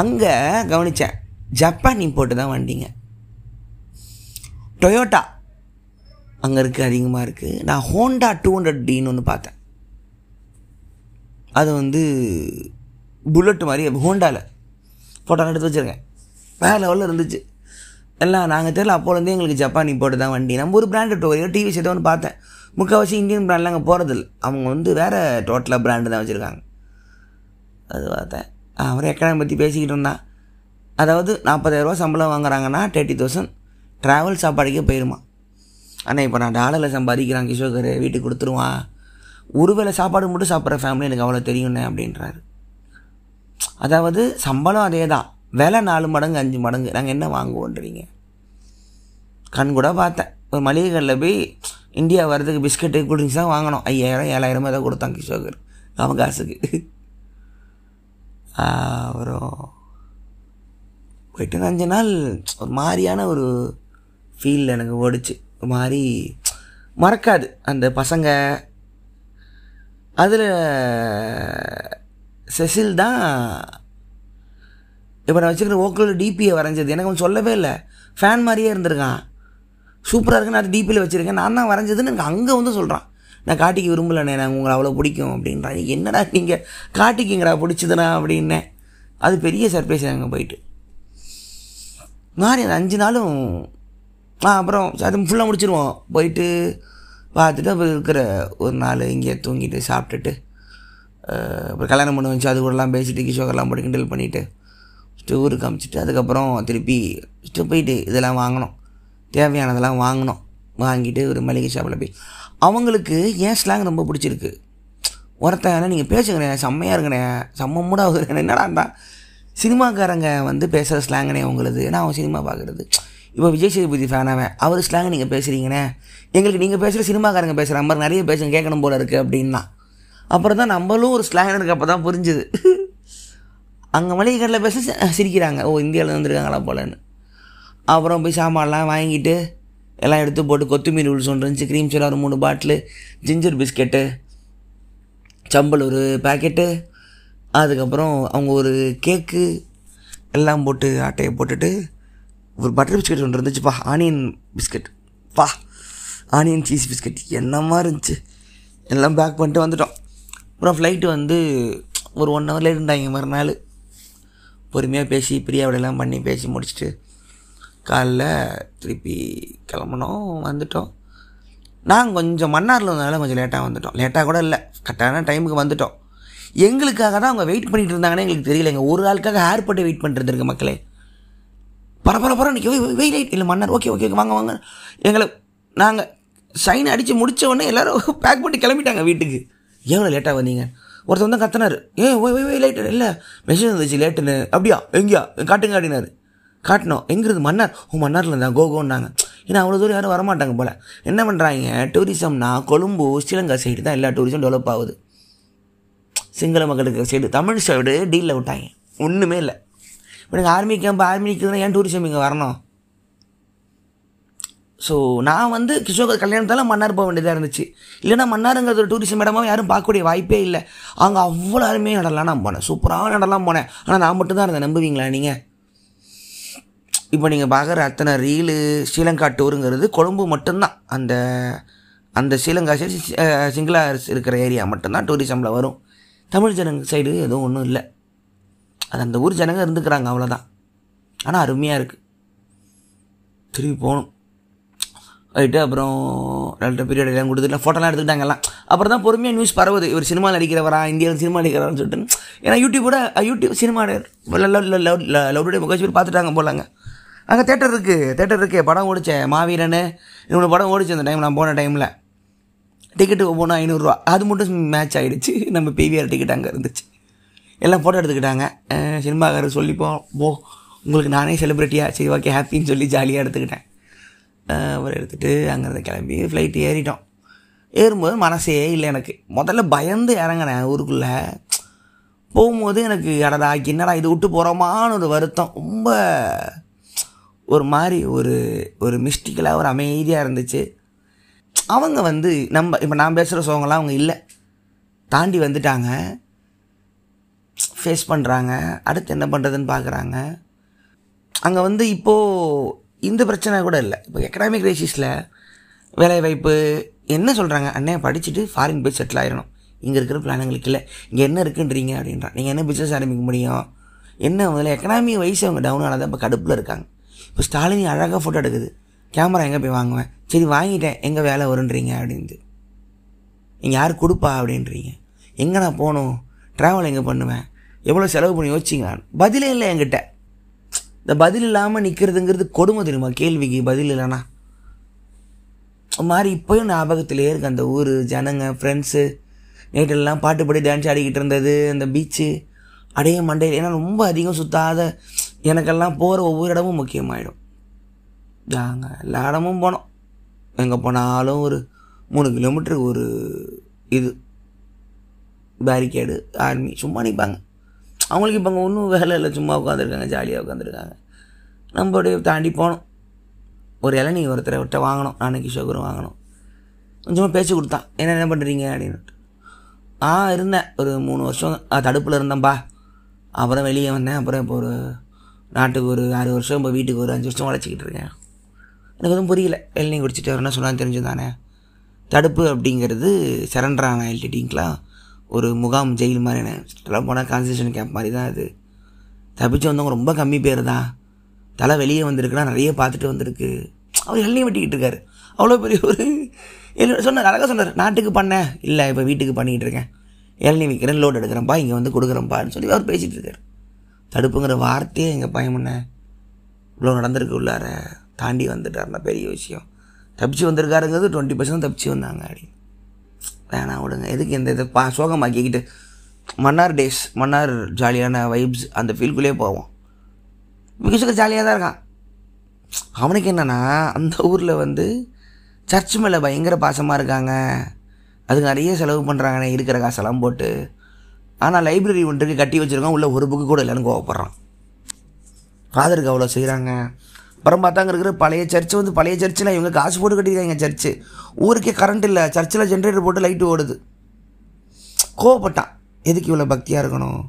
அங்கே கவனித்தேன் ஜப்பான் இம்போர்ட்டு தான் வண்டிங்க. டொயோட்டா அங்கே இருக்குது அதிகமாக இருக்குது நான் ஹோண்டா டூ ஹண்ட்ரட் டின்னு ஒன்று பார்த்தேன். அது வந்து புல்லட்டு மாதிரி ஹோண்டாவில் ஃபோட்டோ எடுத்து வச்சுருக்கேன். வேறு லெவலில் இருந்துச்சு. எல்லாம் நாங்கள் தெரியல அப்போலேருந்தே எங்களுக்கு ஜப்பானி போட்டு தான் வண்டி. நம்ம ஒரு பிராண்டு டோரியோ டிவி ஏதோ ஒன்று பார்த்தேன். முக்கால்வாசி இந்தியன் பிராண்டில் அங்கே போகிறதில்ல அவங்க வந்து வேறு டோட்டலாக பிராண்டு தான் வச்சுருக்காங்க. அது பார்த்தேன். அவரை எக்கனாமி பற்றி பேசிக்கிட்டு இருந்தான். அதாவது நாற்பதாயிரரூவா சம்பளம் வாங்குறாங்கன்னா தேர்ட்டி தௌசண்ட் ட்ராவல் சாப்பாடுக்கே போயிருமா. ஆனால் இப்போ நான் டாலரில் சம்பாதிக்கிறான் கிஷோகர் வீட்டுக்கு கொடுத்துருவான். ஒருவேளை சாப்பாடு மட்டும் சாப்பிட்ற ஃபேமிலி எனக்கு அவ்வளோ தெரியுண்ணே அப்படின்றாரு. அதாவது சம்பளம் அதே தான் விலை நாலு மடங்கு அஞ்சு மடங்கு. நாங்கள் என்ன வாங்குவோன்றீங்க? கண் கூட பார்த்தேன். ஒரு மளிகை கடையில் போய் இந்தியா வர்றதுக்கு பிஸ்கட்டு கூல்ட்ரிங்க்ஸ் தான் வாங்கினோம் ஐயாயிரம் ஏழாயிரம் ஏதோ கொடுத்தான் கிஷோகர். அவன் காசுக்கு. அப்புறம் போயிட்டு அஞ்சு நாள் ஒரு மாதிரியான ஒரு ஃபீல் எனக்கு ஓடிச்சு. ஒரு மாதிரி மறக்காது. அந்த பசங்க அதில் செசில் தான் இப்போ நான் வச்சுக்கிற ஓக்கல் டிபியை வரைஞ்சது. எனக்கு அவன் சொல்லவே இல்லை. ஃபேன் மாதிரியே இருந்திருக்கான். சூப்பராக இருக்குன்னு அது டிபியில் வச்சுருக்கேன். நான் தான் வரைஞ்சதுன்னு எனக்கு அங்கே வந்து சொல்கிறான் நான் காட்டிக்கு விரும்பலண்ணே நான் உங்களை அவ்வளோ பிடிக்கும் அப்படின்றான். என்னடா நீங்கள் காட்டிக்குங்கடா பிடிச்சதுண்ணா அப்படின்னேன் அது பெரிய சர்ப்ரைஸ் அங்கே போயிட்டு. மாறி அந்த அஞ்சு நாளும் ஆ அப்புறம் அது ஃபுல்லாக முடிச்சிருவோம். போயிட்டு பார்த்துட்டு அப்புறம் இருக்கிற ஒரு நாள் இங்கே தூங்கிட்டு சாப்பிட்டுட்டு அப்புறம் கல்யாணம் பண்ணி வச்சு அது கூடலாம் பேசிட்டு கிஷோகர்லாம் போட்டு கிண்டல் பண்ணிவிட்டு ஃபஸ்ட்டு ஊருக்கு காமிச்சிட்டு அதுக்கப்புறம் திருப்பி ஃபஸ்ட்டு போயிட்டு இதெல்லாம் வாங்கினோம் தேவையானதெல்லாம் வாங்கினோம் வாங்கிட்டு ஒரு மளிகை ஷாப்பில் போய். அவங்களுக்கு ஏன் ஸ்லாங் ரொம்ப பிடிச்சிருக்கு? ஒருத்தன் நீங்கள் பேசுங்கண்ணே செம்மையாக இருக்குண்ணே செம்ம மூடாக என்னடா இருந்தால் சினிமாக்காரங்க வந்து பேசுகிற ஸ்லாங்கனே அவங்களது. ஏன்னா அவன் சினிமா பார்க்குறது. இப்போ விஜய் சேதுபதி ஃபேனாவே அவர் ஸ்லாங் நீங்கள் பேசுகிறீங்கண்ணே எங்களுக்கு நீங்கள் பேசுகிற சினிமாக்காரங்க பேசுகிற மாதிரி நிறைய பேசுங்க கேட்கணும் போல இருக்குது அப்படின்னா. அப்புறம் தான் நம்மளும் ஒரு ஸ்லாங் எனக்கு அப்போ தான் புரிஞ்சுது. அங்கே மளிகை கடையில் பேச சி- சிரிக்கிறாங்க. ஓ இந்தியாவில் வந்திருக்காங்களா போலன்னு. அப்புறம் போய் சாமான்லாம் வாங்கிட்டு எல்லாம் எடுத்து போட்டு கொத்தமீர் உள் ஒன்று இருந்துச்சு. க்ரீம் சோடா ஒரு மூணு பாட்டிலு ஜிஞ்சர் பிஸ்கெட்டு சம்பல் ஒரு பேக்கெட்டு அதுக்கப்புறம் அவங்க ஒரு கேக்கு எல்லாம் போட்டு ஆட்டையை போட்டுட்டு ஒரு பட்டர் பிஸ்கெட் ஒன்று இருந்துச்சுப்பா ஆனியன் பிஸ்கெட் பா ஆனியன் சீஸ் பிஸ்கெட் என்னமா இருந்துச்சு? எல்லாம் பேக் பண்ணிட்டு வந்துட்டோம். அப்புறம் ஃப்ளைட்டு வந்து ஒரு ஒன் ஹவர் லேட் இருந்தாங்க மறுநாள் பொறுமையாக பேசி பிரியாவிடலாம் பண்ணி பேசி முடிச்சுட்டு காலைல திருப்பி கிளம்புனோம் வந்துட்டோம். நாங்கள் கொஞ்சம் மன்னாரில் இருந்தனால கொஞ்சம் லேட்டாக வந்துட்டோம். லேட்டாக கூட இல்லை. கரெக்டான டைமுக்கு வந்துட்டோம். எங்களுக்காக தான் அவங்க வெயிட் பண்ணிகிட்டு இருந்தாங்கன்னு எங்களுக்கு தெரியலைங்க. ஒரு ஆளுக்காக ஏர்போர்ட்டை வெயிட் பண்ணிட்டு இருந்திருக்கு மக்களே. பரபர பர நிற்க வெயில் லைட் இல்லை மன்னர் ஓகே ஓகே வாங்க வாங்க. எங்களை நாங்கள் சைன் அடித்து முடித்த உடனே எல்லோரும் பேக் பண்ணி கிளம்பிட்டாங்க வீட்டுக்கு. எவ்வளோ லேட்டாக வந்தீங்க? ஒருத்தர் வந்து கத்தினார். ஏ ஓய் ஓய் லைட் இல்லை மெசேஜ் வந்துச்சு லேட்டுன்னு அப்படியா? எங்கேயா? காட்டுங்க அப்படின்னாரு. காட்டினோம் எங்கிறது மன்னார்? ஓ மன்னாரில் இருந்தான் கோகோன்னாங்க. ஏன்னா அவ்வளோ தூரம் யாரும் வரமாட்டாங்க போல். என்ன பண்ணுறாங்க டூரிசம்னா கொழும்பு ஸ்ரீலங்கா சைடு தான் எல்லா டூரிசம் டெவலப் ஆகுது. சிங்கள மக்களுக்கு சைடு தமிழ் சைடு டீலில் விட்டாங்க. ஒன்றுமே இல்லை. இப்போ நீங்கள் ஆர்மி கேம்ப் ஆர்மி ஏன் டூரிசம் இங்கே வரணும்? ஸோ நான் வந்து கிஷோகர் கல்யாணத்தால் மன்னார் போக வேண்டியதாக இருந்துச்சு. இல்லைன்னா மன்னாருங்கிறது ஒரு டூரிசம் இடமாவும் யாரும் பார்க்கக்கூடிய வாய்ப்பே இல்லை. அங்கே அவ்வளோ அருமையாக நடலாம். நான் போனேன். சூப்பராக நடலாம் போனேன். ஆனால் நான் மட்டும்தான் இருந்தேன். நம்புவீங்களா நீங்கள் இப்போ நீங்கள் பார்க்குற அத்தனை ரீலு ஸ்ரீலங்கா டூருங்கிறது கொழும்பு மட்டும்தான். அந்த அந்த ஸ்ரீலங்கா சைடு சிங்களா இருக்கிற ஏரியா மட்டும்தான் டூரிசமில் வரும். தமிழ் ஜனங்க சைடு எதுவும் ஒன்றும் இல்லை. அது அந்த ஊர் ஜனங்க இருந்துக்கிறாங்க அவ்வளோதான் ஆனால் அருமையாக இருக்குது திரும்பி போகணும். ரைட்டு அப்புறம் ரெண்டு பீரியட் எல்லாம் கொடுத்துட்டு ஃபோட்டோலாம் எடுத்துக்கிட்டாங்கலாம் அப்புறம் தான் பொறுமையாக நியூஸ் பரவுது. இவர் சினிமா நடிக்கிறவரா இந்தியாவில் சினிமா நடிக்கிறவரான்னு சொல்லிட்டு. ஏன்னா யூடியூபோட யூடியூப் சினிமா லவ்டுடைய முகச்சி பேர் பார்த்துட்டாங்க போலாங்க அங்கே. தேட்டர் இருக்குது தேட்டர் இருக்குது படம் ஓடிச்சேன். மாவீரன். இவனோட படம் ஓடிச்சு அந்த டைம் நான் போன டைமில் டிக்கெட்டு போனால் ஐநூறுரூவா அது மட்டும் மேட்ச் ஆகிடுச்சு நம்ம பிவிஆர் டிக்கெட் அங்கே இருந்துச்சு. எல்லாம் ஃபோட்டோ எடுத்துக்கிட்டாங்க. சினிமாக்காரர் சொல்லிப்போம் போ உங்களுக்கு நானே செலிப்ரிட்டியாக சரி ஓகே ஹாப்பின்னு சொல்லி ஜாலியாக எடுத்துக்கிட்டேன். அஹ் எடுத்துகிட்டு அங்கேருந்து கிளம்பி ஃப்ளைட் ஏறிட்டோம். ஏறும்போது மனசே இல்லை எனக்கு. முதல்ல பயந்து இறங்கினேன் ஊருக்குள்ளே. போகும்போது எனக்கு அடடா என்னடா இது விட்டு போகிறோமான்னு ஒரு வருத்தம். ரொம்ப ஒரு மாதிரி ஒரு ஒரு மிஸ்டிக்கலாக ஒரு அமைதியாக இருந்துச்சு. அவங்க வந்து நம்ம இப்போ நான் பேசுகிற சோங்கெல்லாம் அவங்க இல்லை. தாண்டி வந்துட்டாங்க. ஃபேஸ் பண்ணுறாங்க அடுத்து என்ன பண்ணுறதுன்னு பார்க்குறாங்க அங்கே வந்து இப்போது இந்த பிரச்சனை கூட இல்லை. இப்போ எக்கனாமிக் ரேசிஸில் வேலைவாய்ப்பு என்ன சொல்கிறாங்க அண்ணன் படிச்சுட்டு ஃபாரின் போய் செட்டில் ஆயிடணும் இங்கே இருக்கிற பிளான் எங்களுக்கு இல்லை. இங்கே என்ன இருக்குன்றீங்க அப்படின்றான் நீங்கள் என்ன பிஸ்னஸ் ஆரம்பிக்க முடியும்? என்ன முதல்ல எக்கனாமி வயசு அவங்க டவுன் தான் இப்போ கடுப்பில் இருக்காங்க. இப்போ ஸ்டாலினி அழகாக ஃபோட்டோ எடுக்குது. கேமரா எங்கே போய் வாங்குவேன்? சரி வாங்கிட்டேன். எங்கே வேலை வருன்றீங்க அப்படின்ட்டு. நீங்கள் யார் கொடுப்பா அப்படின்றீங்க. எங்கே நான் போகணும்? ட்ராவல் எங்கே பண்ணுவேன்? எவ்வளோ செலவு பண்ணி யோசிச்சிங்க பதிலே இல்லை என்கிட்ட. இந்த பதில் இல்லாமல் நிற்கிறதுங்கிறது கொடுமை தெரியுமா? கேள்விக்கு பதில் இல்லைன்னா. மாதிரி இப்போயும் ஞாபகத்திலே இருக்கு. அந்த ஊர் ஜனங்க ஃப்ரெண்ட்ஸு நைட்டெல்லாம் பாட்டு பாடி டான்ஸ் ஆடிக்கிட்டு இருந்தது அந்த பீச்சு அடைய மண்டையில். ஏன்னா ரொம்ப அதிகம் சுத்தாத எனக்கெல்லாம் போகிற ஒவ்வொரு இடமும் முக்கியமாயிடும். நாங்கள் எல்லா இடமும் போனோம். எங்கே போனாலும் ஒரு மூணு கிலோமீட்டருக்கு ஒரு இது. பேரிகேடு ஆர்மி சும்மா நிற்பாங்க அவங்களுக்கு இப்போ அங்கே ஒன்றும் வேலை இல்லை. சும்மா உட்காந்துருக்காங்க ஜாலியாக உட்காந்துருக்காங்க நம்ம அப்படியே தாண்டி போனோம் ஒரு இளநீ ஒருத்தரை விட்ட வாங்கினோம் நாளைக்கு சுகரும் வாங்கினோம் கொஞ்சமாக பேச்சு கொடுத்தான் என்ன என்ன பண்ணுறீங்க அப்படின்னுட்டு. ஆ இருந்தேன். ஒரு மூணு வருஷம். தடுப்பில் இருந்தேன்ப்பா அப்புறம் வெளியே வந்தேன். அப்புறம் இப்போ ஒரு நாட்டுக்கு ஒரு ஆறு வருஷம் இப்போ வீட்டுக்கு ஒரு அஞ்சு வருஷம் உழைச்சிக்கிட்டு இருக்கேன். எனக்கு எதுவும் புரியல. இளநீ குடிச்சிட்டு வரேன்னா சொன்னால் தெரிஞ்சு தெரிஞ்சுதானே தடுப்பு அப்படிங்கிறது சரண்டரான எல்டிடிங்கெலாம் ஒரு முகாம் ஜெயில் மாதிரி எல்லாம் போனால் கான்சன்ட்ரேஷன் கேம்ப் மாதிரி தான் அது. தப்பிச்சு வந்தவங்க ரொம்ப கம்மி பேர் தான் தலை வெளியே வந்திருக்குன்னா நிறைய பார்த்துட்டு வந்திருக்கு. அவர் எல்லையும் வெட்டிக்கிட்டு இருக்காரு. அவ்வளோ பெரிய ஒரு சொன்னார் அழகாக சொன்னார். நாட்டுக்கு பண்ணேன் இல்லை இப்போ வீட்டுக்கு பண்ணிக்கிட்டு இருக்கேன். இளநீ விற்கிறேன் லோடு எடுக்கிறேன்ப்பா இங்கே வந்து கொடுக்குறேன்ப்பான்னு சொல்லி அவர் பேசிகிட்டு இருக்காரு. தடுப்புங்கிற வார்த்தையே எங்கள் பையன் இவ்வளோ நடந்திருக்கு உள்ளார. தாண்டி வந்துட்டாருன்னா பெரிய விஷயம். தப்பிச்சு வந்திருக்காருங்கிறது டுவெண்ட்டி பர்சன்ட் தப்பிச்சு வந்தாங்க அப்படி வேணாம் விடுங்க. எதுக்கு இந்த இதை பா சோகமாக்கிக்கிட்டு மன்னார் டேஸ் மன்னார் ஜாலியான வைப்ஸ் அந்த ஃபீல்குள்ளேயே போவோம். மிகச்சுக்க ஜாலியாக தான் இருக்கான். அவனுக்கு என்னென்னா அந்த ஊரில் வந்து சர்ச் மேலே பயங்கர பாசமாக இருக்காங்க. அதுக்கு நிறைய செலவு பண்ணுறாங்கண்ணே இருக்கிற காசெல்லாம் போட்டு. ஆனால் லைப்ரரி ஒன்றுக்கு கட்டி வச்சுருக்கான் உள்ள ஒரு புக்கு கூட இல்லைன்னு கோவப்படுறான். ஃபாதருக்கு அவ்வளோ செய்கிறாங்க அப்புறம் பார்த்தாங்க இருக்கிற பழைய சர்ச்சு வந்து பழைய சர்ச்சில் இவங்க காசு போட்டு கட்டியிருக்காங்க சர்ச்சு ஊருக்கே கரண்ட் இல்லை. சர்ச்சில் ஜென்ரேட்டர் போட்டு லைட்டு ஓடுது. கோவப்பட்டான். எதுக்கு இவ்வளோ பக்தியாக இருக்கணும்?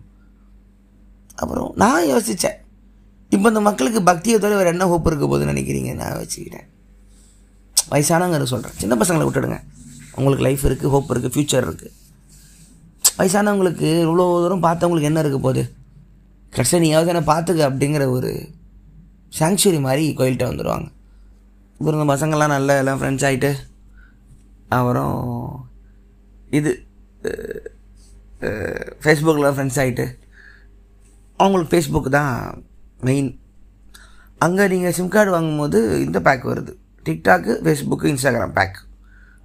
அப்புறம் நான் யோசித்தேன் இப்போ இந்த மக்களுக்கு பக்தியை தவிர வேறு என்ன ஹோப் இருக்க போகுதுன்னு நினைக்கிறீங்க? நான் வச்சுக்கிட்டேன் வயசானவங்க சொல்கிறேன் சின்ன பசங்களை விட்டுடுங்க. உங்களுக்கு லைஃப் இருக்குது ஹோப் இருக்குது ஃப்யூச்சர் இருக்குது வயசானவங்களுக்கு இவ்வளோ தூரம் பார்த்தவங்களுக்கு என்ன இருக்க போகுது? கடைசியாக நீயாவது என்ன பார்த்துக்க அப்படிங்கிற ஒரு சாங்சுரி மாதிரி கோயில்கிட்ட வந்துடுவாங்க அப்புறம் இந்த பசங்கள்லாம் நல்ல எல்லாம் ஃப்ரெண்ட்ஸ் ஆகிட்டு அப்புறம் இது ஃபேஸ்புக்கில் ஃப்ரெண்ட்ஸ் ஆகிட்டு அவங்களுக்கு ஃபேஸ்புக் தான் மெயின் அங்கே நீங்கள் சிம் கார்டு வாங்கும்போது இந்த பேக் வருது. டிக்டாக்கு ஃபேஸ்புக்கு இன்ஸ்டாகிராம் பேக்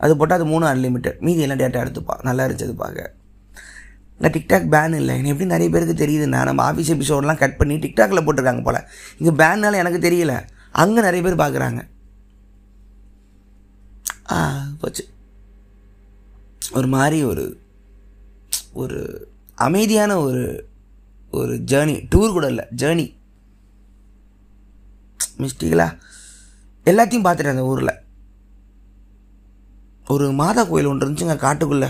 அது போட்டால் அது மூணு அன்லிமிட்டட் மீதி எல்லாம் டேட்டா எடுத்துப்பா. நல்லா இருந்துச்சு அது பார்க்க. இங்கே டிக்டாக் பேன் இல்லை. எனக்கு எப்படி நிறைய பேருக்கு தெரியுதுண்ணா நம்ம ஆஃபீஸ் எபிசோடெலாம் கட் பண்ணி டிக்டாகில் போட்டிருக்காங்க போல். இங்கே பேன்னால எனக்கு தெரியல. அங்கே நிறைய பேர் பார்க்குறாங்க ஆ போச்சு. ஒரு மாதிரி ஒரு ஒரு அமைதியான ஒரு ஒரு ஜேர்னி டூர் கூட இல்லை. ஜேர்னி மிஸ்டிகளா எல்லாத்தையும் பார்த்துட்டேன் அந்த ஊரில். ஒரு மாதா கோயில் ஒன்று இருந்துச்சுங்க காட்டுக்குள்ளே.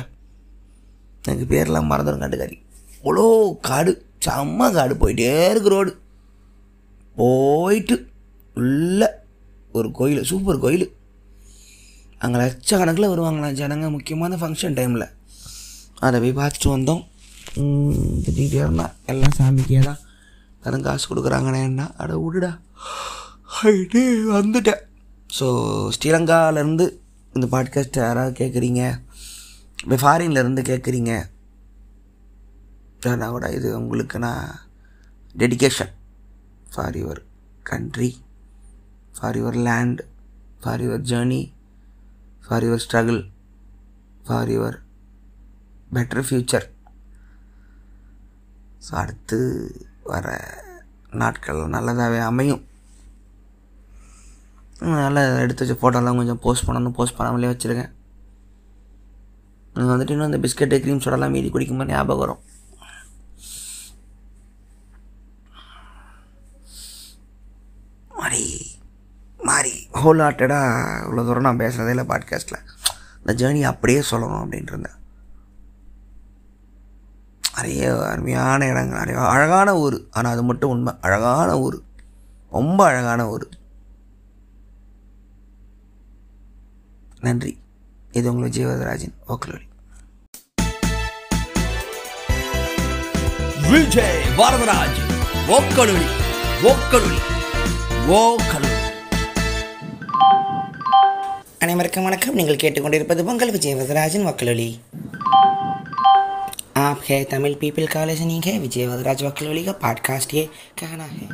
எனக்கு பேர்லாம் மறந்துடும் காட்டுக்காரி அவ்வளோ காடு செம்ம காடு. போயிட்டே இருக்கு ரோடு. போயிட்டு உள்ள ஒரு கோயில் சூப்பர் கோயில். அங்கே லட்சக்கணக்கில் வருவாங்களாம் ஜனங்க முக்கியமான ஃபங்க்ஷன் டைமில் அதை போய் பார்த்துட்டு வந்தோம். திட்டிகிட்டே இருந்தான் எல்லாம் சாமிக்கே தான். கடன் காசு கொடுக்குறாங்கண்ணேன்னா அட விடுடா. ஆயிட்டு வந்துட்டேன். ஸோ ஸ்ரீலங்காவிலேருந்து இந்த பாட்காஸ்ட்டை யாராவது கேட்குறீங்க இப்போ ஃபாரின்லேருந்து கேட்குறீங்க நான் கூட இது உங்களுக்கு நான் dedication for your country for your land for your journey for your struggle for your better future so அடுத்து வர நாட்கள் நல்லதாகவே அமையும். நல்லா எடுத்து வச்ச ஃபோட்டோலாம் கொஞ்சம் போஸ்ட் பண்ணணும் போஸ்ட் பண்ணாமலே வச்சுருக்கேன் எனக்கு வந்துட்டு இன்னும் அந்த பிஸ்கெட்டு க்ரீம் சோடெல்லாம் மீதி குடிக்கும்போது ஞாபகம் வரும். மாறி மாறி ஹோல் ஹார்ட்டடாக இவ்வளோ தூரம் நான் பேசுகிறதே இல்லை பாட்காஸ்ட்டில் இந்த ஜேர்னி அப்படியே சொல்லணும் அப்படின்ட்டு இருந்தேன். நிறைய அருமையான இடங்கள் நிறைய அழகான ஊர். ஆனால் அது மட்டும் உண்மை. அழகான ஊர். ரொம்ப அழகான ஊர். நன்றி. இது உங்கள் ஜீவதராஜன் ஓக்கலொலி விஜய் வரதராஜ் ஓக்கலுளி ஓக்கலுளி ஓக்கலுளி அனைவருக்கும் வணக்கம் நீங்கள் கேட்டுக்கொண்டிருப்பது பொங்கல் விஜய் வரதராஜன் वकलोली आप है तमिल पीपल कॉलेज नहीं है विजय वदराज वकलोली का पॉडकास्ट ये कहना है